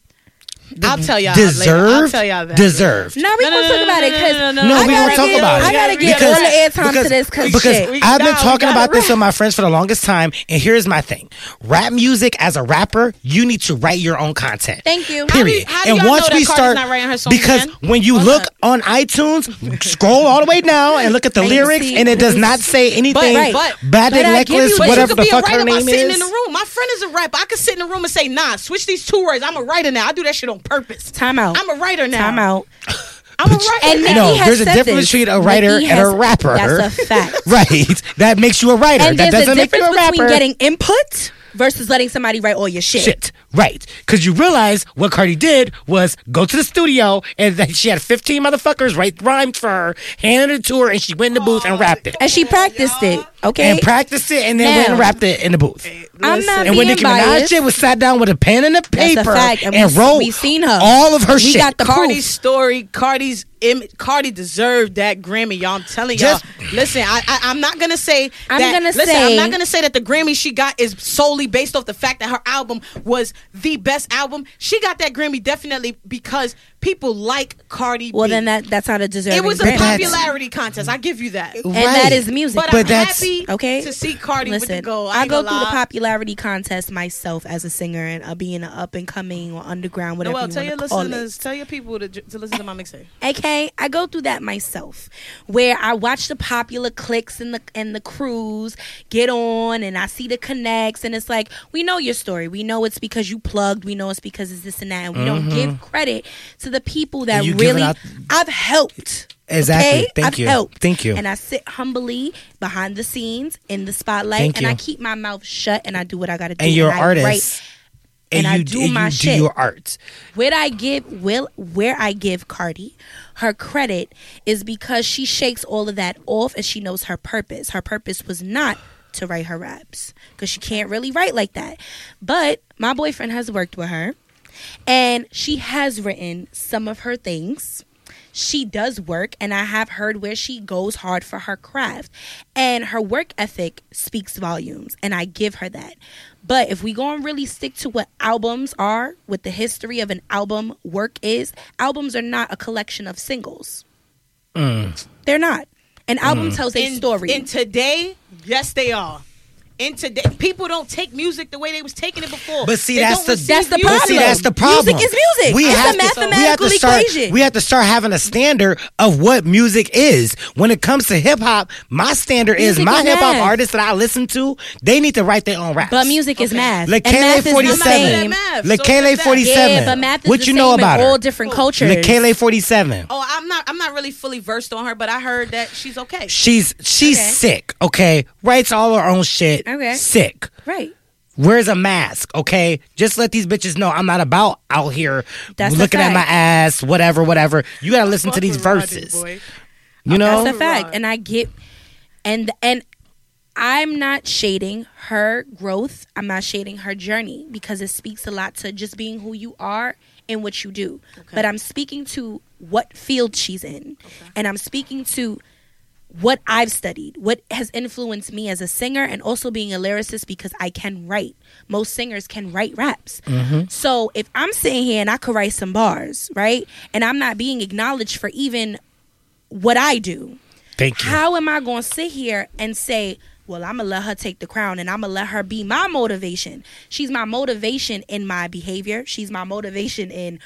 Speaker 1: I'll tell y'all. later. I'll tell y'all that.
Speaker 3: Deserved.
Speaker 2: No, we
Speaker 1: No,
Speaker 2: gonna
Speaker 1: no,
Speaker 2: talk
Speaker 1: no,
Speaker 2: about
Speaker 1: no,
Speaker 2: it because
Speaker 1: no, no,
Speaker 3: No,
Speaker 2: I
Speaker 3: we
Speaker 2: gotta
Speaker 3: gonna talk
Speaker 2: give,
Speaker 3: about it.
Speaker 2: I gotta give
Speaker 3: Because-
Speaker 2: all the airtime
Speaker 3: because,
Speaker 2: to this because
Speaker 3: because
Speaker 2: shit.
Speaker 3: I've been
Speaker 1: nah,
Speaker 3: talking
Speaker 1: gotta
Speaker 3: about this with my friends for the longest time, and here's my thing: rap music as a rapper, you need to write your own content.
Speaker 2: Thank you.
Speaker 1: How do
Speaker 3: Period.
Speaker 1: how do
Speaker 3: and
Speaker 1: y'all
Speaker 3: once
Speaker 1: know that
Speaker 3: we start,
Speaker 1: not writing her songs
Speaker 3: because
Speaker 1: again?
Speaker 3: when you
Speaker 1: What's
Speaker 3: look
Speaker 1: that?
Speaker 3: on iTunes, scroll all the way down and look at the
Speaker 2: And
Speaker 3: lyrics,
Speaker 2: see-
Speaker 3: and it does not say anything.
Speaker 1: but-
Speaker 3: bad
Speaker 2: but I give
Speaker 3: necklace,
Speaker 2: you-
Speaker 1: But
Speaker 3: whatever
Speaker 1: you
Speaker 3: the
Speaker 1: could be
Speaker 3: fuck
Speaker 1: a
Speaker 3: her
Speaker 1: writer by
Speaker 3: name
Speaker 1: sitting
Speaker 3: is.
Speaker 1: in the room. My friend is a rapper. I could sit in the room and say, "Nah, switch these two words." I'm a writer now. I do that shit on purpose.
Speaker 2: Time out.
Speaker 1: I'm a writer now.
Speaker 2: Time out.
Speaker 1: I'm a writer.
Speaker 2: And Nicki
Speaker 3: No,
Speaker 2: has
Speaker 3: there's a
Speaker 2: said
Speaker 3: difference
Speaker 2: this.
Speaker 3: between a writer
Speaker 2: Nicki
Speaker 3: and a rapper.
Speaker 2: That's a fact.
Speaker 3: Right. That makes you a writer.
Speaker 2: And
Speaker 3: that
Speaker 2: there's a
Speaker 3: doesn't make you
Speaker 2: difference
Speaker 3: a
Speaker 2: between
Speaker 3: rapper.
Speaker 2: getting input versus letting somebody write all your shit.
Speaker 3: shit. Right. Because you realize what Cardi did was go to the studio and that she had 15 motherfuckers write rhymes for her, handed it to her, and she went in the booth and rapped it.
Speaker 2: And she practiced it. Okay.
Speaker 3: And practiced it and then went and
Speaker 2: Now-
Speaker 3: rapped it in the booth.
Speaker 2: I'm not
Speaker 3: And when
Speaker 2: being
Speaker 3: Nicki Minaj
Speaker 2: biased.
Speaker 3: did was sat down with a pen and a paper
Speaker 2: a fact. And,
Speaker 3: and,
Speaker 2: we,
Speaker 3: wrote
Speaker 2: we seen her.
Speaker 3: all of her
Speaker 2: we
Speaker 3: shit.
Speaker 2: got the
Speaker 1: Cardi's
Speaker 2: proof.
Speaker 1: story, Cardi's image, Cardi deserved that Grammy. Y'all, I'm telling y'all.
Speaker 3: Just-
Speaker 1: listen, I, I, I'm not gonna say.
Speaker 2: I'm
Speaker 1: that,
Speaker 2: gonna
Speaker 1: listen,
Speaker 2: say-
Speaker 1: I'm not gonna say that the Grammy she got is solely based off the fact that her album was the best album. She got that Grammy definitely because people like Cardi.
Speaker 2: Well,
Speaker 1: B.
Speaker 2: then that that's not a deserving.
Speaker 1: it was a
Speaker 2: Grammy.
Speaker 1: popularity contest. I give you that.
Speaker 2: and that is music.
Speaker 1: But,
Speaker 3: But
Speaker 1: I'm
Speaker 3: that's-
Speaker 1: happy
Speaker 2: okay.
Speaker 1: to see Cardi with the
Speaker 2: Listen,
Speaker 1: gold.
Speaker 2: I
Speaker 1: ain't
Speaker 2: go
Speaker 1: gonna
Speaker 2: through the
Speaker 1: lie.
Speaker 2: popularity contest myself as a singer and uh, being an up and coming or underground, whatever
Speaker 1: Noelle,
Speaker 2: you
Speaker 1: tell your
Speaker 2: want to call
Speaker 1: listeners,
Speaker 2: it.
Speaker 1: tell your people to, to listen to my mixtape.
Speaker 2: Okay, I go through that myself, where I watch the popular clicks and the and the crews get on, and I see the connects, and it's like we know your story. We know it's because you plugged. We know it's because it's this and that, and we don't give credit to the people that really
Speaker 3: out-
Speaker 2: I've helped.
Speaker 3: Exactly.
Speaker 2: Okay?
Speaker 3: Thank
Speaker 2: I've
Speaker 3: you.
Speaker 2: helped.
Speaker 3: Thank you.
Speaker 2: And I sit humbly behind the scenes in the spotlight,
Speaker 3: Thank
Speaker 2: and
Speaker 3: you.
Speaker 2: I keep my mouth shut, and I do what I got to do.
Speaker 3: and you're an artist. and,
Speaker 2: and I
Speaker 3: you
Speaker 2: do
Speaker 3: and
Speaker 2: my
Speaker 3: you
Speaker 2: shit.
Speaker 3: do your art.
Speaker 2: Where I give will where I give Cardi her credit is because she shakes all of that off and she knows her purpose. Her purpose was not to write her raps because she can't really write like that. But my boyfriend has worked with her and she has written some of her things. She does work, and I have heard where she goes hard for her craft. And her work ethic speaks volumes, and I give her that. But if we go and really stick to what albums are, what the history of an album work is, albums are not a collection of singles. Mm. They're not. An album mm. tells a
Speaker 1: in,
Speaker 2: story.
Speaker 1: In today, yes, they are. In today, people don't take music the way they was taking it before.
Speaker 3: But see,
Speaker 1: They
Speaker 3: that's the
Speaker 1: receive
Speaker 2: That's the
Speaker 1: music.
Speaker 3: But see,
Speaker 2: problem.
Speaker 3: that's the problem.
Speaker 2: Music is music.
Speaker 3: We
Speaker 2: It's
Speaker 3: have
Speaker 2: a
Speaker 3: to, we have
Speaker 2: mathematical
Speaker 3: to start.
Speaker 2: equation.
Speaker 3: We have to start having a standard of what music is. When it comes to hip hop, my standard is my
Speaker 2: is
Speaker 3: hip hop
Speaker 2: math.
Speaker 3: artists that I listen to. They need to write their own raps.
Speaker 2: but music is math.
Speaker 3: Leikeli
Speaker 2: and math is the
Speaker 3: 47.
Speaker 2: same.
Speaker 1: Math, Leikeli
Speaker 3: 47.
Speaker 2: Yeah, but math is
Speaker 3: What
Speaker 2: the
Speaker 3: you
Speaker 2: same
Speaker 3: know about
Speaker 2: in
Speaker 3: her?
Speaker 2: all different cultures.
Speaker 3: Leikeli 47.
Speaker 1: Oh, I'm not. I'm not really fully versed on her, but I heard that she's okay.
Speaker 3: She's she's
Speaker 2: Okay.
Speaker 3: sick. Okay, writes all her own shit.
Speaker 2: Okay.
Speaker 3: sick.
Speaker 2: Right.
Speaker 3: Wears a mask, okay? Just let these bitches know I'm not about out here
Speaker 2: That's
Speaker 3: looking at my ass, whatever, whatever. You gotta listen to these
Speaker 1: Fuck with Rodney,
Speaker 3: verses.
Speaker 1: boy.
Speaker 3: You know?
Speaker 2: That's a fact. And I get and and I'm not shading her growth. I'm not shading her journey because it speaks a lot to just being who you are and what you do. But I'm speaking to what field she's in. And I'm speaking to what I've studied, what has influenced me as a singer, and also being a lyricist because I can write. Most singers can write raps. Mm-hmm. So if I'm sitting here and I could write some bars, right, and I'm not being acknowledged for even what I do,
Speaker 3: Thank you.
Speaker 2: how am I going to sit here and say, well, I'm going to let her take the crown and I'm going to let her be my motivation? She's my motivation in my behavior. She's my motivation in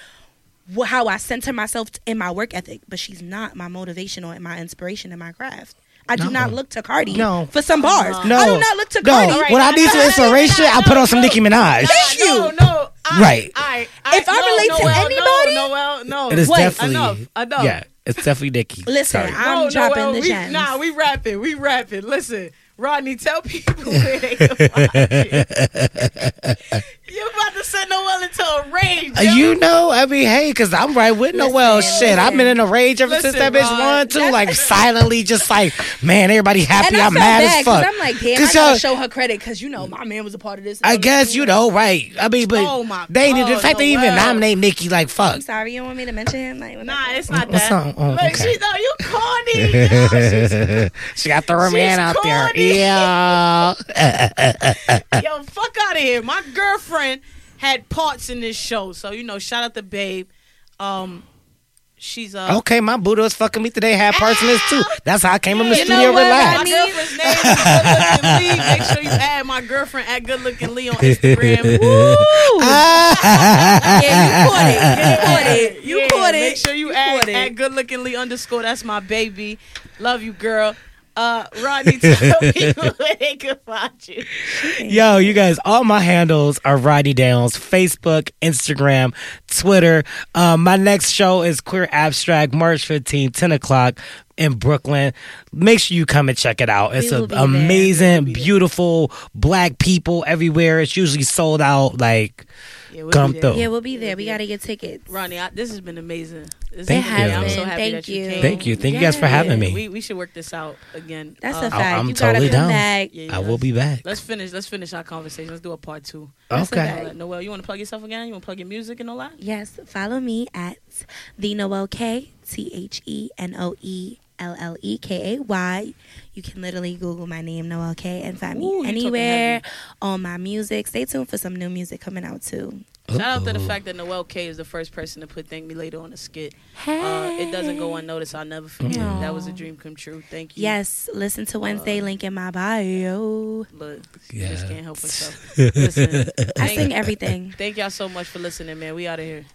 Speaker 2: how I center myself in my work ethic, but she's not my motivation or my inspiration in my craft. I do
Speaker 3: No.
Speaker 2: not look to Cardi
Speaker 3: No.
Speaker 2: for some bars.
Speaker 3: No,
Speaker 2: I do not look to
Speaker 3: no.
Speaker 2: Cardi.
Speaker 3: When I need some inspiration, I put on some Nicki Minaj.
Speaker 2: Thank you.
Speaker 1: No, no. I,
Speaker 3: Right.
Speaker 1: I,
Speaker 2: If I relate to
Speaker 1: Noelle,
Speaker 2: anybody-
Speaker 1: no, Noelle, no.
Speaker 3: It is
Speaker 2: Wait,
Speaker 3: definitely
Speaker 1: enough, enough.
Speaker 3: Yeah, it's definitely Nicki.
Speaker 2: Listen,
Speaker 3: Sorry.
Speaker 2: I'm
Speaker 1: No,
Speaker 2: dropping
Speaker 1: Noelle,
Speaker 2: the
Speaker 1: we,
Speaker 2: gems.
Speaker 1: Nah, we rapping. We rapping. Listen, Rodney, tell people where they can find you. You about to send Noelle into a rage.
Speaker 3: Uh,
Speaker 1: yo.
Speaker 3: You know, I mean, hey, because I'm right with Noelle.
Speaker 2: Listen,
Speaker 3: Shit, I've been in a rage ever
Speaker 1: Listen,
Speaker 3: since that bitch
Speaker 1: Rod,
Speaker 3: won too.
Speaker 1: that's-
Speaker 3: Like silently, just like, man, everybody happy.
Speaker 2: and I
Speaker 3: I'm mad
Speaker 2: bad
Speaker 3: as fuck.
Speaker 2: I'm like, damn, I
Speaker 3: 'Cause
Speaker 2: gotta show her credit because you know my man was a part of this.
Speaker 3: I guess you know, right? I mean, but
Speaker 1: Oh, my
Speaker 3: they the
Speaker 1: God,
Speaker 3: fact they even
Speaker 1: Noelle.
Speaker 3: nominate Nicki, like, fuck.
Speaker 2: I'm sorry, you don't want me to mention him? Like,
Speaker 1: Nah,
Speaker 2: the-
Speaker 1: it's not that.
Speaker 3: What's
Speaker 1: that.
Speaker 3: up? Oh,
Speaker 1: Look,
Speaker 3: okay.
Speaker 1: she know you corny. yo.
Speaker 3: She got throw her man
Speaker 1: She's
Speaker 3: out there. Yeah.
Speaker 1: Yo, fuck out of here. My girlfriend had parts in this show, so you know, shout out to Babe. Um, she's uh.
Speaker 3: Okay, my Buddha was fucking me today. Had parts in this too. That's how I came in the studio. Relax.
Speaker 1: My girlfriend's name is Good Looking Lee. Make sure you add my girlfriend at Good Looking Lee on Instagram. Woo!
Speaker 2: yeah, you caught it. You caught it. You
Speaker 1: Yeah,
Speaker 2: caught it.
Speaker 1: Make sure you,
Speaker 2: You
Speaker 1: add,
Speaker 2: it.
Speaker 1: at Good Looking Lee underscore. That's my baby. Love you, girl. Uh, Rodney, tell people where they can find you.
Speaker 3: Yo, you guys, all my handles are Rodney Downs, Facebook, Instagram, Twitter. Um, my next show is Queer Abstract, March 15, 10 o'clock in Brooklyn. Make sure you come and check it out. It's
Speaker 2: We will
Speaker 3: a,
Speaker 2: be
Speaker 3: amazing, beautiful black people everywhere. It's usually sold out. Like,
Speaker 1: Yeah, we'll
Speaker 3: come
Speaker 1: be there.
Speaker 3: through.
Speaker 2: Yeah, we'll be there. We gotta get tickets.
Speaker 1: Ronnie, I, this has been amazing. This
Speaker 3: Thank you.
Speaker 1: been- I'm so happy
Speaker 2: been.
Speaker 1: that
Speaker 2: Thank
Speaker 1: you
Speaker 2: you.
Speaker 1: came.
Speaker 3: Thank you. Thank you guys for having me.
Speaker 1: We, we should work this out again.
Speaker 2: That's
Speaker 1: Uh,
Speaker 2: a
Speaker 3: I-
Speaker 2: fact.
Speaker 3: I'm
Speaker 2: you
Speaker 3: totally
Speaker 2: gotta come
Speaker 3: down.
Speaker 2: back.
Speaker 1: yeah,
Speaker 3: I will be back.
Speaker 1: Let's finish. Let's finish our conversation. Let's do a part two.
Speaker 3: Okay.
Speaker 1: Uh, Noelle, you want to plug yourself again? You want to plug your music and all that?
Speaker 2: Yes, follow me at the Noelle Kay T H E N O E L L E K A Y. You can literally Google my name Noelle Kay and find
Speaker 1: Ooh,
Speaker 2: me
Speaker 1: talking
Speaker 2: anywhere on my music. Stay tuned for some new music coming out too.
Speaker 1: Shout out to the fact that Noelle Kay is the first person to put "Thank Me Later" on a skit. Uh, it doesn't go unnoticed. I'll never forget.
Speaker 2: Aw.
Speaker 1: That was a dream come true. Thank you.
Speaker 2: Yes, listen to Wednesday. Link in my bio.
Speaker 1: Look,
Speaker 3: Yeah.
Speaker 1: just can't help herself. Listen,
Speaker 2: I sing everything.
Speaker 1: thank y'all so much for listening, man. We out of here.